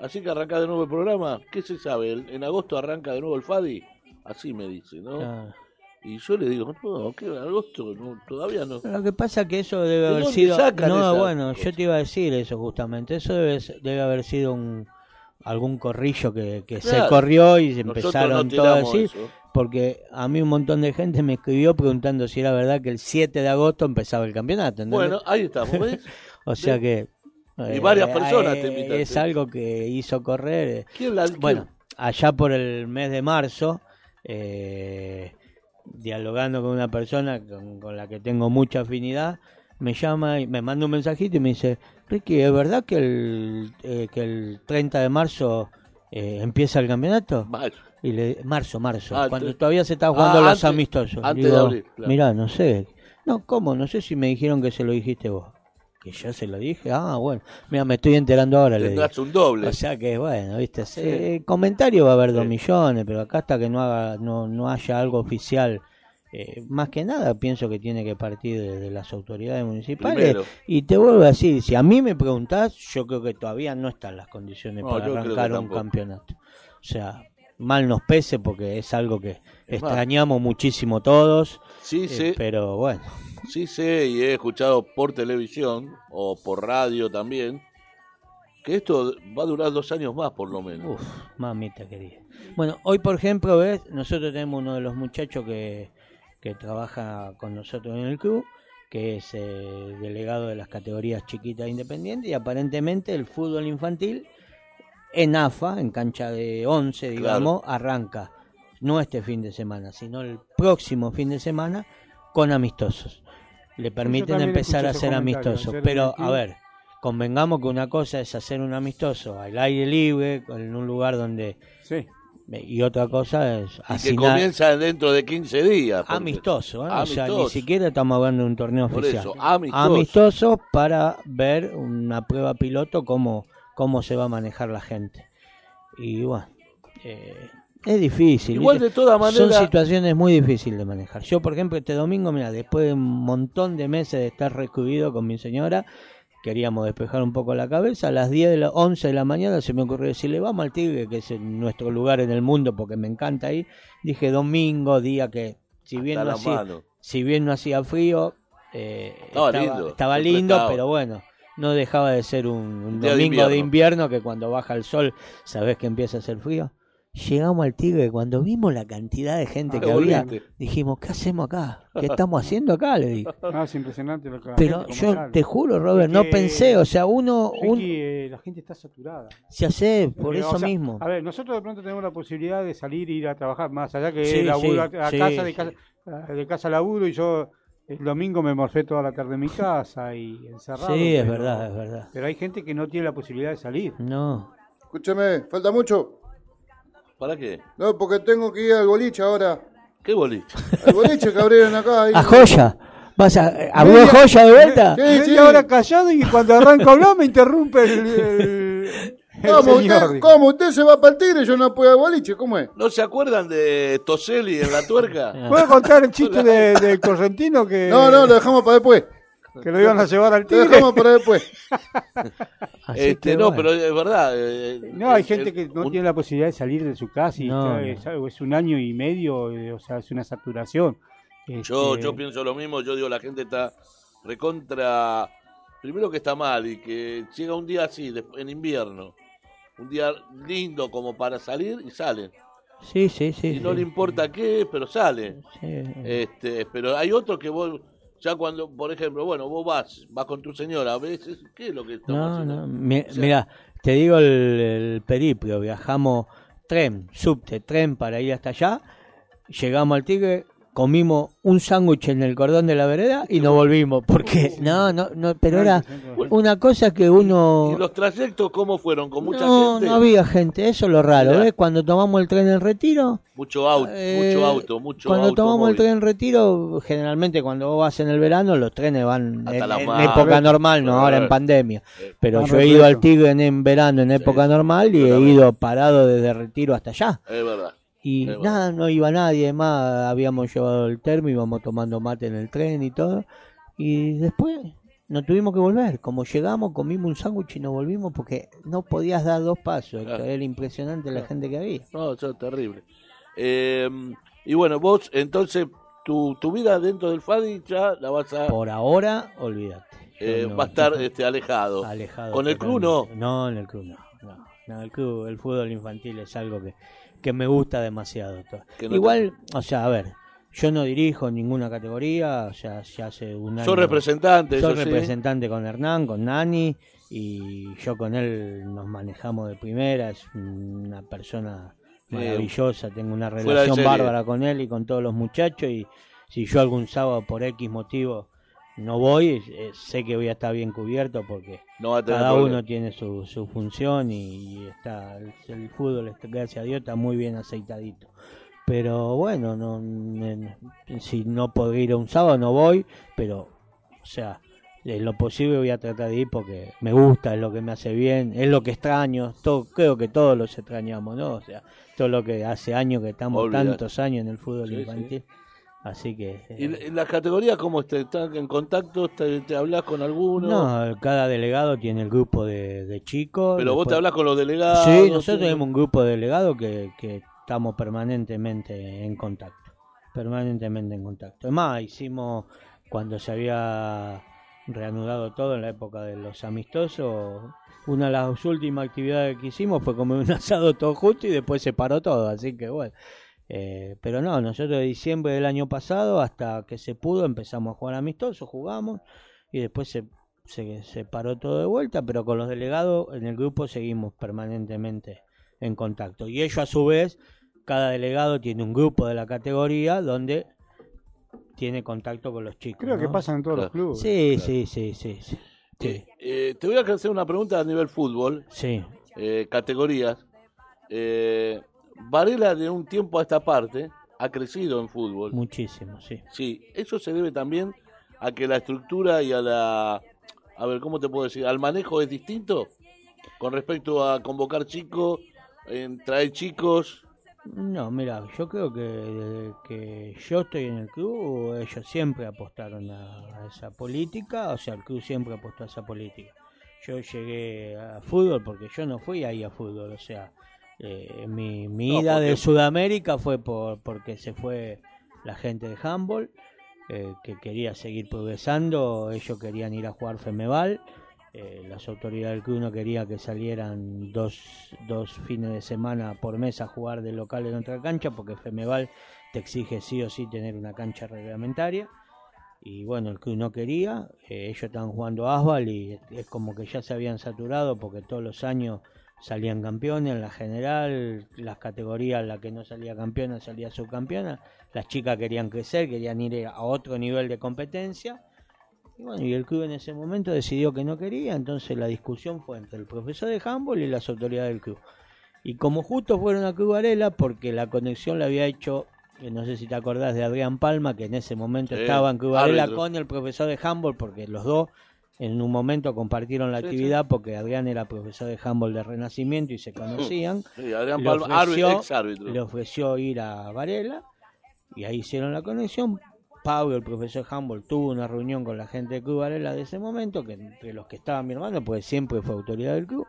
S3: así que arranca de nuevo el programa, ¿qué se sabe? ¿El- ¿En agosto arranca de nuevo el FADI? Así me dice, ¿no?
S8: Ah.
S3: Y yo le digo, no, ¿qué? ¿Agosto? No, todavía no.
S8: Lo que pasa es que eso debe
S3: ¿De
S8: haber sido... No, bueno, yo te iba a decir eso justamente. Eso debe, debe haber sido un algún corrillo que, que se corrió y empezaron
S3: no
S8: todo a decir.
S3: eso.
S8: Porque a mí un montón de gente me escribió preguntando si era verdad que el 7 de agosto empezaba el campeonato. ¿entendés?
S3: Bueno, ahí estamos, ¿ves? <laughs>
S8: o sea que...
S3: Y varias
S8: eh,
S3: personas
S8: eh,
S3: te.
S8: Es algo que hizo correr. eh,
S3: ¿Quién la-
S8: Bueno, allá por el mes de marzo, eh, dialogando con una persona con, con la que tengo mucha afinidad, me llama y me manda un mensajito y me dice, Ricky, ¿es verdad que el, eh, que el 30 de marzo eh, empieza el campeonato? Y le, marzo, marzo, cuando todavía se jugando
S3: Ah,
S8: los
S3: antes-
S8: amistosos.
S3: antes de
S8: Digo,
S3: abril, claro.
S8: Mirá, no sé. No, ¿cómo? No sé si me dijeron que se lo dijiste vos. Que ya se lo dije. Ah, bueno. Mira, me estoy enterando ahora.
S3: Tendrás un doble.
S8: O sea que, bueno, viste, eh, comentario va a haber dos
S3: Sí.
S8: millones, pero acá hasta que no haga, no, no haya algo oficial, eh, más que nada pienso que tiene que partir de, de las autoridades municipales.
S3: Primero.
S8: Y te vuelvo a decir, si a mí me preguntás, yo creo que todavía no están las condiciones
S3: No,
S8: para arrancar un
S3: tampoco.
S8: campeonato. O sea, mal nos pese porque es algo que
S3: Es más.
S8: extrañamos muchísimo todos,
S3: Sí,
S8: eh,
S3: sí.
S8: pero bueno.
S3: Sí sé y he escuchado por televisión o por radio también que esto va a durar dos años más por lo menos.
S8: Uf, mamita querida. Bueno, hoy por ejemplo, ves, nosotros tenemos uno de los muchachos que, que trabaja con nosotros en el club, que es eh, delegado de las categorías chiquitas e independientes, y aparentemente el fútbol infantil en AFA, en cancha de 11, digamos, arranca no este fin de semana, sino el próximo fin de semana con amistosos. Le permiten empezar a
S5: comentarios
S8: amistosos, pero a ver, convengamos que una cosa es hacer un amistoso al aire libre, en un lugar donde...
S5: Sí.
S8: Y otra cosa es
S3: Y que comienza dentro de 15 días. porque-
S8: amistoso, ¿eh? o sea, ni siquiera estamos hablando de un torneo
S3: Por
S8: oficial.
S3: eso, amistoso.
S8: Amistoso para ver una prueba piloto cómo, cómo se va a manejar la gente. Y bueno, eh, es difícil.
S3: Igual
S8: ¿viste?
S3: de todas
S8: Son
S3: maneras-
S8: situaciones muy difíciles de manejar. Yo, por ejemplo, este domingo, mira, después de un montón de meses de estar recluido con mi señora, queríamos despejar un poco la cabeza. A las 10 de la 11 de la mañana se me ocurrió decirle, vamos al Tigre, que es nuestro lugar en el mundo, porque me encanta ahí. Dije, domingo, día que, si bien, no hacía, si bien no hacía frío, eh,
S3: Estaba
S8: estaba,
S3: lindo,
S8: estaba lindo, pero bueno, no dejaba de ser un,
S3: de
S8: domingo de
S3: invierno.
S8: invierno que cuando baja el sol sabes que empieza a hacer frío. Llegamos al Tigre, cuando vimos la cantidad de gente
S5: Ah,
S8: que había, dijimos, ¿qué hacemos acá? ¿Qué estamos haciendo acá? Le digo.
S5: No, <laughs> es impresionante lo que
S8: Pero
S5: gente
S8: yo
S5: tal.
S8: te juro, Robert,
S5: Es
S8: no pensé, o sea, uno,
S5: Ricky,
S8: un,
S5: eh, la gente está saturada.
S8: se hace por
S5: Porque,
S8: eso
S5: o sea,
S8: mismo.
S5: A ver, nosotros de pronto tenemos la posibilidad de salir e ir a trabajar más allá que
S8: Sí,
S5: laburo
S8: sí,
S5: a, a
S8: sí,
S5: casa, de casa, de casa laburo y yo el domingo me morfé toda la tarde en mi <laughs> casa y encerrado.
S8: Sí, es
S5: pero-
S8: verdad, es verdad.
S5: Pero hay gente que no tiene la posibilidad de salir.
S8: No.
S4: Escúchame, ¿falta mucho?
S3: ¿Para qué?
S4: No, porque tengo que ir al boliche ahora.
S3: ¿Qué boliche?
S4: Al boliche que abrieron acá. ahí.
S8: ¿A joya? ¿Vas a abrió joya de vuelta?
S4: Sí, sí.
S5: hora callado y cuando arranco a hablar me interrumpe el,
S4: ¿Cómo usted, ¿Cómo usted se va para el tigre y yo no puedo ir al boliche? ¿Cómo es?
S3: ¿No se acuerdan de Toselli en la tuerca? <laughs>
S5: ¿Puedo contar el chiste <laughs> de- del correntino que,
S4: No, no, lo dejamos para después.
S5: Que lo iban a llevar al tigre?
S4: dejamos para después. <laughs>
S3: Este, no,
S8: bueno.
S3: pero es verdad. eh,
S5: No, hay
S3: eh,
S5: gente
S3: eh,
S5: que no
S3: un-
S5: tiene la posibilidad de salir de su casa y
S8: No,
S5: está-
S8: no.
S5: es, un año y medio, eh, o sea, es una saturación.
S3: Yo,
S5: Este,
S3: yo pienso lo mismo, yo digo, la gente está recontra... Primero que está mal y que llega un día así, en invierno, un día lindo como para salir y salen.
S8: Sí, sí, sí.
S3: Y no
S8: sí.
S3: le importa qué, pero sale.
S8: Sí.
S3: Este, pero hay otros que vos, ya cuando, por ejemplo, bueno, vos vas, vas con tu señora, a veces, ¿qué es lo que estamos
S8: No,
S3: haciendo?
S8: no. Mi-
S3: O sea,
S8: Mira, te digo el, el periplo. Viajamos tren, subte, tren para ir hasta allá. Llegamos al Tigre, comimos un sándwich en el cordón de la vereda y nos volvimos. Porque, <laughs> no, no, no, pero era una cosa que uno.
S3: ¿Y los trayectos cómo fueron? ¿Con mucha
S8: No,
S3: gente?
S8: no había gente, eso es lo raro. ¿ves? Cuando tomamos el tren en retiro,
S3: Mucho auto,
S8: Eh,
S3: mucho auto, mucho
S8: cuando
S3: auto.
S8: tomamos el tren en retiro, generalmente cuando vos vas en el verano, los trenes van
S3: Hasta
S8: en,
S3: la
S8: en
S3: madre.
S8: época normal, no
S3: Eh.
S8: ahora en pandemia. Pero
S5: Ah,
S8: yo he ido al. Tigre en, en verano, en época normal, y he ido parado desde retiro hasta allá.
S3: Es verdad.
S8: Y nada, no iba nadie más, habíamos llevado el termo, íbamos tomando mate en el tren y todo. Y después nos tuvimos que volver. Como llegamos, comimos un sándwich y nos volvimos porque no podías dar dos pasos.
S3: Claro.
S8: Era impresionante la gente que había.
S3: No, eso es terrible. Eh, y bueno, vos, entonces, tu, tu vida dentro del FADI ya la vas a...
S8: Por ahora, olvídate.
S3: eh,
S8: no-
S3: va a estar este, alejado.
S8: alejado.
S3: Con el club no.
S8: No, en el club no. no. No, el club, el fútbol infantil es algo que, que me gusta demasiado.
S3: no
S8: Igual, o sea, a ver, yo no dirijo ninguna categoría, o sea, ya hace un año.
S3: Sos representante,
S8: Soy
S3: sí.
S8: representante con Hernán, con Nani, y yo con él nos manejamos de primera, es una persona maravillosa, tengo una relación bárbara con él y con todos los muchachos, y si yo algún sábado por X motivo no voy, eh, sé que voy a estar bien cubierto porque
S3: No
S8: cada
S3: problema.
S8: uno tiene su, su función y, y está el, el fútbol, este, gracias a Dios, está muy bien aceitadito. Pero bueno, no, si no puedo ir a un sábado no voy, pero o sea, en lo posible voy a tratar de ir porque me gusta, es lo que me hace bien, es lo que extraño, todo, creo que todos los extrañamos, ¿no? O sea, todo lo que hace años que estamos
S3: Olvidate.
S8: tantos años en el fútbol
S3: Sí, sí.
S8: Así que... eh,
S3: ¿Y la- y las categorías cómo está? ¿Están en contacto? ¿Te, te hablas con alguno?
S8: No, cada delegado tiene el grupo de, de chicos.
S3: Pero vos te hablas con los delegados.
S8: Sí, nosotros tenemos un grupo de delegados que, que estamos permanentemente en contacto. Permanentemente en contacto. Es más, hicimos cuando se había reanudado todo en la época de los amistosos. Una de las últimas actividades que hicimos fue comer un <laughs> asado todo justo y después se paró todo. Así que bueno. Eh, pero no, nosotros de diciembre del año pasado hasta que se pudo empezamos a jugar amistosos, jugamos y después se, se, se paró todo de vuelta, pero con los delegados en el grupo seguimos permanentemente en contacto. Y ellos a su vez, cada delegado tiene un grupo de la categoría donde tiene contacto con los chicos.
S5: Creo que pasa en todos los clubes.
S8: Sí, sí, sí, sí, sí. Sí,
S3: Eh, eh, te voy a hacer una pregunta a nivel fútbol,
S8: sí.
S3: eh, categorías. Varela de un tiempo a esta parte ha crecido en fútbol.
S8: muchísimo, sí.
S3: Sí, eso se debe también a que la estructura y a la, a ver, ¿cómo te puedo decir? Al manejo es distinto con respecto a convocar chicos, en traer chicos.
S8: No, mira, yo creo que desde que yo estoy en el club, ellos siempre apostaron a, a esa política, o sea, el club siempre apostó a esa política. Yo llegué a fútbol porque yo no fui ahí a fútbol, o sea, eh, mi, mi
S3: No,
S8: ida de Sudamérica fue por porque se fue la gente de handball, eh, que quería seguir progresando, ellos querían ir a jugar Femeval, eh, las autoridades del club no quería que salieran dos, dos fines de semana por mes a jugar de local en otra cancha porque Femeval te exige sí o sí tener una cancha reglamentaria y bueno, el club no quería, eh, ellos estaban jugando Asbal y es como que ya se habían saturado porque todos los años salían campeones en la general, las categorías en la que no salía campeona salía subcampeona, las chicas querían crecer, querían ir a otro nivel de competencia. Y bueno, y el club en ese momento decidió que no quería, entonces la discusión fue entre el profesor de handball y las autoridades del club. Y como justo fueron a Club Varela, porque la conexión la había hecho, eh, no sé si te acordás de Adrián Palma, que en ese momento
S3: Sí,
S8: estaba en Club Varela con el profesor de handball, porque los dos en un momento compartieron la
S3: Sí,
S8: actividad, porque Adrián era profesor de handball de Renacimiento y se conocían. <laughs>
S3: Sí, Adrián
S8: Le
S3: Palma,
S8: ofreció-
S3: árbitro, ex-árbitro.
S8: Le ofreció ir a Varela y ahí hicieron la conexión. Pablo, el profesor Humboldt, tuvo una reunión con la gente de Club Varela de ese momento, que entre los que estaba mi hermano, pues siempre fue autoridad del club,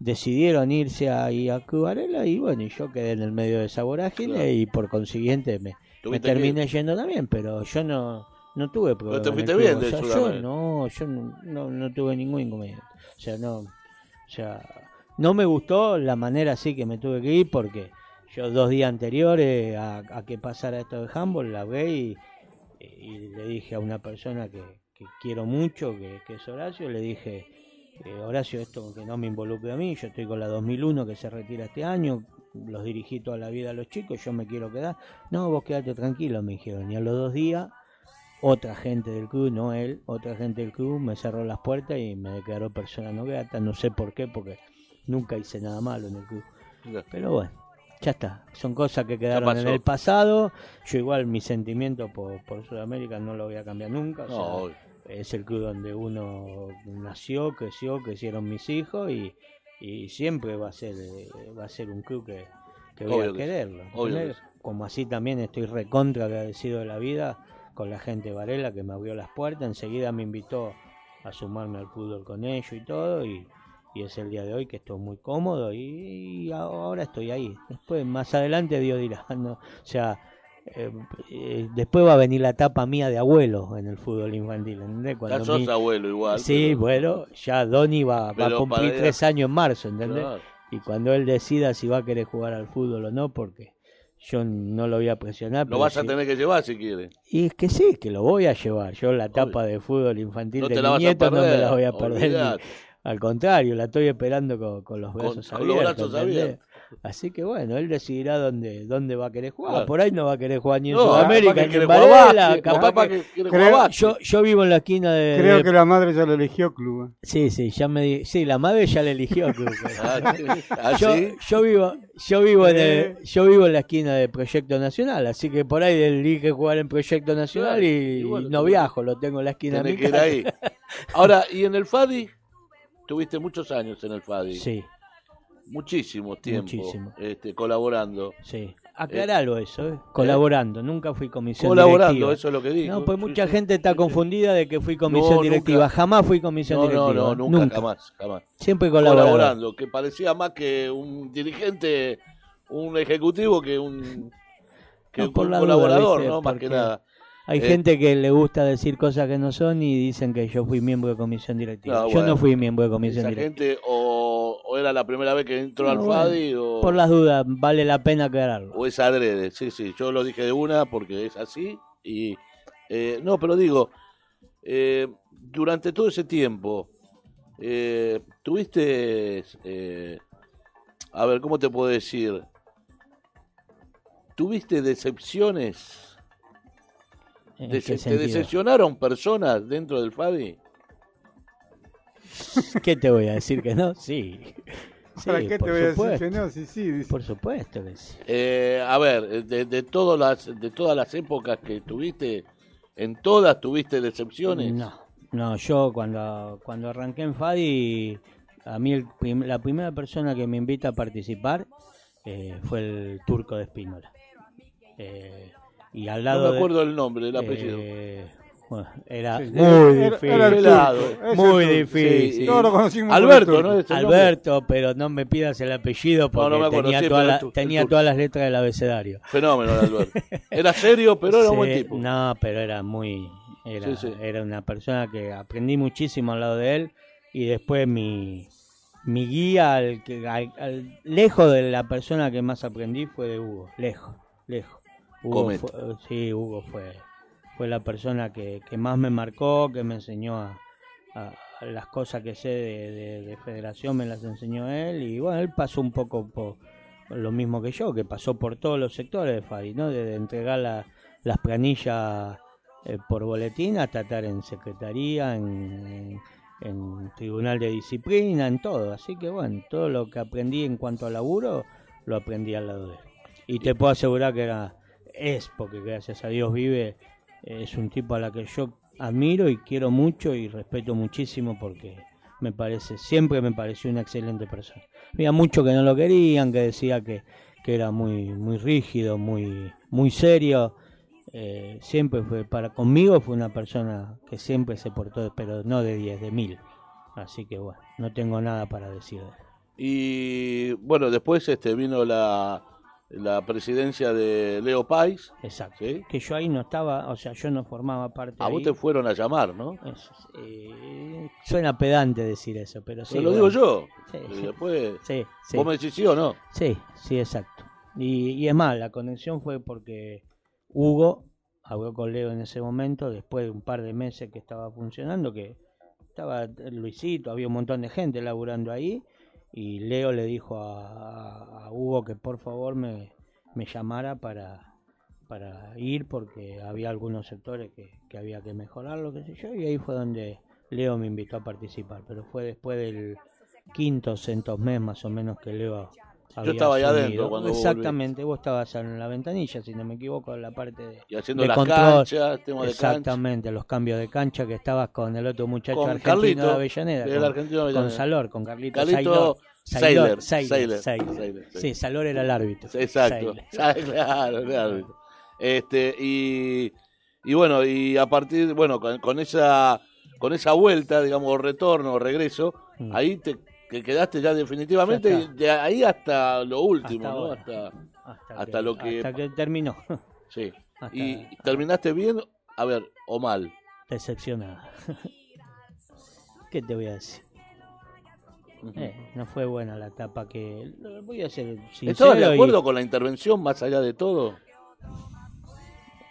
S8: decidieron irse ahí a Club Varela y bueno, y yo quedé en el medio de esa vorágine
S3: Claro.
S8: y por consciente me, me
S3: Tuviste que
S8: terminé yendo también, pero yo no, no tuve
S3: Pero
S8: problema.
S3: te fuiste
S8: O yo no, yo no, no, no tuve ningún inconveniente. O sea, no, o sea, no me gustó la manera así que me tuve que ir porque yo dos días anteriores a, a que pasara esto de handball la hablé y, y le dije a una persona que, que quiero mucho, que, que es Horacio, le dije, eh, Horacio, esto que no me involucre a mí, yo estoy con la 2001 que se retira este año, los dirigí toda la vida a los chicos, yo me quiero quedar. No, vos quedate tranquilo, me dijeron. Y a los dos días, otra gente del club, no él, otra gente del club me cerró las puertas y me declaró persona no grata, no sé por qué, porque nunca hice nada malo en el club. Pero bueno, ya está, son cosas que quedaron en el pasado. Yo igual mi sentimiento por, por Sudamérica no lo voy a cambiar nunca. o sea, es el club donde uno nació, creció, crecieron mis hijos y, y siempre va a ser eh, va a ser un club que, que voy a quererlo. Como así también estoy recontra agradecido de la vida con la gente de Varela que me abrió las puertas, enseguida me invitó a sumarme al fútbol con ellos y todo y, y es el día de hoy que estoy muy cómodo y, y ahora estoy ahí. Después más adelante Dios dirá, <laughs> no, o sea, eh, eh, después va a venir la etapa mía de abuelo en el fútbol infantil, ¿entendés?
S3: Ya sos abuelo igual,
S8: Sí,
S3: pero-
S8: bueno, ya Donny va, va a cumplir tres años en marzo, ¿entendés?
S3: Claro.
S8: Y cuando él decida si va a querer jugar al fútbol o no, porque yo no lo voy a presionar.
S3: Lo vas a
S8: sí-
S3: tener que llevar si quieres.
S8: Y es que sí, que lo voy a llevar. Yo la etapa de fútbol infantil
S3: No
S8: de mi nieto no me la voy a perder. ni- al contrario, la estoy esperando con, con los brazos
S3: con los
S8: abiertos.
S3: brazos
S8: ¿entendés?
S3: abiertos.
S8: Así que bueno, él decidirá dónde, dónde va a querer jugar.
S3: Claro.
S8: Por ahí no va a querer jugar ni en
S3: No,
S8: Sudamérica ni en Varela.
S3: básquet,
S8: capaz que- Creo- yo, yo vivo en la esquina de.
S5: Creo
S8: de-
S5: que la madre ya lo eligió club. ¿eh?
S8: Sí, sí, ya me di- sí, la madre ya le eligió club. <laughs>
S3: Ah, sí. Ah,
S8: yo,
S3: ¿sí?
S8: yo vivo, yo vivo en
S5: Eh.
S8: el- yo vivo en la esquina de Proyecto Nacional, así que por ahí elige jugar en Proyecto Nacional
S3: Claro,
S8: y,
S3: y bueno,
S8: no viajo, lo tengo en la esquina de mi
S3: que ir
S8: casa.
S3: ahí. Ahora, ¿y en el FADI? <laughs> Tuviste muchos años en el FADI.
S8: Sí.
S3: Muchísimo tiempo.
S8: Muchísimo.
S3: Este, colaborando.
S8: Sí. Aclaralo eso, ¿eh? colaborando, nunca fui comisión
S3: Colaborando,
S8: directiva.
S3: eso es lo que digo.
S8: No, pues
S3: Sí,
S8: mucha
S3: sí,
S8: gente está confundida de que fui comisión
S3: No,
S8: directiva.
S3: nunca.
S8: Jamás fui comisión
S3: No, no,
S8: directiva.
S3: no, nunca, jamás, jamás.
S8: Siempre colaborador.
S3: Colaborando, que parecía más que un dirigente, un ejecutivo que un, que
S8: No,
S3: un
S8: duda,
S3: colaborador. ¿no? Más que nada.
S8: Hay
S3: Eh,
S8: gente que le gusta decir cosas que no son y dicen que yo fui miembro de comisión directiva.
S3: No,
S8: yo
S3: bueno,
S8: no fui miembro de comisión
S3: Esa
S8: directiva.
S3: gente o, o era la primera vez que entró
S8: No,
S3: al
S8: bueno,
S3: FADI o,
S8: Por las dudas, vale la pena aclararlo.
S3: o es adrede. Sí, sí, yo lo dije de una porque es así. y eh, No, pero digo, eh, durante todo ese tiempo, eh, tuviste, eh, a ver, ¿cómo te puedo decir? ¿Tuviste decepciones?
S8: ¿En
S3: Dece-
S8: qué
S3: ¿Te
S8: sentido?
S3: decepcionaron personas dentro del FADI?
S8: ¿Qué te voy a decir que no? Sí. Sí,
S5: ¿Para qué te voy a decir que no? Sí, sí. dice.
S8: Por supuesto que sí.
S3: Eh, a ver, de, de todas las de todas las épocas que tuviste, en todas tuviste decepciones.
S8: No, no, yo cuando, cuando arranqué en Fadi, a mí el prim- la primera persona que me invita a participar eh, fue el turco de Espínola. Eh, y al lado
S3: no me
S8: de-
S3: acuerdo el nombre, el apellido.
S8: eh, bueno, era
S5: Sí,
S8: muy
S5: era-
S8: difícil.
S5: era el
S3: Pelado.
S5: turco, ese
S8: muy difícil.
S3: Sí, Alberto. ¿no? ¿Es el nombre?
S8: Alberto, pero no me pidas el apellido porque
S3: no me acuerdo,
S8: tenía, toda la- tenía todas las letras del abecedario.
S3: Fenómeno, Alberto. Era serio, pero era un
S8: Sí,
S3: buen tipo.
S8: No, pero era muy. Era,
S3: Sí, sí.
S8: era una persona que aprendí muchísimo al lado de él. y después mi, mi guía, al, que- al- al- lejos de la persona que más aprendí fue de Hugo, lejos, lejos. Hugo fue- sí, Hugo fue, fue la persona que, que más me marcó, que me enseñó a, las cosas que sé de, de- de federación, me las enseñó él y bueno, él pasó un poco por lo mismo que yo, que pasó por todos los sectores de FADI, ¿no? Desde entregar la- las planillas eh, por boletín hasta estar en secretaría, en, en- en tribunal de disciplina, en todo. Así que bueno, todo lo que aprendí en cuanto a laburo, lo aprendí al lado de él. Y te puedo asegurar que era, es, porque gracias a Dios vive, es un tipo a la que yo admiro y quiero mucho y respeto muchísimo porque me parece, siempre me pareció una excelente persona. Había muchos que no lo querían, que decía que, que era muy, muy rígido, muy, muy serio. Eh, siempre fue, para conmigo fue una persona que siempre se portó, pero no de 10, de mil. Así que bueno, no tengo nada para decir.
S3: Y bueno, después este vino la, la presidencia de Leo Pais.
S8: Exacto.
S3: ¿sí?
S8: Que yo ahí no estaba, o sea, yo no formaba parte
S3: A vos te fueron a llamar, ¿no?
S8: Eh, suena pedante decir eso, pero sí.
S3: Lo
S8: bueno.
S3: digo yo.
S8: Sí,
S3: Y después, <laughs>
S8: Sí, sí.
S3: vos me decís sí o no.
S8: Sí, sí, exacto. Y, y es más, la conexión fue porque Hugo habló con Leo en ese momento, después de un par de meses que estaba funcionando, que estaba Luisito, había un montón de gente laburando ahí, y Leo le dijo a, a Hugo que por favor me, me llamara para, ir, porque había algunos sectores que, que había que mejorarlo, qué sé yo, y ahí fue donde Leo me invitó a participar, pero fue después del quinto, centos mes más o menos que Leo había
S3: estaba ahí
S8: asumido.
S3: adentro cuando
S8: Exactamente, vos estabas en la ventanilla, si no me equivoco, en la parte de,
S3: Y haciendo
S8: de
S3: las
S8: control.
S3: canchas, tema de cancha.
S8: Exactamente, los cambios de cancha que estabas con el otro muchacho
S3: Con
S8: argentino
S3: Carlito,
S8: de Avellaneda, con,
S3: argentino
S8: con. Salor, con Carlito,
S3: Carlito
S8: Sailor,
S3: Sailor, sí.
S8: Salor era el árbitro.
S3: Exacto. <laughs> Claro, claro. Este, y, y bueno, y a partir, bueno, con, con esa con esa vuelta, digamos, retorno o regreso,
S8: Mm.
S3: ahí te que quedaste ya definitivamente
S8: Ya
S3: de ahí hasta lo último,
S8: Hasta
S3: ¿no? Hasta,
S8: Hasta,
S3: hasta
S8: que,
S3: lo que
S8: hasta que terminó.
S3: sí. <laughs> Y terminaste bien, a ver, o mal.
S8: Decepcionada. <laughs> ¿Qué te voy a decir? Eh, no fue buena la etapa que... Voy a ser sincero.
S3: ¿Estabas de
S8: y-
S3: acuerdo con la intervención más allá de todo?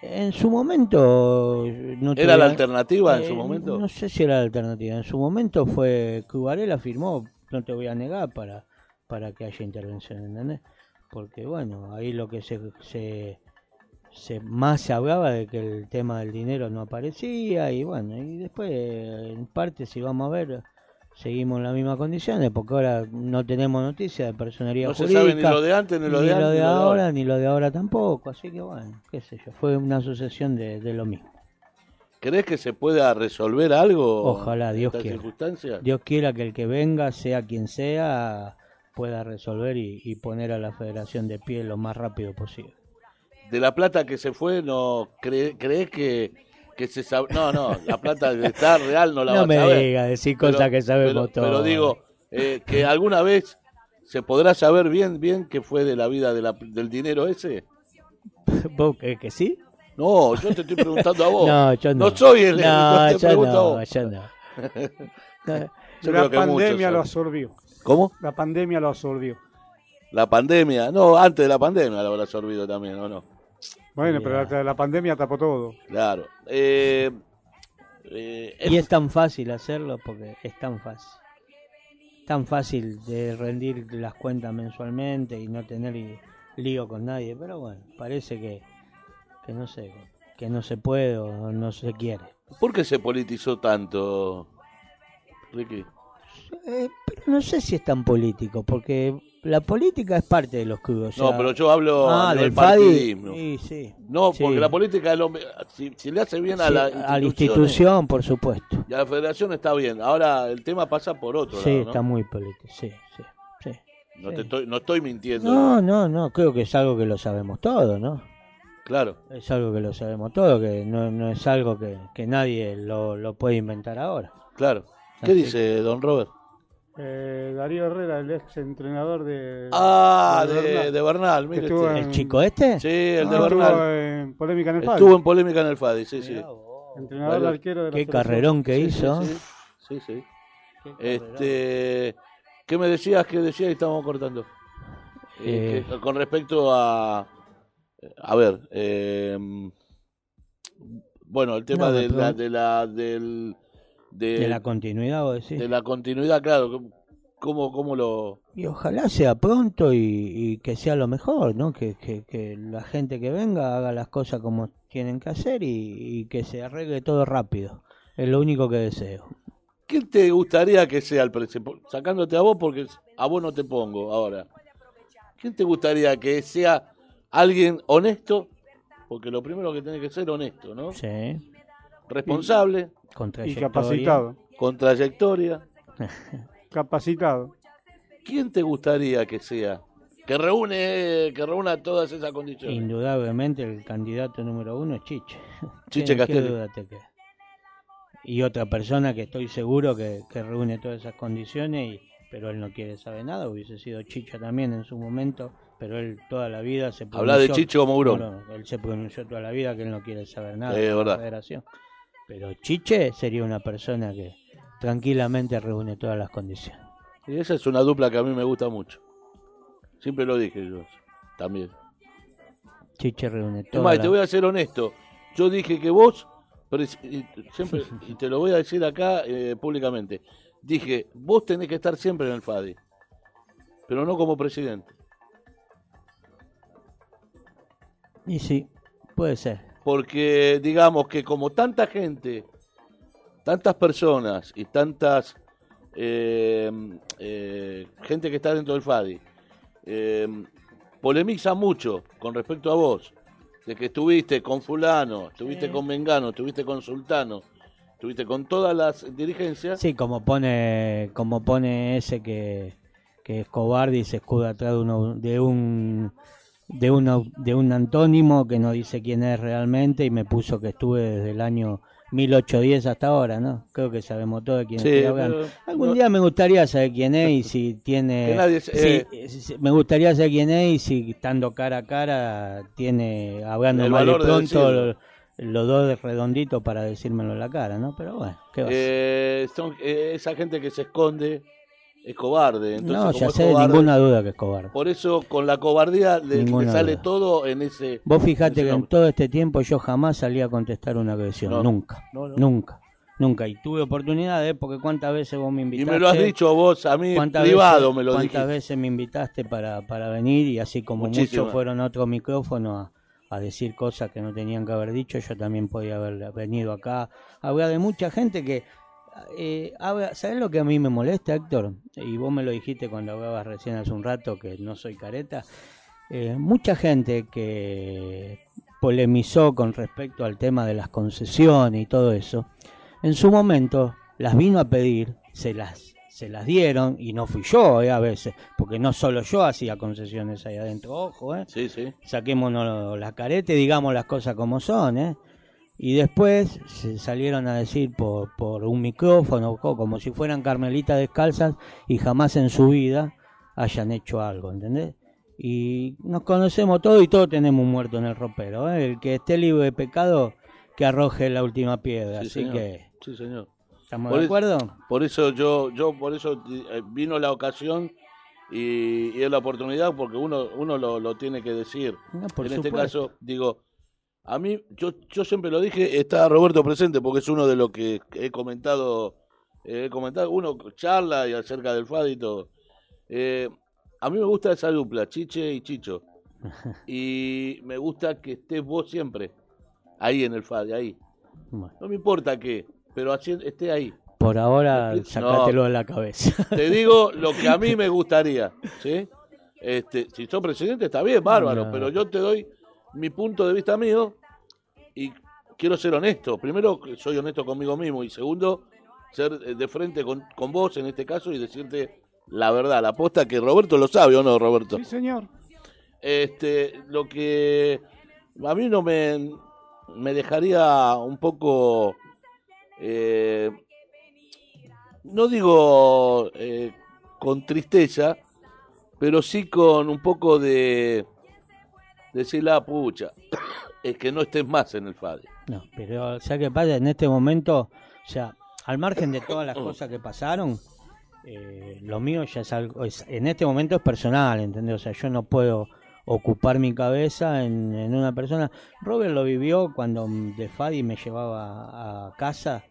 S8: En su momento... No
S3: ¿Era la alternativa en
S8: Eh,
S3: su momento?
S8: No sé si era la alternativa. En su momento fue que Varela firmó, no te voy a negar, para, para que haya intervención, ¿entendés? Porque bueno, ahí lo que se, se, se más se hablaba de que el tema del dinero no aparecía y bueno, y después en parte si vamos a ver seguimos en las mismas condiciones porque ahora no tenemos noticias de personería
S3: No se
S8: jurídica
S3: sabe ni lo de antes, ni lo de antes, ni lo de
S8: ahora
S3: ahora.
S8: ni lo de ahora tampoco así que bueno qué sé yo fue una sucesión de, de lo mismo
S3: ¿Crees que se pueda resolver algo?
S8: Ojalá,
S3: en
S8: Dios
S3: estas
S8: quiera. Dios quiera que el que venga, sea quien sea, pueda resolver y, y poner a la federación de pie lo más rápido posible.
S3: De la plata que se fue, no cree- ¿crees que, que se sabe? No, no, la plata está real no la
S8: No me
S3: a ver.
S8: diga decir cosas que sabemos
S3: pero, Pero
S8: todos.
S3: digo, eh, que alguna vez se podrá saber bien bien qué fue de la vida de la- del dinero ese. <laughs>
S8: ¿Vos crees que sí?
S3: No, yo te estoy preguntando a <laughs> vos.
S8: No, yo no.
S3: soy el
S8: No,
S3: te
S8: yo no,
S3: vos.
S8: yo no. <laughs>
S3: Yo
S5: la
S3: creo que muchos
S5: pandemia lo absorbió.
S3: ¿Cómo?
S5: La pandemia lo absorbió.
S3: La pandemia. No, antes de la pandemia lo habrá absorbido también, ¿o no?
S5: Bueno, pero la, la pandemia tapó todo.
S3: Claro. Eh, eh,
S8: Y es tan fácil hacerlo porque es tan fácil. Tan fácil de rendir las cuentas mensualmente y no tener lío con nadie. Pero bueno, parece que, que no sé, que no se puede o no se quiere.
S3: ¿Por qué se politizó tanto, Ricky?
S8: Eh, pero no sé si es tan político, porque la política es parte de los clubes. o
S3: No, pero yo hablo
S8: ah, del
S3: partidismo.
S8: Sí, sí.
S3: No,
S8: Sí.
S3: porque la política si, si le hace bien a la
S8: a la
S3: institución
S8: institución, por supuesto.
S3: y a la federación está bien. Ahora el tema pasa por otro
S8: Sí,
S3: lado, ¿no?
S8: está muy político, sí, sí, sí.
S3: No, te estoy, no estoy mintiendo.
S8: No, no, no, creo que es algo que lo sabemos todos, ¿no?
S3: Claro.
S8: Es algo que lo sabemos todos, que no, no es algo que, que nadie lo, lo puede inventar ahora.
S3: Claro. ¿Qué
S8: Así
S3: dice don Robert?
S5: Eh, Darío Herrera, el ex entrenador de.
S3: Ah,
S5: de
S3: de,
S5: Bernal,
S3: de Bernal,
S5: que
S3: mire
S5: estuvo
S3: este.
S5: en-
S8: ¿El chico este?
S3: Sí, el de
S5: Ah, estuvo
S3: Bernal.
S5: en polémica en el FADI.
S3: Estuvo en polémica en el FADI, sí, sí.
S5: Entrenador
S3: Varios-
S5: arquero de la
S8: Qué
S5: selección.
S8: carrerón que
S3: Sí,
S8: hizo.
S3: Sí, sí. sí, sí. Este, ¿Qué me decías? ¿Qué decías y estábamos cortando? Eh,
S8: Eh.
S3: que- con respecto a... A ver, eh, bueno, el tema
S8: No,
S3: de, la, de la del de,
S8: De la continuidad, decís.
S3: de la continuidad, claro, ¿cómo, cómo lo
S8: Y ojalá sea pronto y, y que sea lo mejor, ¿no? Que, que, que la gente que venga haga las cosas como tienen que hacer y, y que se arregle todo rápido. Es lo único que deseo.
S3: ¿Quién te gustaría que sea el presidente? Sacándote a vos porque a vos no te pongo ahora. ¿Quién te gustaría que sea alguien honesto? Porque lo primero que tiene que ser honesto, ¿no?
S8: Sí.
S3: Responsable.
S8: Con
S5: Y
S8: trayectoria.
S5: capacitado.
S3: Con trayectoria. <laughs>
S5: Capacitado.
S3: ¿Quién te gustaría que sea? Que reúne, que reúna todas esas condiciones.
S8: Indudablemente el candidato número uno es Chiche. <laughs>
S3: Chiche
S8: ¿Qué- qué
S3: Castelli.
S8: Y otra persona que estoy seguro que, que reúne todas esas condiciones, y, pero él no quiere saber nada. Hubiese sido Chicha también en su momento, pero él toda la vida se
S3: Habla de Chiche como Hurón.
S8: Bueno, él se pronunció toda la vida que él no quiere saber nada de la federación. Pero Chiche sería una persona que tranquilamente reúne todas las condiciones.
S3: Y esa es una dupla que a mí me gusta mucho. Siempre lo dije yo. También.
S8: Chiche reúne todas
S3: más, y
S8: las
S3: te voy a ser honesto. Yo dije que vos, siempre, <laughs> y te lo voy a decir acá eh, públicamente, dije, vos tenés que estar siempre en el FADI, pero no como presidente.
S8: Y sí, puede ser.
S3: Porque digamos que como tanta gente, tantas personas y tantas eh, eh, gente que está dentro del FADI, eh, polemiza mucho con respecto a vos, de que estuviste con fulano, estuviste con Mengano, estuviste con Sultano, estuviste con todas las dirigencias.
S8: Sí, como pone, como pone ese que, que es cobarde y se escuda atrás de, uno, de un de un de un antónimo que no dice quién es realmente y me puso que estuve desde el año 1810 hasta ahora, ¿no? Creo que sabemos todo de quién
S3: Sí,
S8: estoy hablando.
S3: pero
S8: Algún
S3: no-
S8: día me gustaría saber quién es y si <laughs> tiene
S3: Que nadie
S8: sí, sí, me gustaría saber quién es y si estando cara a cara tiene hablando mal y pronto los dos redonditos para decírmelo en la cara, ¿no? Pero bueno, ¿qué va?
S3: Eh, son, eh, esa gente que se esconde es cobarde. Entonces,
S8: No, ya sé,
S3: cobarde,
S8: ninguna duda que es cobarde.
S3: Por eso con la cobardía le, le sale
S8: duda.
S3: todo en ese...
S8: Vos fijate
S3: en ese
S8: que en todo este tiempo yo jamás salí a contestar una agresión,
S3: No,
S8: nunca,
S3: no, no.
S8: nunca, nunca. Y tuve oportunidades porque cuántas veces vos me
S3: Y
S8: invitaste.
S3: me lo has dicho vos a mí
S8: ¿Cuántas
S3: privado,
S8: veces,
S3: me lo
S8: cuántas
S3: dijiste.
S8: veces me invitaste para, para venir y así como
S3: Muchísimas.
S8: muchos fueron a otro micrófono a, a decir cosas que no tenían que haber dicho, yo también podía haber venido acá a hablar de mucha gente que... Eh, habla- ¿Sabes lo que a mí me molesta, Héctor? Y vos me lo dijiste cuando hablabas recién hace un rato que no soy careta. Eh, mucha gente que polemizó con respecto al tema de las concesiones y todo eso, en su momento las vino a pedir, se las, se las dieron y no fui yo eh, a veces, porque no solo yo hacía concesiones ahí adentro, ojo, eh.
S3: Sí, sí.
S8: saquémonos la careta y digamos las cosas como son, ¿eh? Y después se salieron a decir por, por un micrófono, co- como si fueran carmelitas descalzas y jamás en su vida hayan hecho algo, ¿entendés? Y nos conocemos todos y todos tenemos un muerto en el ropero, ¿eh? El que esté libre de pecado, que arroje la última piedra,
S3: Sí,
S8: así
S3: señor.
S8: que...
S3: Sí, señor.
S8: ¿Estamos
S3: Por
S8: de
S3: eso-
S8: acuerdo?
S3: Por eso yo, yo por eso eh, vino la ocasión y, y es la oportunidad porque uno, uno lo, lo tiene que decir.
S8: No, por
S3: en este
S8: supuesto.
S3: caso, digo, a mí, yo, yo siempre lo dije, está Roberto presente porque es uno de los que he comentado, eh, he comentado, uno charla y acerca del FAD y todo. Eh, a mí me gusta esa dupla, Chiche y Chicho. <laughs> Y me gusta que estés vos siempre ahí en el FAD, ahí.
S8: Bueno.
S3: No me importa qué, pero así esté ahí.
S8: Por ahora,
S3: No.
S8: sacátelo de la cabeza. <laughs>
S3: Te digo lo que a mí me <laughs> gustaría, ¿sí? Este, si sos presidente está bien, bárbaro,
S8: No.
S3: pero yo te doy mi punto de vista mío y quiero ser honesto. Primero, soy honesto conmigo mismo y segundo, ser eh, de frente con, con vos en este caso y decirte la verdad, la aposta que Roberto lo sabe o no, Roberto.
S5: Sí, señor.
S3: Este, lo que a mí no me, me dejaría un poco, eh, no digo eh, con tristeza, pero sí con un poco de decir la pucha, <coughs> es que no estés más en el FADI.
S8: No, pero ¿sabes qué pasa? En este momento, o sea, al margen de todas las <coughs> cosas que pasaron, eh, lo mío ya es algo, es- en este momento es personal, ¿entendés? O sea, yo no puedo ocupar mi cabeza en, en una persona. Robert lo vivió cuando de Fadi me llevaba a casa,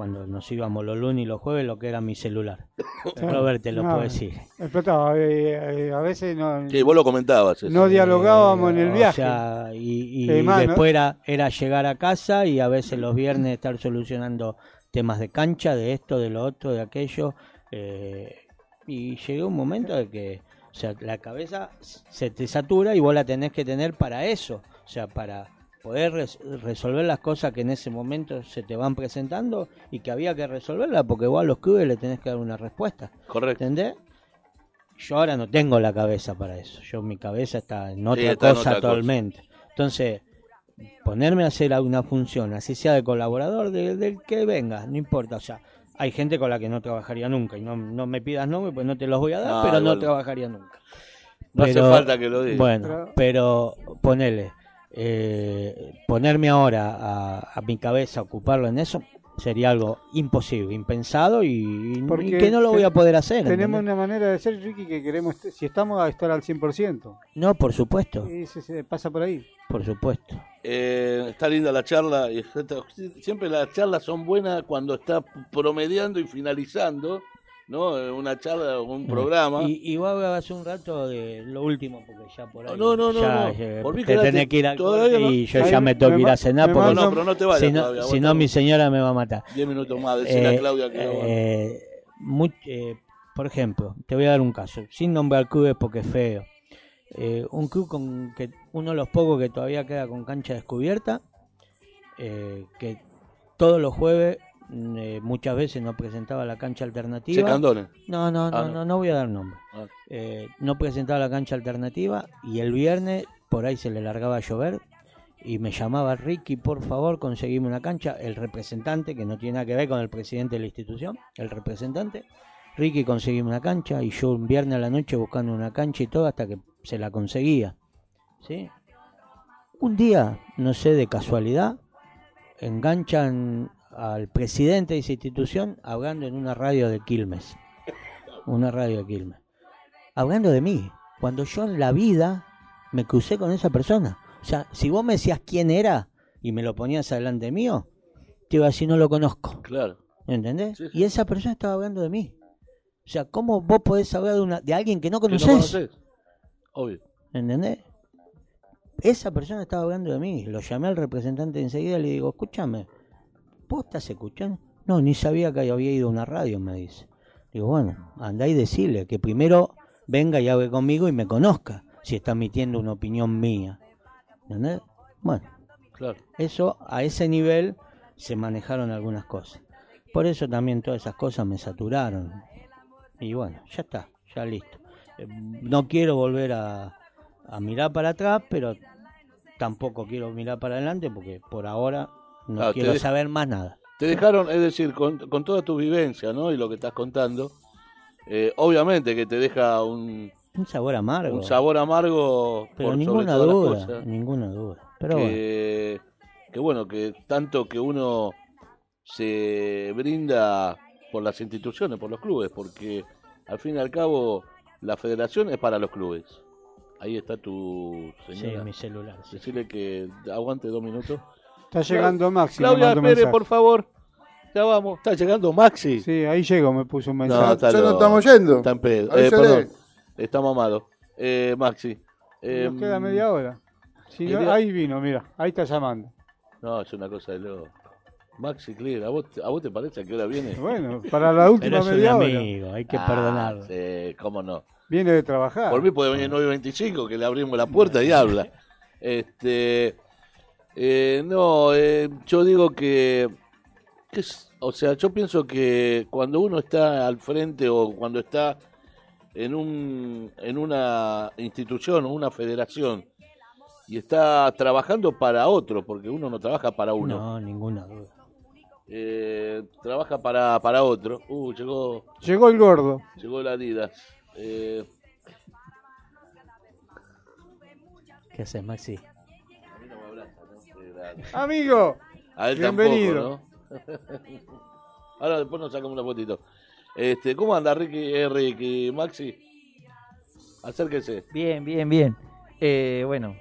S8: cuando nos íbamos los lunes y los jueves, lo que era mi celular. <coughs> Robert te lo
S5: No,
S8: puedo decir.
S5: Explotaba. eh, eh, a veces no,
S3: Sí, vos lo comentabas. eso.
S5: no dialogábamos en el
S8: O
S5: viaje.
S8: sea, y, y
S5: Eh, más, ¿no?
S8: después era, era llegar a casa y a veces los viernes estar solucionando temas de cancha, de esto, de lo otro, de aquello. eh, y llegó un momento de que o sea, la cabeza se te satura y vos la tenés que tener para eso. O sea, para poder res- resolver las cosas que en ese momento se te van presentando y que había que resolverlas porque vos a los clubes le tenés que dar una respuesta.
S3: Correcto.
S8: ¿Entendés? Yo ahora no tengo la cabeza para eso. Yo mi cabeza está en otra
S3: está en
S8: cosa
S3: otra cosa.
S8: totalmente. Entonces, ponerme a hacer alguna función, así sea de colaborador, de- del que venga, no importa. O sea, hay gente con la que no trabajaría nunca y no, no me pidas nombre, pues no te los voy a dar,
S3: No,
S8: pero no trabajaría nunca.
S3: No hace falta que lo digas.
S8: Bueno,
S3: Pero-
S8: pero ponele, eh, ponerme ahora a, a mi cabeza, ocuparlo en eso, sería algo imposible, impensado y, que no lo voy a poder hacer.
S5: Tenemos
S8: ¿entendés?
S5: una manera de ser, Ricky, que queremos, si estamos a estar al 100%.
S8: No, por supuesto,
S5: Y se, se pasa por ahí.
S8: por supuesto.
S3: Eh, está linda la charla. Siempre las charlas son buenas cuando está promediando y finalizando, ¿no? Una charla o un programa.
S8: Y, y vos hace un rato de lo último, porque ya por ahí.
S3: No, no, no,
S8: ya,
S3: no. Por mí
S8: te tenés que ir al
S3: todavía
S8: corte
S3: no.
S8: y yo
S3: Ahí
S8: ya me tengo que ir a cenar porque
S3: manda- No, pero no te vayas
S8: si no,
S3: todavía,
S8: si no mi señora me va a matar.
S3: Diez minutos más, decirle a
S8: Eh,
S3: Claudia que
S8: eh, muy- eh, por ejemplo, te voy a dar un caso, sin nombrar clubes porque es feo. Eh, un club con que uno de los pocos que todavía queda con cancha descubierta, que todos los jueves eh, muchas veces no presentaba la cancha alternativa. No, no, no,
S3: Ah,
S8: no,
S3: no.
S8: no, voy a dar nombre.
S3: Ah.
S8: Eh, no presentaba la cancha alternativa y el viernes por ahí se le largaba a llover y me llamaba Ricky, por favor, conseguime una cancha. El representante, que no tiene nada que ver con el presidente de la institución, el representante, Ricky, conseguime una cancha y yo un viernes a la noche buscando una cancha y todo hasta que se la conseguía. ¿Sí? Un día, no sé, de casualidad, enganchan al presidente de esa institución hablando en una radio de Quilmes. Una radio de Quilmes. Hablando de mí. Cuando yo en la vida me crucé con esa persona. O sea, si vos me decías quién era y me lo ponías adelante mío, te iba a decir no lo conozco.
S3: Claro.
S8: ¿Entendés? Y esa persona estaba hablando de mí. O sea, ¿cómo vos podés hablar de, una, de alguien que no
S3: Que no. Obvio.
S8: ¿Entendés? Esa persona estaba hablando de mí. Lo llamé al representante enseguida y le digo, escúchame, ¿vos estás escuchando? No, ni sabía que había ido a una radio, me dice. Digo, bueno, andá y decirle que primero venga y hable conmigo y me conozca, si está emitiendo una opinión mía. ¿Entendés? Bueno,
S3: Claro.
S8: eso, a ese nivel se manejaron algunas cosas. Por eso también todas esas cosas me saturaron. Y bueno, ya está, ya listo. Eh, No quiero volver a, a mirar para atrás, pero tampoco quiero mirar para adelante porque por ahora no
S3: Claro, te
S8: quiero saber más nada.
S3: Te dejaron, es decir, con, con toda tu vivencia, ¿no? Y lo que estás contando, eh, obviamente que te deja un,
S8: Un sabor amargo.
S3: un sabor amargo
S8: pero
S3: por sobre
S8: ninguna
S3: las
S8: duda,
S3: cosas.
S8: ninguna duda. Pero bueno.
S3: que, que bueno, que tanto que uno se brinda por las instituciones, por los clubes, porque al fin y al cabo la federación es para los clubes. Ahí está tu señora.
S8: Sí, mi celular. sí.
S3: Decirle que aguante dos minutos.
S5: Está llegando Maxi.
S3: Claudia,
S5: un mensaje.
S3: por favor. Ya vamos. Está llegando Maxi.
S5: Sí, ahí llegó, me puso un
S3: No,
S5: mensaje.
S3: está
S4: ya no estamos yendo.
S3: Está en pedo. Eh, perdón.
S4: lee.
S3: Está mamado. Eh, Maxi. eh,
S5: Nos queda media hora. Si no, ahí vino, mira, ahí está llamando.
S3: No, es una cosa de loco. Maxi Clear, ¿a vos, ¿a vos te parece a qué hora viene?
S5: Bueno, para la última
S8: Pero es un
S5: media hora.
S8: amigo, hay que
S3: Ah,
S8: perdonarlo.
S3: Sí, cómo no.
S5: Viene de trabajar.
S3: Por mí puede venir 9.25, que le abrimos la puerta y habla. <laughs> Este, eh, no, eh, yo digo que, que es- o sea, yo pienso que cuando uno está al frente o cuando está en un en una institución o una federación y está trabajando para otro, porque uno no trabaja para uno,
S8: No, ninguna duda.
S3: eh, trabaja para, para otro. Uh, llegó
S5: Llegó el gordo.
S3: llegó la Adidas. Eh,
S8: ¿Qué haces, Maxi?
S5: Amigo,
S3: A él
S5: Bienvenido.
S3: tampoco, ¿no? <laughs> Ahora después nos sacamos una fotito. Este, ¿Cómo anda Ricky, eh, Ricky, Maxi? Acérquese.
S12: Bien, bien, bien. Eh, bueno,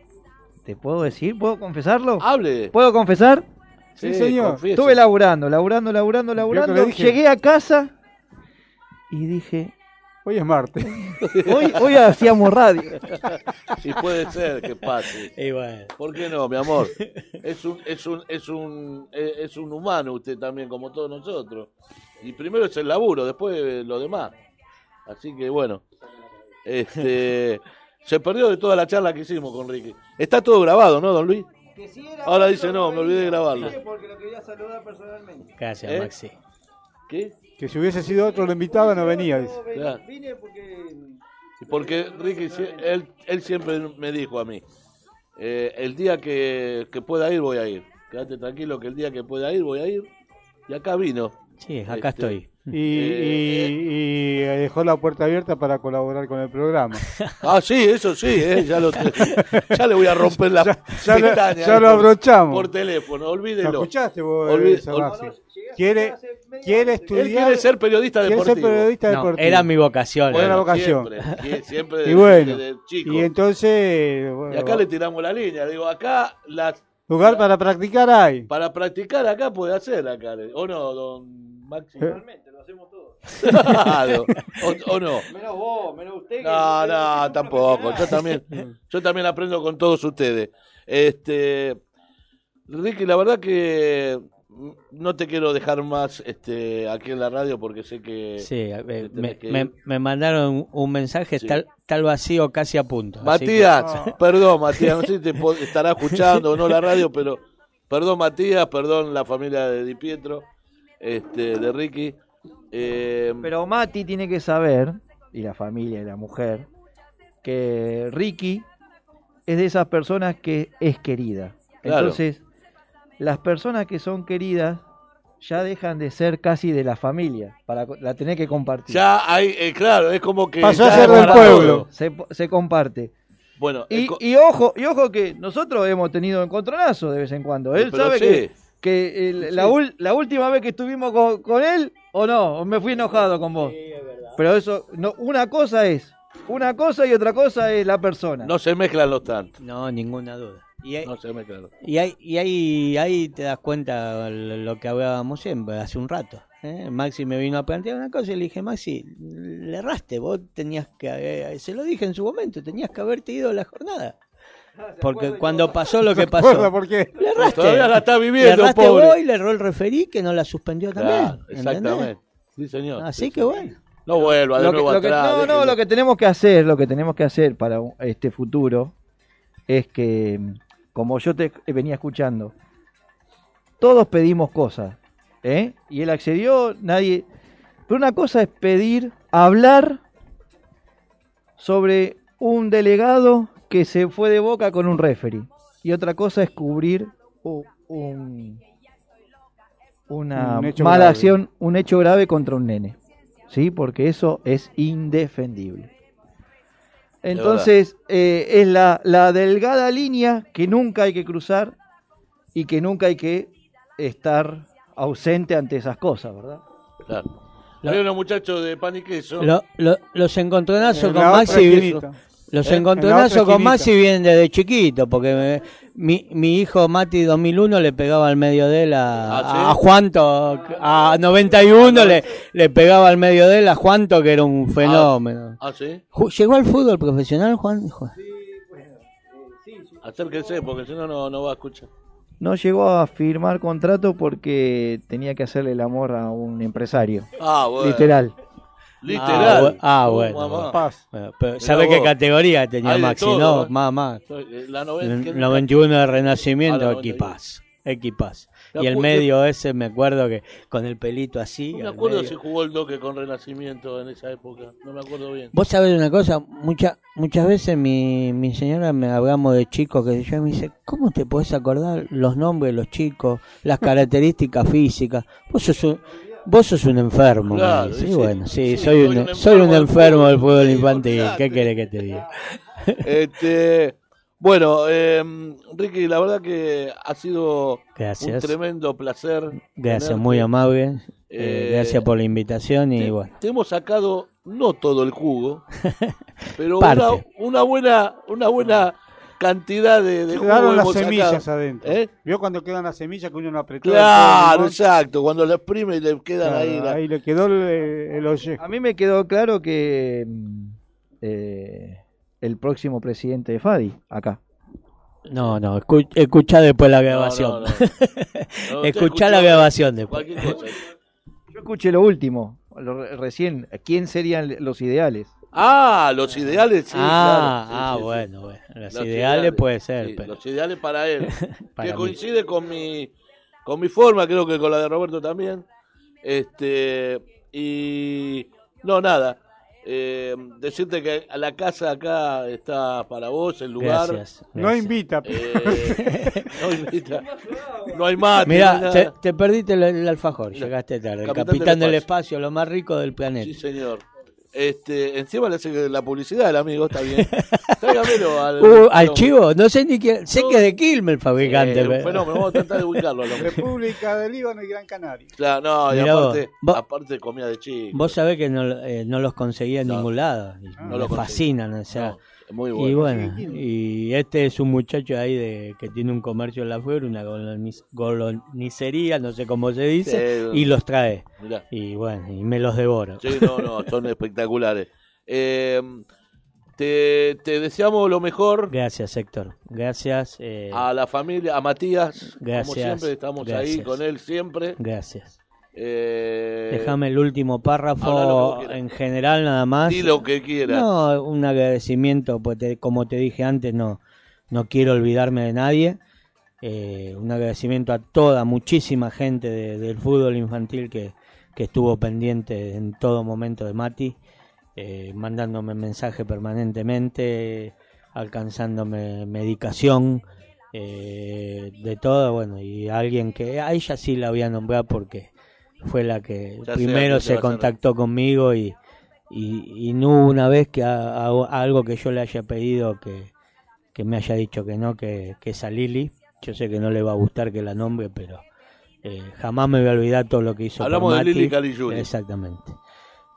S12: ¿te puedo decir? ¿Puedo confesarlo?
S3: Hable.
S12: ¿Puedo confesar?
S3: Sí, señor. confiese.
S12: Estuve laburando, laburando, laburando, laburando. Llegué a casa y dije,
S5: Hoy es martes. <laughs>
S12: hoy, hoy hacíamos radio. <laughs>
S3: Y puede ser que pase.
S8: Y bueno.
S3: ¿Por qué no, mi amor? Es un, es un, es un, eh, es un humano usted también, como todos nosotros. Y primero es el laburo, después lo demás. Así que bueno, este, <laughs> se perdió de toda la charla que hicimos con Ricky. Está todo grabado, ¿no, don Luis? Ahora dice no, me olvidé de grabarlo.
S12: Porque lo quería saludar personalmente.
S8: Gracias,
S3: ¿Eh?
S8: Maxi.
S3: ¿Qué?
S5: Que si hubiese sido otro lo invitado no venía. dice.
S3: Claro.
S12: Vine porque...
S3: Porque Ricky, él, él siempre me dijo a mí, eh, el día que, que pueda ir, voy a ir. Quédate tranquilo que el día que pueda ir, voy a ir. Y acá vino.
S8: Sí, acá
S3: Este,
S8: estoy.
S5: Y,
S3: Eh,
S5: y- y dejó la puerta abierta para colaborar con el programa. <laughs>
S3: Ah, sí, eso sí, eh, ya, lo, ya le voy a romper la <laughs>
S5: ya lo- ya
S3: eh,
S5: lo abrochamos.
S3: Por teléfono,
S5: ¿Lo
S3: olvídelo.
S5: escuchaste vos,
S3: Olvide-
S5: esa
S3: ol-
S5: base? Quiere, quiere estudiar.
S3: Él quiere ser periodista
S5: quiere
S3: deportivo.
S5: ser periodista
S8: No,
S5: deportivo.
S8: era mi vocación.
S5: Era la vocación.
S3: Siempre, y- siempre <laughs>
S5: Y
S3: desde-
S5: bueno,
S3: desde chico.
S5: y entonces, bueno,
S3: Y acá le tiramos la línea. Digo, acá las
S5: lugar para practicar hay.
S3: para practicar acá puede hacer acá. ¿O no, don Maxi?
S5: Eh.
S12: lo hacemos todos. <laughs>
S3: Claro. ¿O, o no?
S12: Menos vos, menos usted.
S3: No, no, tampoco. Yo también, yo también aprendo con todos ustedes. Este, Ricky, la verdad que no te quiero dejar más este, aquí en la radio porque sé que
S8: Sí, eh, me,
S3: que
S8: me- mandaron un mensaje,
S3: Sí.
S8: tal, tal vacío casi a punto.
S3: Matías, perdón, Matías, no sé si te estará escuchando o no la radio, pero perdón, Matías, perdón, la familia de Di Pietro, este, de Ricky. Eh,
S12: Pero Mati tiene que saber, y la familia y la mujer, que Ricky es de esas personas que es querida.
S3: Claro.
S12: Entonces, las personas que son queridas ya dejan de ser casi de la familia, para la tener que compartir.
S3: ya hay, eh, claro, es como que...
S5: Pasó a ser
S3: es
S5: del pueblo.
S12: Se, se comparte.
S3: Bueno,
S12: Y,
S3: co-
S12: y ojo, y ojo que nosotros hemos tenido encontronazos de vez en cuando. Él
S3: pero
S12: sabe
S3: sí,
S12: que, que el- la,
S3: Sí.
S12: ul- la última vez que estuvimos con, con él, o no, o me fui enojado con vos. Pero eso, no, una cosa es, una cosa y otra cosa es la persona.
S3: no se mezclan los tantos.
S8: No, ninguna duda. Y ahí,
S3: No se mezclan los
S8: y ahí, y ahí, ahí te das cuenta lo que hablábamos siempre, hace un rato. ¿eh? Maxi me vino a plantear una cosa y le dije, Maxi, le erraste, vos tenías que, eh, se lo dije en su momento, tenías que haberte ido a la jornada. Porque cuando pasó lo <laughs> que
S5: ¿Se acuerda
S8: pasó,
S5: por qué?
S8: le erraste.
S3: Todavía la está
S8: Le
S3: viviendo,
S8: erraste
S3: pobre.
S8: vos y le erró el referí que no la suspendió también.
S3: Claro,
S8: ¿entendés?
S3: exactamente. Sí, señor.
S8: Así
S3: Sí,
S8: que bueno.
S3: No vuelva de
S12: Lo que-
S3: nuevo
S12: lo que-
S3: atrás.
S12: no, no,
S3: déjelo.
S12: lo que tenemos que hacer, lo que tenemos que hacer para este futuro es que, como yo te venía escuchando, todos pedimos cosas, ¿eh? Y él accedió, nadie. Pero una cosa es pedir, hablar sobre un delegado que se fue de boca con un referee. Y otra cosa es cubrir un, una
S5: Un
S12: mala
S5: grave.
S12: acción, un hecho grave contra un nene. ¿Sí? Porque eso es indefendible. Entonces, eh, es la, la delgada línea que nunca hay que cruzar y que nunca hay que estar ausente ante esas cosas, ¿verdad?
S3: Claro. Hay unos muchachos de pan y queso.
S8: Lo- lo- los encontronazos
S5: En
S8: con Maxi los
S3: ¿Eh?
S5: En
S8: encontronazos con. Maxi vienen desde chiquito porque me- mi, mi hijo Mati 2001 le pegaba al medio de él a,
S3: ¿Ah, sí?
S8: a Juanto a 91 le, le pegaba al medio de él a Juanto que era un fenómeno
S3: Ah, sí.
S8: Ju- llegó al fútbol profesional Juan Ju-
S3: Acérquense porque si no, no no va a escuchar.
S12: No llegó a firmar contrato porque tenía que hacerle el amor a un empresario.
S3: Ah, bueno.
S12: Literal.
S3: Literal.
S8: bu- ah,
S3: Oh,
S8: bueno.
S5: Paz.
S8: Pero ¿Sabe qué categoría tenía Maxi?
S3: todo,
S8: no,
S3: ¿eh?
S8: más, más.
S3: Eh, La noven- ¿qué-
S8: 91 de Renacimiento,
S3: Ah, la 91.
S8: equipaz. Equipaz. Y el medio ese, me acuerdo que con el pelito así.
S3: No me acuerdo
S8: medio.
S3: si jugó el Doque con Renacimiento en esa época. No me acuerdo bien.
S8: Vos sabés una cosa, mucha, muchas veces mi, mi señora me hablamos de chicos que yo me dice, ¿cómo te podés acordar los nombres de los chicos, las características físicas? Vos sos un, vos sos un enfermo.
S3: Claro, sí,
S8: bueno, sí,
S3: sí,
S8: soy, un, soy un enfermo del fútbol infantil.
S3: olvidate.
S8: ¿Qué querés que te diga? <laughs>
S3: Este, bueno, eh, Ricky, la verdad que ha sido
S8: Gracias.
S3: un tremendo placer.
S8: Gracias,
S3: tenerte.
S8: muy amable. Eh,
S3: Eh,
S8: gracias por la invitación y
S3: te,
S8: bueno.
S3: te hemos sacado no todo el jugo, <laughs> pero una buena una buena cantidad de, de jugo
S5: Quedaron las semillas
S3: sacado.
S5: adentro.
S3: ¿Eh?
S5: ¿Vio cuando quedan las semillas que uno no apretó?
S3: Claro, exacto. Cuando lo exprime y le quedan
S5: Claro,
S3: ahí. la-
S5: ahí le quedó el, el ollejo.
S12: A mí me quedó claro que mm, eh, el próximo presidente de Fadi, acá.
S8: No, no, escu- escuchá después la grabación.
S3: no, <laughs> no. No, usted
S8: escuchá la grabación después.
S12: Yo escuché lo último, lo re- recién. ¿Quién serían los ideales?
S3: Ah, los ideales, sí.
S8: ah,
S3: claro, sí,
S8: ah,
S3: sí,
S8: bueno, bueno. Los,
S3: Los
S8: ideales puede ser,
S3: sí,
S8: pero
S3: Los ideales para él. <laughs>
S8: Para
S3: que
S8: mí.
S3: coincide con mi, con mi forma, creo que con la de Roberto también. Este, y no, nada. Eh, decirte que a la casa acá está para vos, el lugar.
S8: Gracias,
S5: No invita.
S3: Eh, <laughs> no invita. No hay mate.
S8: Mira, te, te perdiste el, el alfajor, llegaste tarde. El
S3: Capitán
S8: capitán,
S3: del
S8: del espacio, lo más rico del planeta.
S3: Sí, señor. Este, encima le hace la publicidad al amigo, está bien. <laughs> Tráigamelo al,
S8: Uh, al chivo, no sé ni quién, sé que es de Quilmes el fabricante.
S3: Eh, un
S8: pero-
S3: fenómeno, vamos a tratar de ubicarlo.
S5: República del Líbano y Gran Canaria.
S3: Claro, no, y
S8: Mirá
S3: aparte,
S8: vos-
S3: aparte comida de chico.
S8: Vos sabés que no, eh, no los conseguía en
S3: No.
S8: ningún lado. y
S3: No
S8: me fascinan, o sea.
S3: No, muy
S8: Y
S3: bueno.
S8: bueno, y este es un muchacho ahí de que tiene un comercio en la fuera, una goloniz- golonicería, no sé cómo se dice,
S3: Sí.
S8: y los trae.
S3: Mirá.
S8: Y bueno, y me los devoro.
S3: Sí, no, no, son <laughs> espectaculares. Eh, te, te deseamos lo mejor
S8: Gracias, Héctor. Gracias. eh,
S3: a la familia, a Matías. Como
S8: Gracias,
S3: siempre, estamos ahí
S8: gracias.
S3: con él siempre.
S8: Gracias.
S3: Eh,
S8: Déjame el último párrafo en general nada más.
S3: Di lo que quieras.
S8: No, un agradecimiento, pues te- como te dije antes, no, no quiero olvidarme de nadie. Eh, un agradecimiento a toda, muchísima gente de- del fútbol infantil que, que estuvo pendiente en todo momento de Mati, eh, mandándome mensaje permanentemente, alcanzándome medicación, eh, de todo, bueno, y alguien que a ella sí la voy a nombrar porque fue la que
S3: Ya
S8: primero se contactó conmigo y, y, y no hubo una vez que a, a- algo que yo le haya pedido que, que me haya dicho que no, que, que es a Lili. Yo sé que no le va a gustar que la nombre, pero eh, jamás me voy a olvidar todo lo que hizo
S3: Hablamos
S8: por
S3: de
S8: Mati.
S3: Lili Caligiuri.
S8: Exactamente.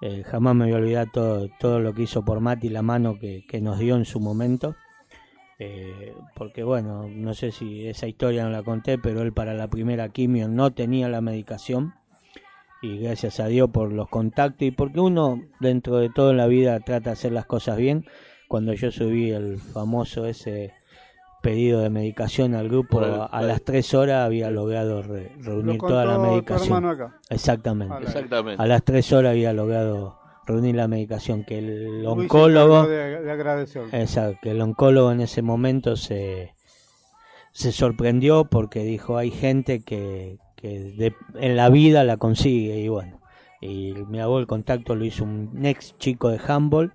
S8: Eh, jamás me voy a olvidar todo, todo lo que hizo por Mati, la mano que, que nos dio en su momento. Eh, porque bueno, no sé si esa historia no la conté, pero él para la primera quimio no tenía la medicación y gracias a Dios por los contactos y porque uno dentro de todo en la vida trata de hacer las cosas bien. Cuando yo subí el famoso ese pedido de medicación al grupo, a, a las tres horas había logrado re- reunir
S5: Lo
S8: toda la medicación.
S5: acá.
S8: Exactamente.
S3: Exactamente.
S8: A las tres horas había logrado reunir la medicación que el
S5: Luis
S8: oncólogo
S5: de, de.
S8: Exacto, que el oncólogo en ese momento se, se sorprendió porque dijo hay gente que, que de- en la vida la consigue y bueno, y me hago el contacto, lo hizo un ex chico de handball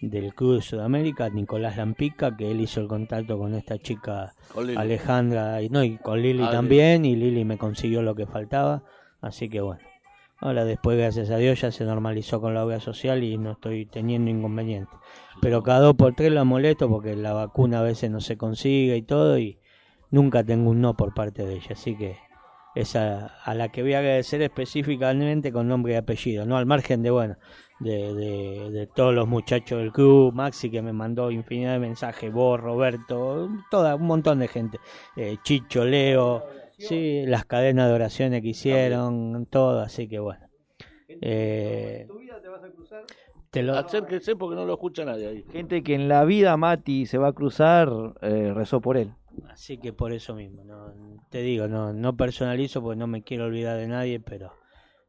S8: del Club de Sudamérica, Nicolás Lampica, que él hizo el contacto con esta chica
S3: Con.
S8: Alejandra, y, no, y con Lili
S3: Ah,
S8: también, y Lili me consiguió lo que faltaba, así que bueno. Ahora después, gracias a Dios, ya se normalizó con la obra social y no estoy teniendo inconveniente. Pero cada dos por tres la molesto porque la vacuna a veces no se consigue y todo y nunca tengo un no por parte de ella. Así que esa a la que voy a agradecer específicamente con nombre y apellido, no al margen de, bueno, de, de, de todos los muchachos del club, Maxi que me mandó infinidad de mensajes, vos, Roberto, toda, un montón de gente, eh, Chicho, Leo, sí, las cadenas de oraciones que hicieron, todo, así que bueno. Eh, te lo,
S3: Acérquese porque no lo escucha nadie ahí.
S12: Gente que en la vida Mati se va a cruzar, eh, rezó por él.
S8: Así que por eso mismo, no, te digo, no, no personalizo porque no me quiero olvidar de nadie, pero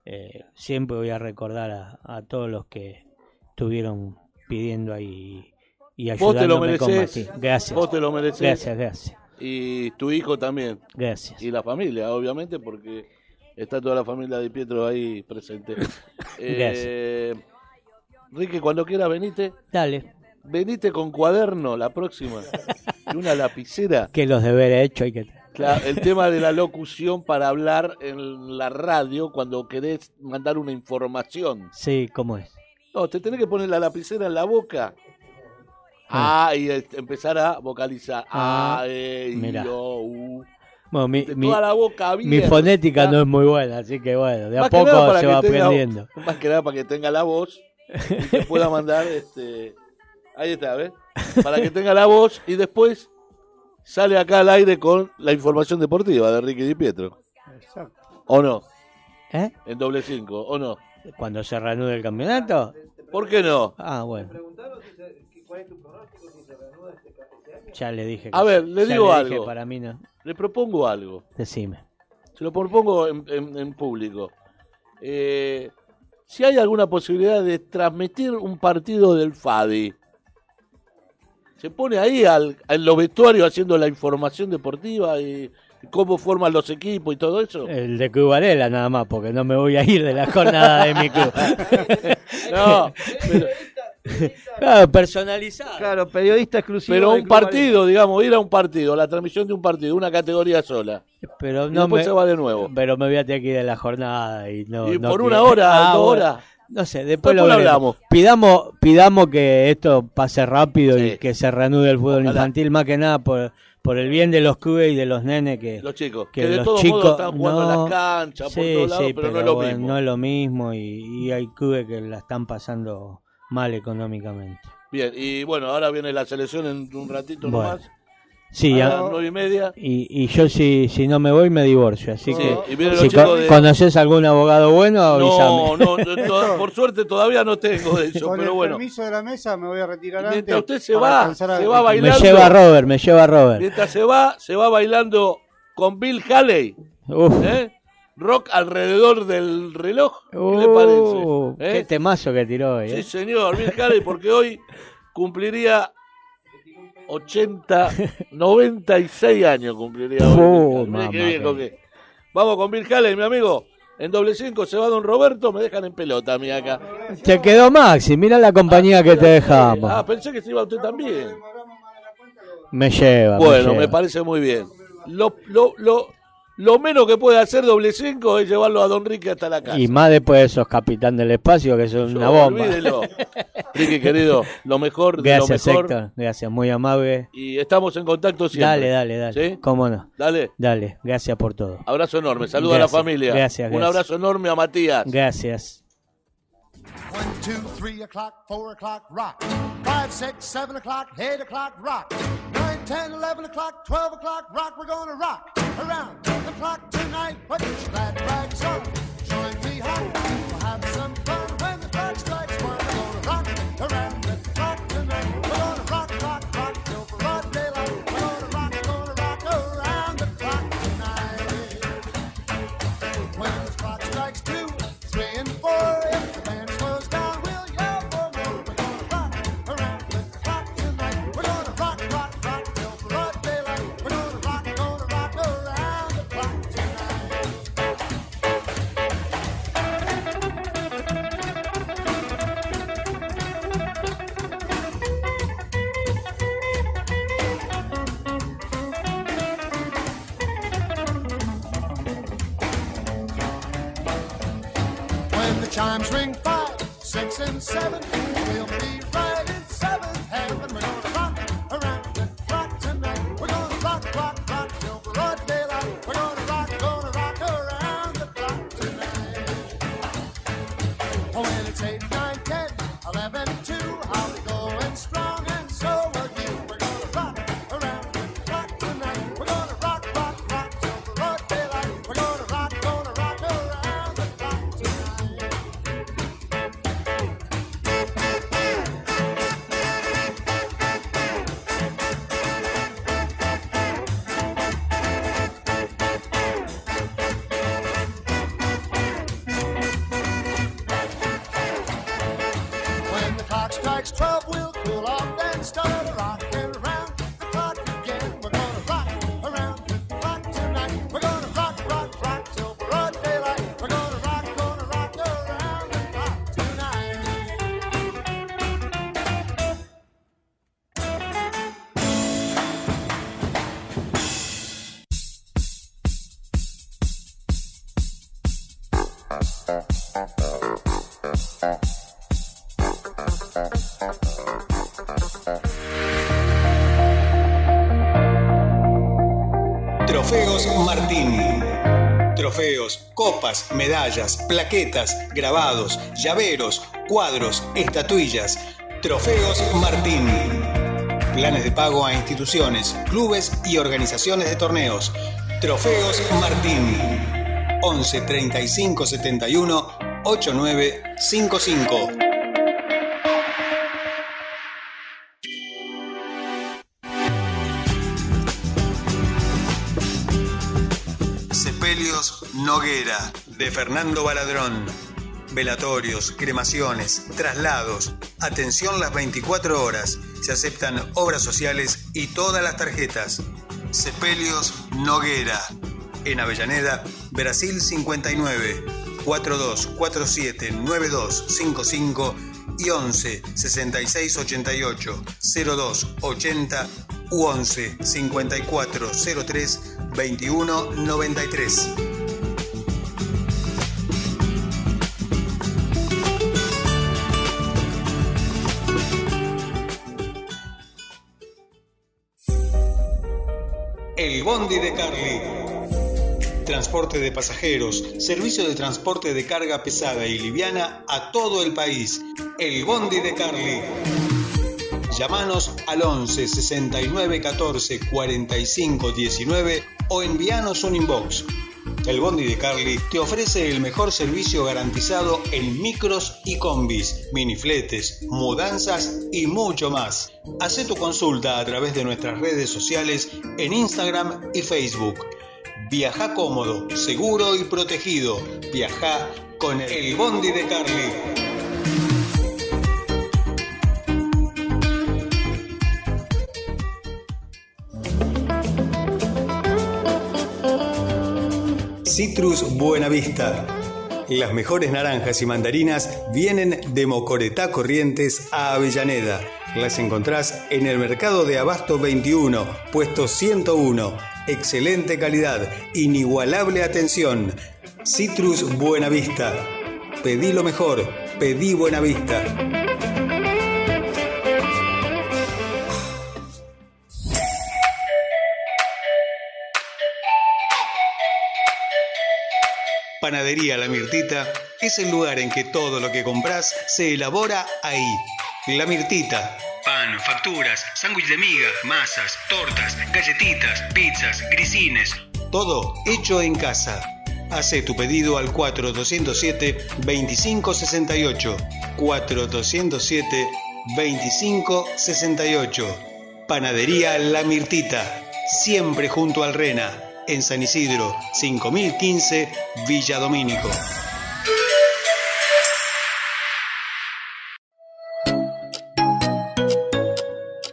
S8: eh, siempre voy a recordar a, a todos los que estuvieron pidiendo ahí y
S3: Vos te lo
S8: ayudándome con
S3: mereces.
S8: Gracias.
S3: Vos te lo mereces.
S8: Gracias, gracias.
S3: Y tu hijo también.
S8: Gracias.
S3: Y la familia, obviamente, porque está toda la familia de Pietro ahí presente. <laughs> Eh, Ricky, cuando quieras venite.
S8: Dale.
S3: Venite con cuaderno la próxima. Y una lapicera.
S8: Que los deberes hechos hay que...
S3: Claro, el tema de la locución para hablar en la radio cuando querés mandar una información.
S8: Sí, ¿cómo es?
S3: No, te tenés que poner la lapicera en la boca. Ah, y eh, empezar a vocalizar. Ah,
S8: Ah,
S3: eh, y,
S8: mirá.
S3: o, u.
S8: Bueno, mi, mi-
S3: toda la boca
S8: mi
S3: abierta.
S8: fonética no es muy buena, así que bueno, de a
S3: Más
S8: poco se va
S3: tenga-
S8: aprendiendo. <laughs>
S3: Más que nada para que tenga la voz y que pueda mandar este ahí está, ¿ves? Para que tenga la voz y después sale acá al aire con la información deportiva de Ricky Di Pietro.
S5: Exacto.
S3: ¿O no?
S8: ¿Eh?
S3: En doble cinco, ¿o no?
S8: Cuando se reanude el campeonato.
S3: ¿Por qué no?
S8: Ah, bueno. Ya le dije.
S3: A ver, le digo algo.
S8: para mí no.
S3: Le propongo algo.
S8: Decime.
S3: Se lo propongo en, en- en público. Eh, si hay alguna posibilidad de transmitir un partido del FADI, se pone ahí al, en los vestuarios haciendo la información deportiva y cómo forman los equipos y todo eso.
S8: El de Club Varela nada más, porque no me voy a ir de la jornada de mi club. <laughs>
S3: No, <laughs> pero,
S8: Claro, personalizado.
S12: Claro, periodista exclusivo.
S3: pero un partido, digamos, ir a un partido, la transmisión de un partido, una categoría sola.
S8: Pero
S3: Y
S8: no
S3: después
S8: me,
S3: se va de nuevo.
S8: Pero me voy a tener que ir de la jornada y no.
S3: Y
S8: no
S3: por
S8: quiero.
S3: una hora,
S8: Ah,
S3: dos
S8: bueno.
S3: horas.
S8: No sé, después,
S3: Después
S8: lo
S3: hablamos.
S8: Pidamos, pidamos que esto pase rápido y que se reanude el fútbol
S3: Ojalá.
S8: infantil, más que nada por, por el bien de los clubes y de los nenes que.
S3: Los chicos,
S8: que
S3: que, de
S8: los
S3: todos
S8: chicos-
S3: modos están jugando en las canchas, por todos lados,
S8: sí,
S3: pero, no es lo
S8: bueno,
S3: mismo.
S8: no es lo mismo y, y hay clubes que la están pasando mal económicamente.
S3: Bien, y bueno, ahora viene la selección en un ratito
S8: Bueno.
S3: nomás.
S8: Sí,
S3: a las nueve y media.
S8: y, y yo si, si no me voy me divorcio, así
S3: Sí,
S8: que si
S3: chicos
S8: co-
S3: de-
S8: conoces algún abogado bueno,
S3: No,
S8: avísame.
S3: no, no, <laughs> por suerte todavía no tengo de eso,
S5: Con
S3: pero
S5: el
S3: bueno.
S5: permiso de la mesa me voy a retirar
S3: Mientras
S5: antes.
S3: usted se va, se va
S8: me
S3: bailando.
S8: lleva Robert, me lleva Robert.
S3: Mientras se va, se va bailando con Bill Haley.
S8: Uf.
S3: ¿eh? Rock alrededor del reloj. ¿Qué le
S8: Uh,
S3: parece? ¿Eh?
S8: Qué temazo que tiró hoy.
S3: Sí,
S8: ¿eh?
S3: señor, Bill Haley, porque hoy cumpliría 80, 96 años cumpliría.
S8: Oh.
S3: Mire qué
S8: mamá,
S3: viejo que- Vamos con Bill Haley, mi amigo. En doble 5 se va Don Roberto, me dejan en pelota a mí acá.
S8: Te quedó Maxi, mira la compañía que te dejamos.
S3: Ah, pensé que se iba usted también.
S8: Me lleva. me
S3: Bueno,
S8: lleva.
S3: me parece muy bien. Lo, lo, lo, lo menos que puede hacer doble 5 es llevarlo a Don Ricky hasta la casa.
S8: Y más después de esos capitán del espacio que son una bomba.
S3: Olvídelo. Ricky, querido, lo mejor de
S8: Gracias,
S3: lo mejor.
S8: Héctor. Gracias, muy amable.
S3: Y estamos en contacto siempre.
S8: Dale, dale, dale.
S3: ¿Sí?
S8: ¿Cómo no?
S3: Dale.
S8: Dale, gracias por todo.
S3: Abrazo enorme. Saluda a
S8: Gracias,
S3: la familia.
S8: gracias,
S3: Un
S8: gracias.
S3: abrazo enorme a Matías.
S8: Gracias.
S9: One, two, three o'clock, four o'clock, rock. Five, six, seven o'clock, eight o'clock, rock. Nine, ten, eleven o'clock, twelve o'clock, rock. We're gonna rock around the clock tonight. Put your glad rags on, join me home. We'll have some fun when the clock strikes one. We're gonna rock around Chimes ring five, six, and seven, we'll be
S1: medallas, plaquetas, grabados, llaveros, cuadros, estatuillas. Trofeos Martín. Planes de pago a instituciones, clubes y organizaciones de torneos. Trofeos Martín. 11 35 71 8955. De Fernando Baladrón. Velatorios, cremaciones, traslados. Atención las 24 horas. Se aceptan obras sociales y todas las tarjetas. Sepelios Noguera. En Avellaneda, Brasil 59, 4247 9255 y 11 66 88 02 80 u 11 54 03 21 93. Bondi de Carly. Transporte de pasajeros, servicio de transporte de carga pesada y liviana a todo el país. El Bondi de Carly. Llámanos al 11 69 14 45 19 o envíanos un inbox. El Bondi de Carly te ofrece el mejor servicio garantizado en micros y combis, minifletes, mudanzas y mucho más. Haz tu consulta a través de nuestras redes sociales en Instagram y Facebook. Viaja cómodo, seguro y protegido. Viaja con el Bondi de Carly. Citrus Buenavista. Las mejores naranjas y mandarinas vienen de Mocoretá Corrientes a Avellaneda. Las encontrás en el mercado de Abasto 21, puesto 101. Excelente calidad, inigualable atención. Citrus Buenavista. Pedí lo mejor, pedí Buenavista. Panadería La Mirtita es el lugar en que todo lo que compras se elabora ahí. La Mirtita. Pan, facturas, sándwich de miga, masas, tortas, galletitas, pizzas, grisines. Todo hecho en casa. Hace tu pedido al 4207-2568. 4207-2568. Panadería La Mirtita. Siempre junto al Rena en San Isidro, 5015, Villa Domínico.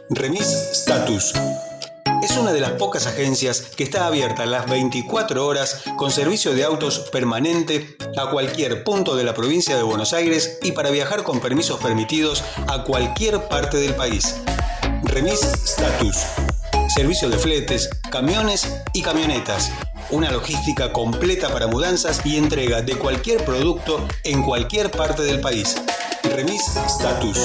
S1: Remis Status. Es una de las pocas agencias que está abierta las 24 horas con servicio de autos permanente a cualquier punto de la provincia de Buenos Aires y para viajar con permisos permitidos a cualquier parte del país. Remis Status servicio de fletes, camiones y camionetas. Una logística completa para mudanzas y entrega de cualquier producto en cualquier parte del país. Remis Status.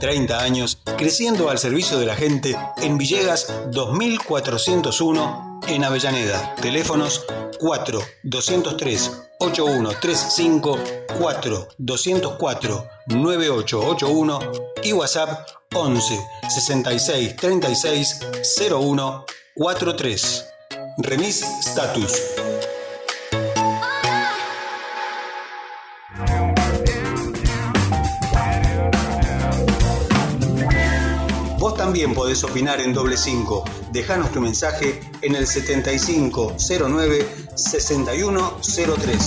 S1: 30 años creciendo al servicio de la gente en Villegas 2401 en Avellaneda. Teléfonos 4 203 8135 4 204 9881 y WhatsApp 11 66 36 01 43. Remis Status. También podés opinar en doble 5. Dejanos tu mensaje en el 7509 6103.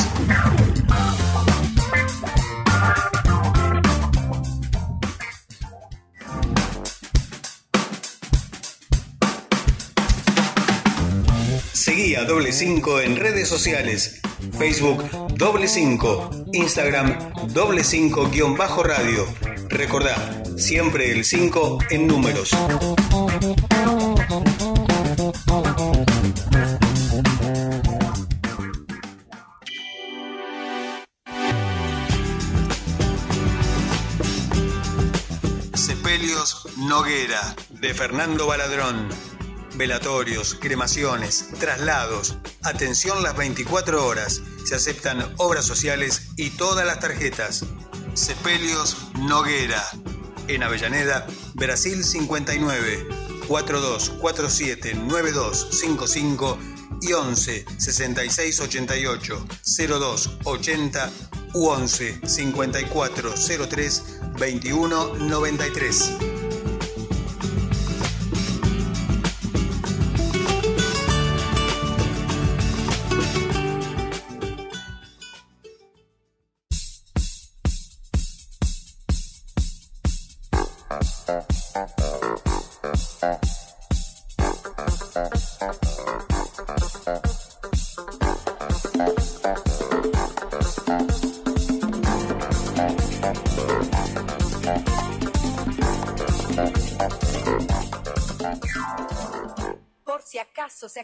S1: Doble 5 en redes sociales. Facebook Doble 5, Instagram Doble 5 guion bajo radio. Recordá, siempre el 5 en números. Sepelios Noguera, de Fernando Baladrón. Velatorios, cremaciones, traslados, atención las 24 horas. Se aceptan obras sociales y todas las tarjetas. Sepelios Noguera. En Avellaneda, Brasil 59, 4247 9255 y 11 66 88 02 80 u 11 54 03 21 93.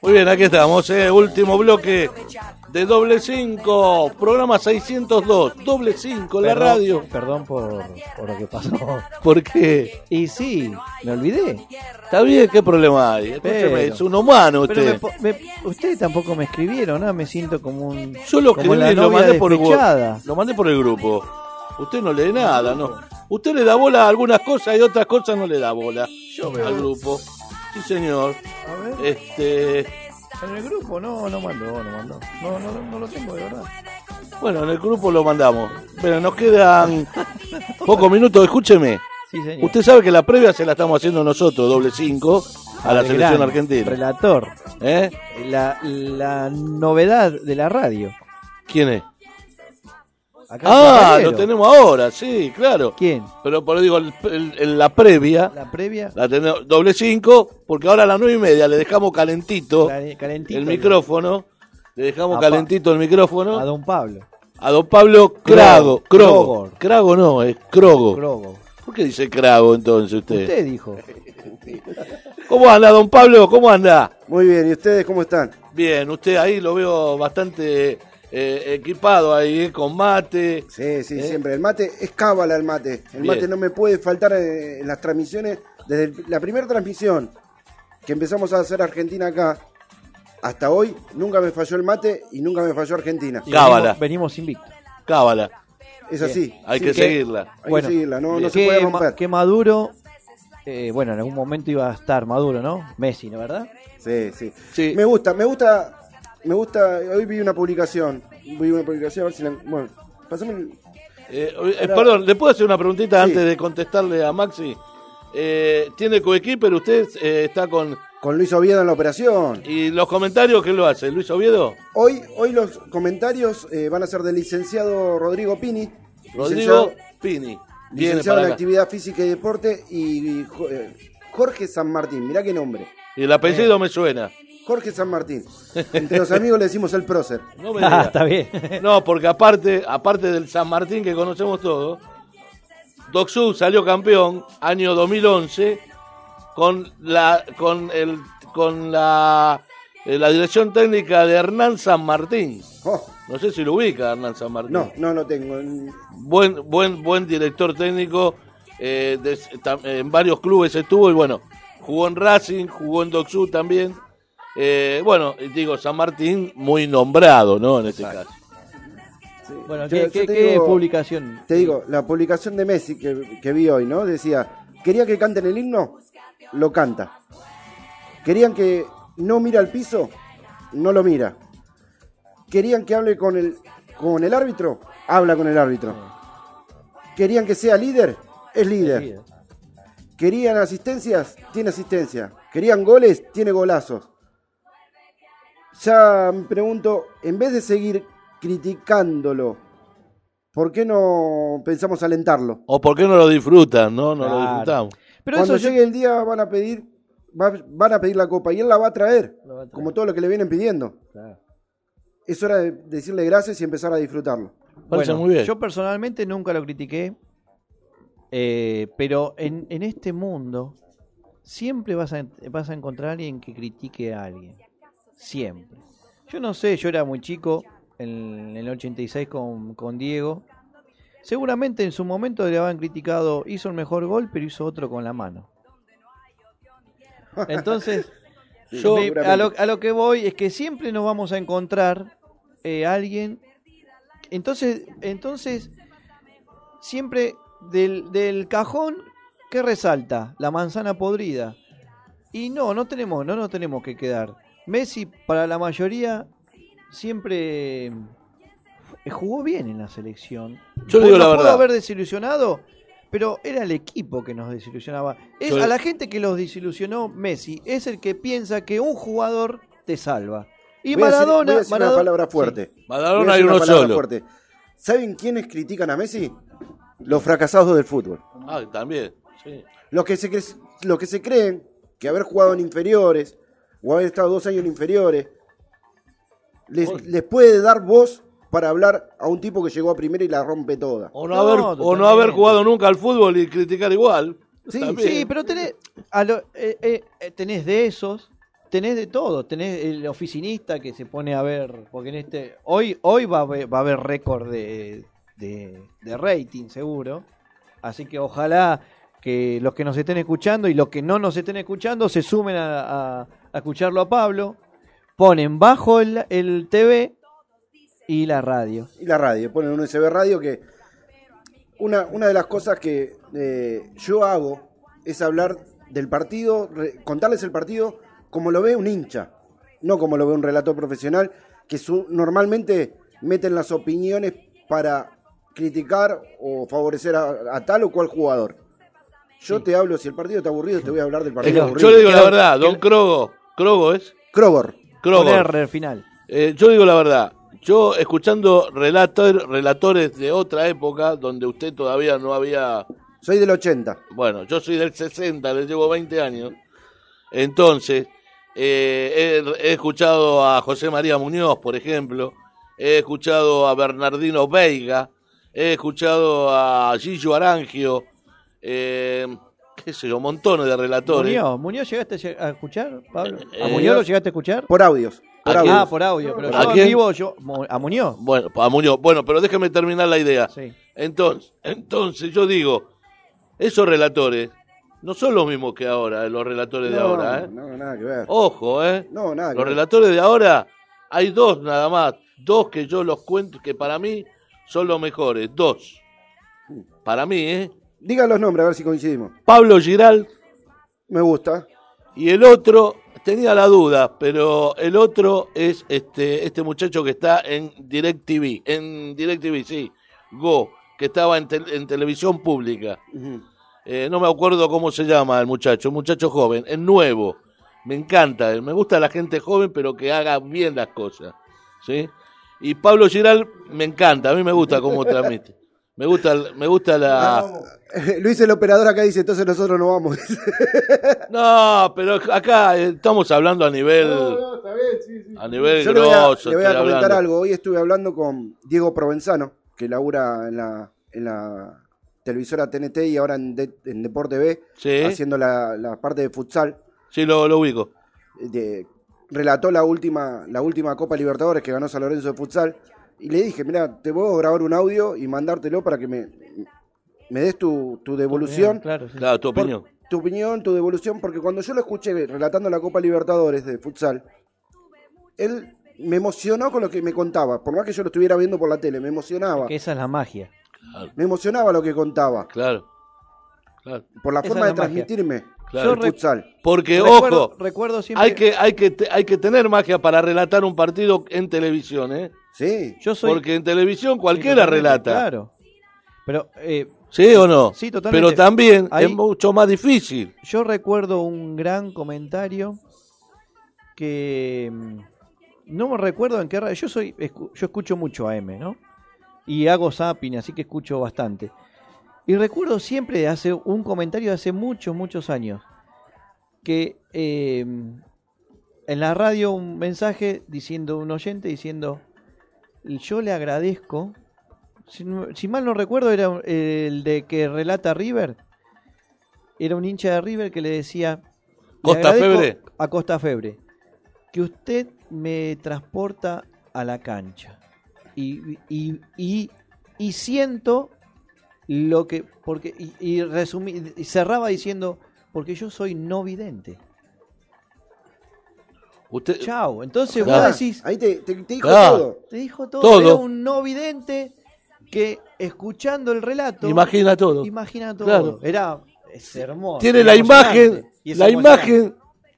S3: Muy bien, aquí estamos, eh, último bloque de doble 5, programa 602, doble 5 en la radio.
S12: Perdón por, por lo que pasó. <laughs>
S3: ¿Por qué?
S12: Y sí, me olvidé.
S3: Está bien, ¿qué problema hay? Escúcheme,
S12: Pero-
S3: es un humano
S12: pero
S3: usted.
S12: me me- ustedes tampoco me escribieron, ¿no? Me siento como un.
S3: Yo lo escribí y lo mandé por. Lo mandé por el grupo. Usted no lee nada, ¿no? Usted le da bola a algunas cosas y otras cosas no le da bola
S12: veo.
S3: al grupo. Sí, señor.
S12: A ver.
S3: Este,
S12: En el grupo, no, no mandó, no mandó. No, no, no lo tengo de verdad.
S3: bueno, en el grupo lo mandamos. Pero nos quedan pocos minutos. Escúcheme.
S12: Sí, señor.
S3: Usted sabe que la previa se la estamos haciendo nosotros, doble 5, a la selección
S12: gran
S3: argentina.
S12: Relator.
S3: ¿Eh?
S12: La, la novedad de la radio.
S3: ¿Quién es?
S12: Acá
S3: Ah, lo tenemos ahora, sí, claro.
S12: ¿Quién?
S3: Pero por digo, el- el- el- la previa,
S12: La previa.
S3: la tenemos doble 5, porque ahora a las nueve y media le dejamos calentito
S12: Calen- calentito.
S3: el micrófono, le dejamos
S12: A
S3: calentito el micrófono
S12: A don Pablo.
S3: a don Pablo Crago. Crogo. Crago no, es Crogo.
S12: Crogo.
S3: ¿Por qué dice Crago entonces usted?
S12: Usted dijo. <laughs>
S3: ¿Cómo anda, don Pablo? ¿Cómo anda?
S13: Muy bien, ¿y ustedes cómo están?
S3: Bien, usted ahí lo veo bastante eh, equipado ahí, eh, con mate.
S13: Sí, sí,
S3: ¿Eh?
S13: siempre. El mate es cábala el mate. El
S3: Bien.
S13: mate no me puede faltar eh, en las transmisiones. Desde la primera transmisión que empezamos a hacer Argentina acá hasta hoy, nunca me falló el mate y nunca me falló Argentina.
S3: Cábala.
S12: Venimos, invictos.
S3: Cábala.
S13: Es así.
S3: Hay
S13: Sí,
S3: que seguirla.
S13: Hay
S12: Bueno,
S13: que seguirla, no, no se puede
S12: Ma-
S13: romper.
S12: que Maduro, eh, bueno, en algún momento iba a estar Maduro, ¿no? Messi, ¿no verdad?
S13: Sí, sí.
S3: Sí.
S13: Me gusta, me gusta, me gusta. Hoy vi una publicación. Vi una publicación, a ver si la. Bueno, pasame el-
S3: Eh, eh, perdón, ¿le puedo hacer una preguntita
S13: Sí.
S3: antes de contestarle a Maxi? Eh, ¿Tiene coequiper? ¿Usted eh, está con...
S13: con Luis Oviedo en la operación.
S3: ¿Y los comentarios qué lo hace? ¿Luis Oviedo?
S13: Hoy, hoy los comentarios eh, van a ser del licenciado Rodrigo Pini.
S3: Rodrigo
S13: licenciado-
S3: Pini. Viene
S13: licenciado en actividad física y deporte y, Jo- eh, Jorge San Martín, mirá qué nombre.
S3: Y el apellido me suena.
S13: Jorge San Martín. Entre los amigos le decimos el prócer. <laughs>
S3: No me <laughs>
S12: Ah, está bien.
S3: No, porque aparte, aparte del San Martín que conocemos todos, Doc Sud salió campeón año 2011 con la con el con la eh, la dirección técnica de Hernán San Martín.
S13: Oh,
S3: No sé si lo ubica Hernán San Martín.
S13: no, no lo tengo. En-
S3: Buen buen buen director técnico eh, de- en varios clubes estuvo y bueno, jugó en Racing, jugó en Doc Sud también. Eh, bueno, digo San Martín muy nombrado, ¿no? En este caso.
S12: Bueno,
S13: Yo-
S12: ¿qué,
S13: yo
S12: qué-
S13: te
S12: qué
S13: digo-
S12: publicación?
S13: Te digo, la publicación de Messi que, que vi hoy, ¿no? Decía, ¿quería que canten el himno? Lo canta. ¿Querían que no mira al piso? No lo mira. ¿Querían que hable con el, con el árbitro? Habla con el árbitro. ¿Querían que sea líder? Es líder. ¿Querían asistencias? Tiene asistencia. ¿Querían goles? Tiene golazos. Ya me pregunto, en vez de seguir criticándolo, ¿por qué no pensamos alentarlo?
S3: O por qué no lo disfrutan, ¿no? No lo disfrutamos.
S12: Pero
S13: Cuando
S12: eso yo-
S13: llegue el día van a pedir, va- van a pedir la copa y él la va a traer,
S12: Lo va a traer.
S13: como todo lo que le vienen pidiendo.
S12: Claro.
S13: Es hora de decirle gracias y empezar a disfrutarlo.
S3: Parece
S12: Bueno,
S3: muy bien.
S12: Yo personalmente nunca lo critiqué, eh, pero en, en este mundo siempre vas a, vas a encontrar a alguien que critique a alguien. Siempre. Yo no sé, yo era muy chico en, el 86 con, con Diego. Seguramente en su momento le habían criticado, hizo el mejor gol, pero hizo otro con la mano. Entonces, <laughs> Yo, me- a, lo, a lo que voy es que siempre nos vamos a encontrar eh, alguien. Entonces, entonces siempre del, del cajón, ¿qué resalta? La manzana podrida. Y no, no tenemos, no nos tenemos que quedar. Messi, para la mayoría, siempre eh, jugó bien en la selección.
S3: Yo le digo la
S12: pudo
S3: verdad.
S12: haber desilusionado, pero era el equipo que nos desilusionaba. Es
S3: Yo-
S12: a la gente que los desilusionó Messi, es el que piensa que un jugador te salva. Y
S13: Voy a decir-
S12: Maradona,
S13: voy a decir una
S12: Maradona-
S13: palabra fuerte.
S12: Sí.
S3: Maradona hay uno solo.
S13: fuerte. ¿Saben quiénes critican a Messi? Los fracasados del fútbol.
S3: Ah, también. Sí.
S13: Los que se, cre- los que se creen que haber jugado en inferiores o haber estado dos años en inferiores les, les puede dar voz para hablar a un tipo que llegó a primera y la rompe toda.
S3: O no, haber, o no haber jugado nunca al fútbol y criticar igual.
S12: Sí,
S3: También.
S12: sí, pero tenés, a lo- eh, eh, eh, tenés de esos, tenés de todo, tenés el oficinista que se pone a ver, porque en este, hoy, hoy va a haber, va a haber récord de, de, de rating seguro, así que ojalá que los que nos estén escuchando y los que no nos estén escuchando se sumen a, a- a escucharlo a Pablo, ponen bajo el, el TV y la radio.
S13: Y la radio, ponen un USB radio que una, una de las cosas que eh, yo hago es hablar del partido, re- contarles el partido como lo ve un hincha, no como lo ve un relator profesional, que su- normalmente meten las opiniones para criticar o favorecer a, a tal o cual jugador. Yo te hablo, si el partido está aburrido, te voy a hablar del partido aburrido.
S3: yo le digo la verdad, Don Crogo. Crogo es.
S13: Krogor.
S12: Con R al final.
S3: Eh, yo digo la verdad. Yo escuchando relator, relatores de otra época donde usted todavía no había.
S13: Soy del 80.
S3: Bueno, yo soy del 60, les llevo 20 años. Entonces, eh, he, he escuchado a José María Muñoz, por ejemplo. He escuchado a Bernardino Veiga. He escuchado a Gillo Arangio. Eh, qué sé yo, montones de relatores.
S12: Muñoz, ¿Muñoz llegaste a escuchar, Pablo? ¿A
S3: Eh,
S12: Muñoz lo llegaste a escuchar?
S13: Por audios.
S3: Por
S12: ah,
S3: audios.
S12: por audio, pero
S3: ¿A
S12: yo
S3: quién?
S12: vivo, yo, a Muñoz.
S3: Bueno, a Muñoz. Bueno, pero déjeme terminar la idea.
S12: Sí.
S3: Entonces, entonces yo digo, esos relatores no son los mismos que ahora, eh, los relatores de ahora, ¿eh?
S13: no, nada que ver.
S3: Ojo, ¿eh?
S13: No, nada que
S3: Los
S13: ver.
S3: relatores de ahora, hay dos nada más, dos que yo los cuento, que para mí son los mejores, dos. Para mí, ¿eh?
S13: Digan los nombres, a ver si coincidimos.
S3: Pablo Giral
S13: Me gusta.
S3: y el otro, tenía la duda, pero el otro es este, este muchacho que está en DirecTV, en DirecTV, sí, Go, que estaba en, tel- en televisión pública. Eh, no me acuerdo cómo se llama el muchacho, un muchacho joven, es nuevo. Me encanta, eh, me gusta la gente joven, pero que haga bien las cosas. ¿sí? Y Pablo Giral me encanta, a mí me gusta cómo <laughs> transmite. Me gusta, me gusta la... <laughs>
S13: Luis, el operador acá dice, entonces nosotros no vamos. <laughs>
S3: No, pero acá eh, estamos hablando a nivel...
S10: está bien, sí, sí.
S3: A nivel
S13: Yo le voy a,
S3: grosso.
S13: le voy a comentar
S3: hablando.
S13: algo. Hoy estuve hablando con Diego Provenzano, que labura en la, en la televisora TNT y ahora en, De- en Deporte B,
S3: Sí.
S13: haciendo la, la parte de futsal.
S3: Sí, lo, lo ubico.
S13: De- relató la última, la última Copa Libertadores que ganó San Lorenzo de futsal. Y le dije, mira, te puedo grabar un audio y mandártelo para que me, me des tu, tu devolución.
S12: Claro, sí.
S3: Claro, tu
S13: Por-
S3: opinión.
S13: tu opinión, tu devolución, porque cuando yo lo escuché relatando la Copa Libertadores de futsal, él me emocionó con lo que me contaba, por más que yo lo estuviera viendo por la tele, me emocionaba.
S12: Que esa es la magia.
S13: Me emocionaba lo que contaba.
S3: Claro. claro.
S13: Por la
S12: Esa
S13: forma de
S12: magia.
S13: transmitirme
S3: Claro.
S13: el futsal.
S3: Porque,
S12: Recuerdo-
S3: ojo,
S12: recuerdo siempre-
S3: hay, que, hay, que, te- hay que tener magia para relatar un partido en televisión, ¿eh?
S13: Sí.
S12: Yo soy...
S3: Porque en televisión cualquiera relata.
S12: Claro. Pero, eh,
S3: ¿Sí o no?
S12: Sí, totalmente.
S3: Pero también
S12: Ahí-
S3: es mucho más difícil.
S12: Yo recuerdo un gran comentario que mm, no me recuerdo en qué radio. Yo soy yo escucho mucho AM, ¿no? Y hago zapping, así que escucho bastante. Y recuerdo siempre hace un comentario de hace muchos, muchos años que eh, en la radio un mensaje diciendo un oyente diciendo yo le agradezco. Si, si mal no recuerdo era el de que relata River. Era un hincha de River que le decía "Le
S3: Costa Febre.
S12: a Costa Febre que usted me transporta a la cancha. Y, y, y, y siento lo que porque y, y resumí- y cerraba diciendo porque yo soy no vidente
S3: Usted,
S12: Chau. Entonces
S3: Claro.
S12: vos decís.
S13: Ahí te, te- te dijo
S3: Claro.
S13: todo.
S12: Te dijo todo.
S3: Todo.
S12: Era un no vidente que escuchando el relato.
S3: Imagina todo.
S12: Imagina todo.
S3: Claro.
S12: Era es hermoso.
S3: tiene la imagen, la imagen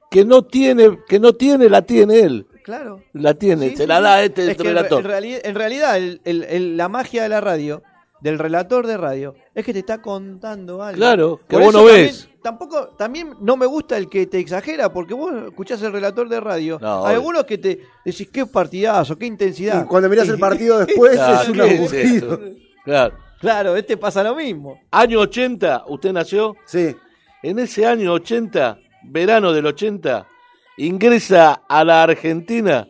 S3: que no tiene, que no tiene, la tiene él.
S12: Claro.
S3: La tiene,
S12: Sí,
S3: se
S12: sí,
S3: la
S12: sí.
S3: da este
S12: Es
S3: relator.
S12: en reali- en realidad, el- el- el- la magia de la radio, del relator de radio, es que te está contando algo.
S3: Claro, que
S12: Por
S3: vos no
S12: también-
S3: ves.
S12: Tampoco, también no me gusta el que te exagera, porque vos escuchás el relator de radio.
S3: No,
S12: Hay algunos que te decís qué partidazo, qué intensidad.
S13: Y cuando mirás el <laughs> partido después
S3: Claro,
S13: es un
S3: ¿qué es
S13: aburrido.
S3: Claro.
S12: Claro, este pasa lo mismo.
S3: Año 80, ¿usted nació?
S13: Sí.
S3: En ese año 80, verano del 80, ingresa a la Argentina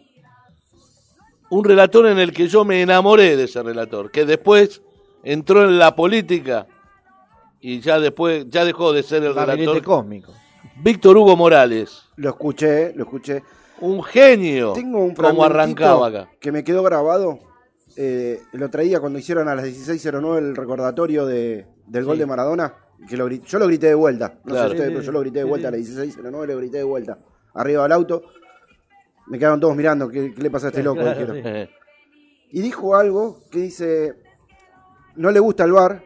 S3: un relator en el que yo me enamoré de ese relator, que después entró en la política y ya después ya dejó de ser el
S12: Gabinete
S3: relator.
S12: cósmico.
S3: Víctor Hugo Morales,
S13: Lo escuché, lo escuché.
S3: un genio,
S13: Tengo un
S3: como arrancaba acá.
S13: que me quedó grabado. eh, lo traía cuando hicieron a las 16.09 el recordatorio de, del gol de Maradona. Que lo yo lo grité de vuelta. No
S3: Claro.
S13: sé ustedes, pero yo lo grité de vuelta a las 16.09, lo grité de vuelta. Arriba del auto. Me quedaron todos mirando. ¿Qué, qué le pasa a este loco?
S12: Claro,
S13: Dijeron.
S12: sí.
S3: Eh,
S13: Y dijo algo que dice: No le gusta el bar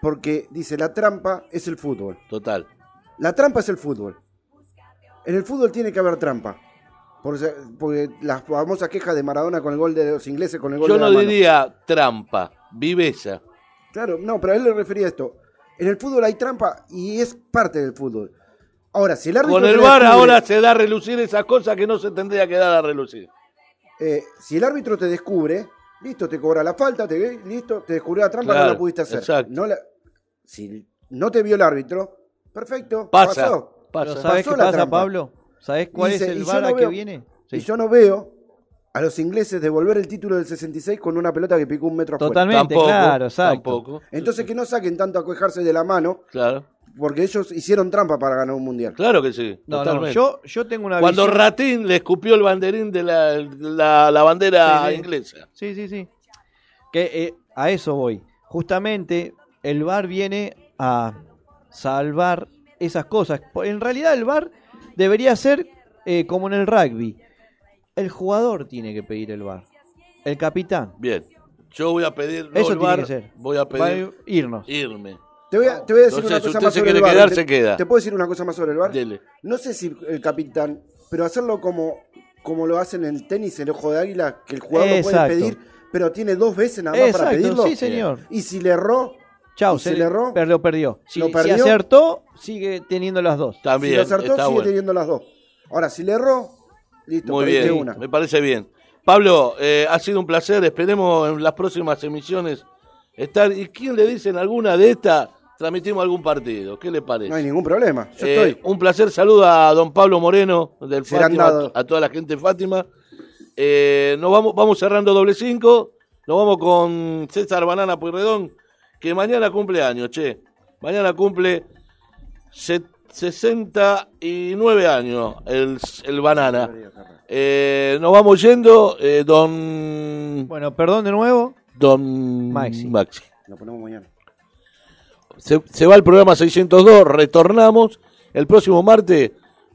S13: porque dice: La trampa es el fútbol.
S3: Total.
S13: La trampa es el fútbol. En el fútbol tiene que haber trampa. Porque las famosas quejas de Maradona con el gol de los ingleses, con el gol
S3: Yo
S13: de la
S3: no
S13: mano.
S3: diría trampa, viveza.
S13: Claro, no, pero a él le refería a esto. En el fútbol hay trampa y es parte del fútbol. Ahora, si el árbitro.
S3: Con el VAR
S13: descubre-
S3: ahora se da a relucir esas cosas que no se tendría que dar a relucir.
S13: eh, si el árbitro te descubre, listo, te cobra la falta, te listo, te descubrió la trampa,
S3: Claro,
S13: no la pudiste hacer.
S3: exacto.
S13: No la- si no te vio el árbitro, perfecto,
S3: Pasa,
S13: pasó.
S3: pasa.
S12: Pero ¿Sabés
S13: Pasó
S12: qué
S13: la
S12: pasa,
S13: trampa.
S12: Pablo? ¿Sabés cuál
S13: Dice,
S12: es el VAR
S13: no
S12: que viene?
S13: Y yo no veo a los ingleses devolver el título del 66 con una pelota que picó un metro afuera.
S12: Totalmente, claro, exacto.
S3: tampoco.
S13: Entonces que no saquen tanto a quejarse de la mano,
S3: Claro,
S13: porque ellos hicieron trampa para ganar un mundial.
S3: claro que sí.
S12: No, yo, yo tengo una
S3: Cuando
S12: visión-
S3: Ratín le escupió el banderín de la, la, la bandera
S12: Sí, sí.
S3: inglesa.
S12: Sí, sí, sí. Que eh, a eso voy. Justamente el VAR viene a salvar esas cosas. En realidad el VAR debería ser eh, como en el rugby. El jugador tiene que pedir el VAR. El capitán.
S3: Bien. Yo voy a pedir. no
S12: Eso
S3: el
S12: tiene que ser.
S3: Voy a
S12: Va
S3: pedir
S12: a irnos.
S3: irme.
S13: Te voy a, te voy a decir
S3: Entonces,
S13: una
S3: si
S13: cosa
S3: usted
S13: más
S3: se
S13: sobre
S3: quiere
S13: el
S3: quedar,
S13: te,
S3: se queda.
S13: ¿Te puedo decir una cosa más sobre el VAR?
S3: Dele.
S13: No sé si el capitán, pero hacerlo como, como lo hacen en el tenis, el ojo de águila, que el jugador lo puede
S12: Exacto.
S13: pedir, pero tiene dos veces nada más para
S12: Exacto,
S13: pedirlo.
S12: sí, señor.
S13: Y si le erró,
S12: Chau, se
S13: se le erró,
S12: per- lo perdió. Si,
S13: lo
S12: si
S13: perdió.
S12: acertó, sigue teniendo las dos.
S13: si
S3: También.
S13: lo acertó,
S3: está
S13: sigue
S3: bueno.
S13: teniendo las dos. Ahora, si le erró, listo,
S3: Muy bien.
S13: una.
S3: Me parece bien. Pablo, eh, ha sido un placer. Esperemos en las próximas emisiones estar. ¿Y quién le dice en alguna de estas? Transmitimos algún partido. ¿Qué le parece?
S13: No hay ningún problema. Yo
S3: Eh,
S13: estoy.
S3: Un placer, saluda a don Pablo Moreno del
S13: Serán
S3: Fátima, a toda la gente de Fátima. Eh, nos vamos, vamos cerrando doble cinco, nos vamos con César Banana Pueyrredón, que mañana cumple años, che. Mañana cumple se- 69 años el, el Banana. Eh, nos vamos yendo, eh, don...
S12: Bueno, perdón de nuevo.
S3: Don
S12: Maxi.
S3: Maxi.
S13: Lo ponemos mañana.
S3: Se, se va el programa 602, retornamos. El próximo martes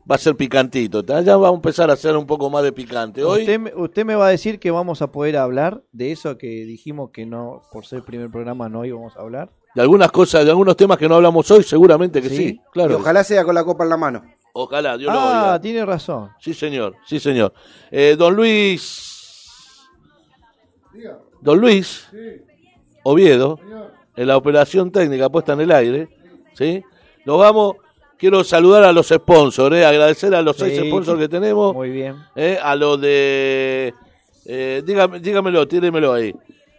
S3: va a ser picantito. Ya vamos a empezar a hacer un poco más de picante. Hoy,
S12: Usted, me- usted me va a decir que vamos a poder hablar de eso que dijimos que no, por ser el primer programa, no íbamos a hablar.
S3: de algunas cosas, de algunos temas que no hablamos hoy, seguramente que sí.
S12: Sí.
S3: claro.
S13: Y ojalá sea con la copa en la mano.
S3: Ojalá, Dios lo
S12: Ah,
S3: oiga.
S12: tiene razón.
S3: Sí, señor, sí, señor. Eh, don Luis. Don Luis Oviedo, en la operación técnica puesta en el aire, ¿sí? Nos vamos. Quiero saludar a los sponsors, ¿eh? agradecer a los seis sponsors que tenemos.
S12: Muy bien.
S3: ¿eh? A los de. Eh, dígame, dígamelo, tírenmelo ahí.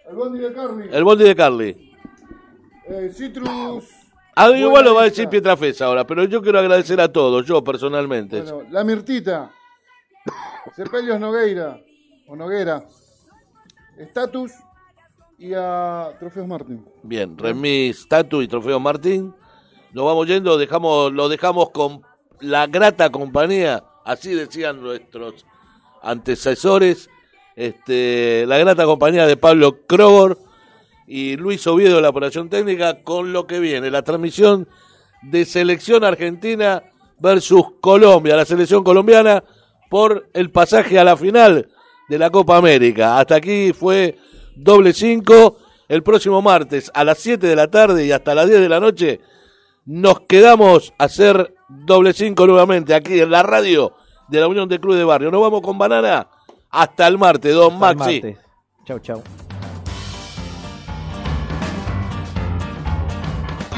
S10: El bondi de Carly.
S3: El bondi de Carly.
S10: Eh, Citrus.
S3: Ah, igual lo va a decir Pietrafesa ahora, pero yo quiero agradecer a todos, yo personalmente.
S10: Bueno, la Mirtita. Sepelios Nogueira. O Noguera. Status. Y a Trofeos Martín.
S3: Bien, remis, Tatu y Trofeo Martín. Nos vamos yendo, dejamos, lo dejamos con la grata compañía, así decían nuestros antecesores, este, la grata compañía de Pablo Krogor y Luis Oviedo de la operación técnica con lo que viene, la transmisión de selección argentina versus Colombia, la selección colombiana por el pasaje a la final de la Copa América. Hasta aquí fue doble cinco. El próximo martes a las 7 de la tarde y hasta las 10 de la noche nos quedamos a hacer doble cinco nuevamente aquí en la radio de la Unión de Club de Barrio. Nos vamos con Banana hasta el martes, don
S12: Hasta el
S3: Maxi.
S12: martes. Chau, chau.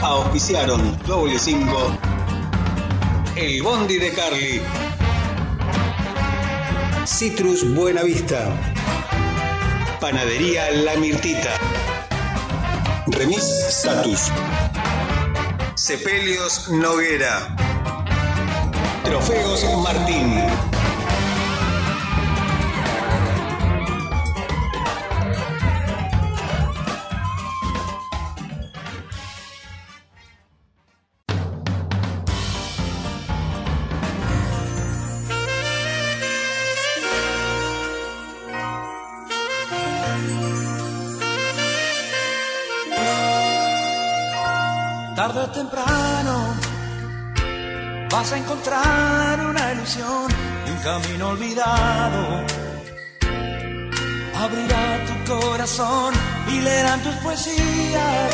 S1: Auspiciaron doble cinco. El Bondi de Carly. Citrus Buenavista. Panadería La Mirtita. Remis Status. Sepelios Noguera. Trofeos Martín.
S2: Temprano vas a encontrar una ilusión y un camino olvidado. Abrirá tu corazón y leerán tus poesías.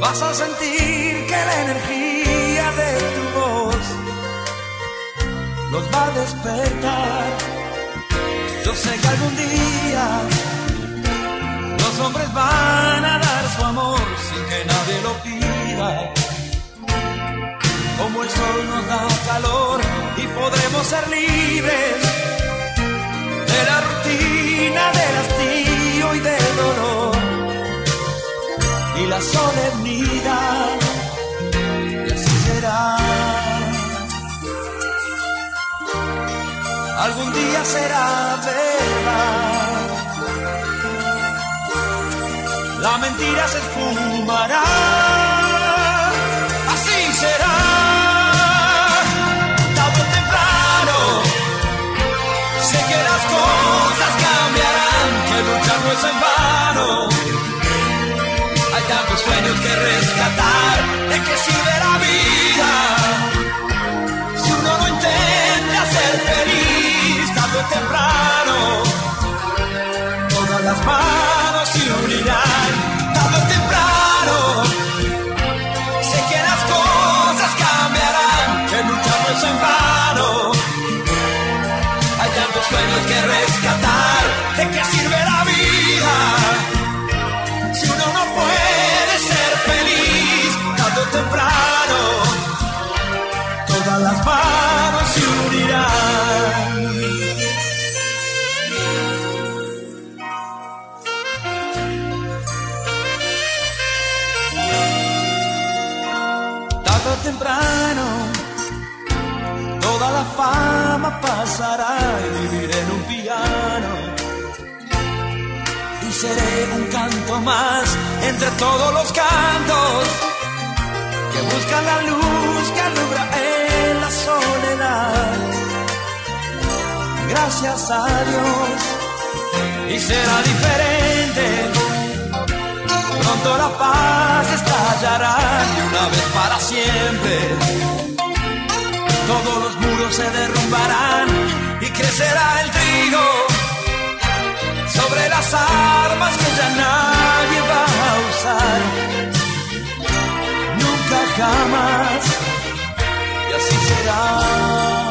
S2: Vas a sentir que la energía de tu voz los va a despertar. Yo sé que algún día los hombres van a dar su amor sin que nadie lo pida. Como el sol nos da calor y podremos ser libres de la rutina, del hastío y del dolor y la solemnidad. Y así será. Algún día será verdad. La mentira se esfumará. Pasará y viviré en un piano. Y seré un canto más entre todos los cantos que buscan la luz que alumbra en la soledad. Gracias a Dios, y será diferente. Pronto la paz estallará y una vez para siempre todos los muros se derrumbarán y crecerá el trigo sobre las armas que ya nadie va a usar. Nunca jamás, y así será.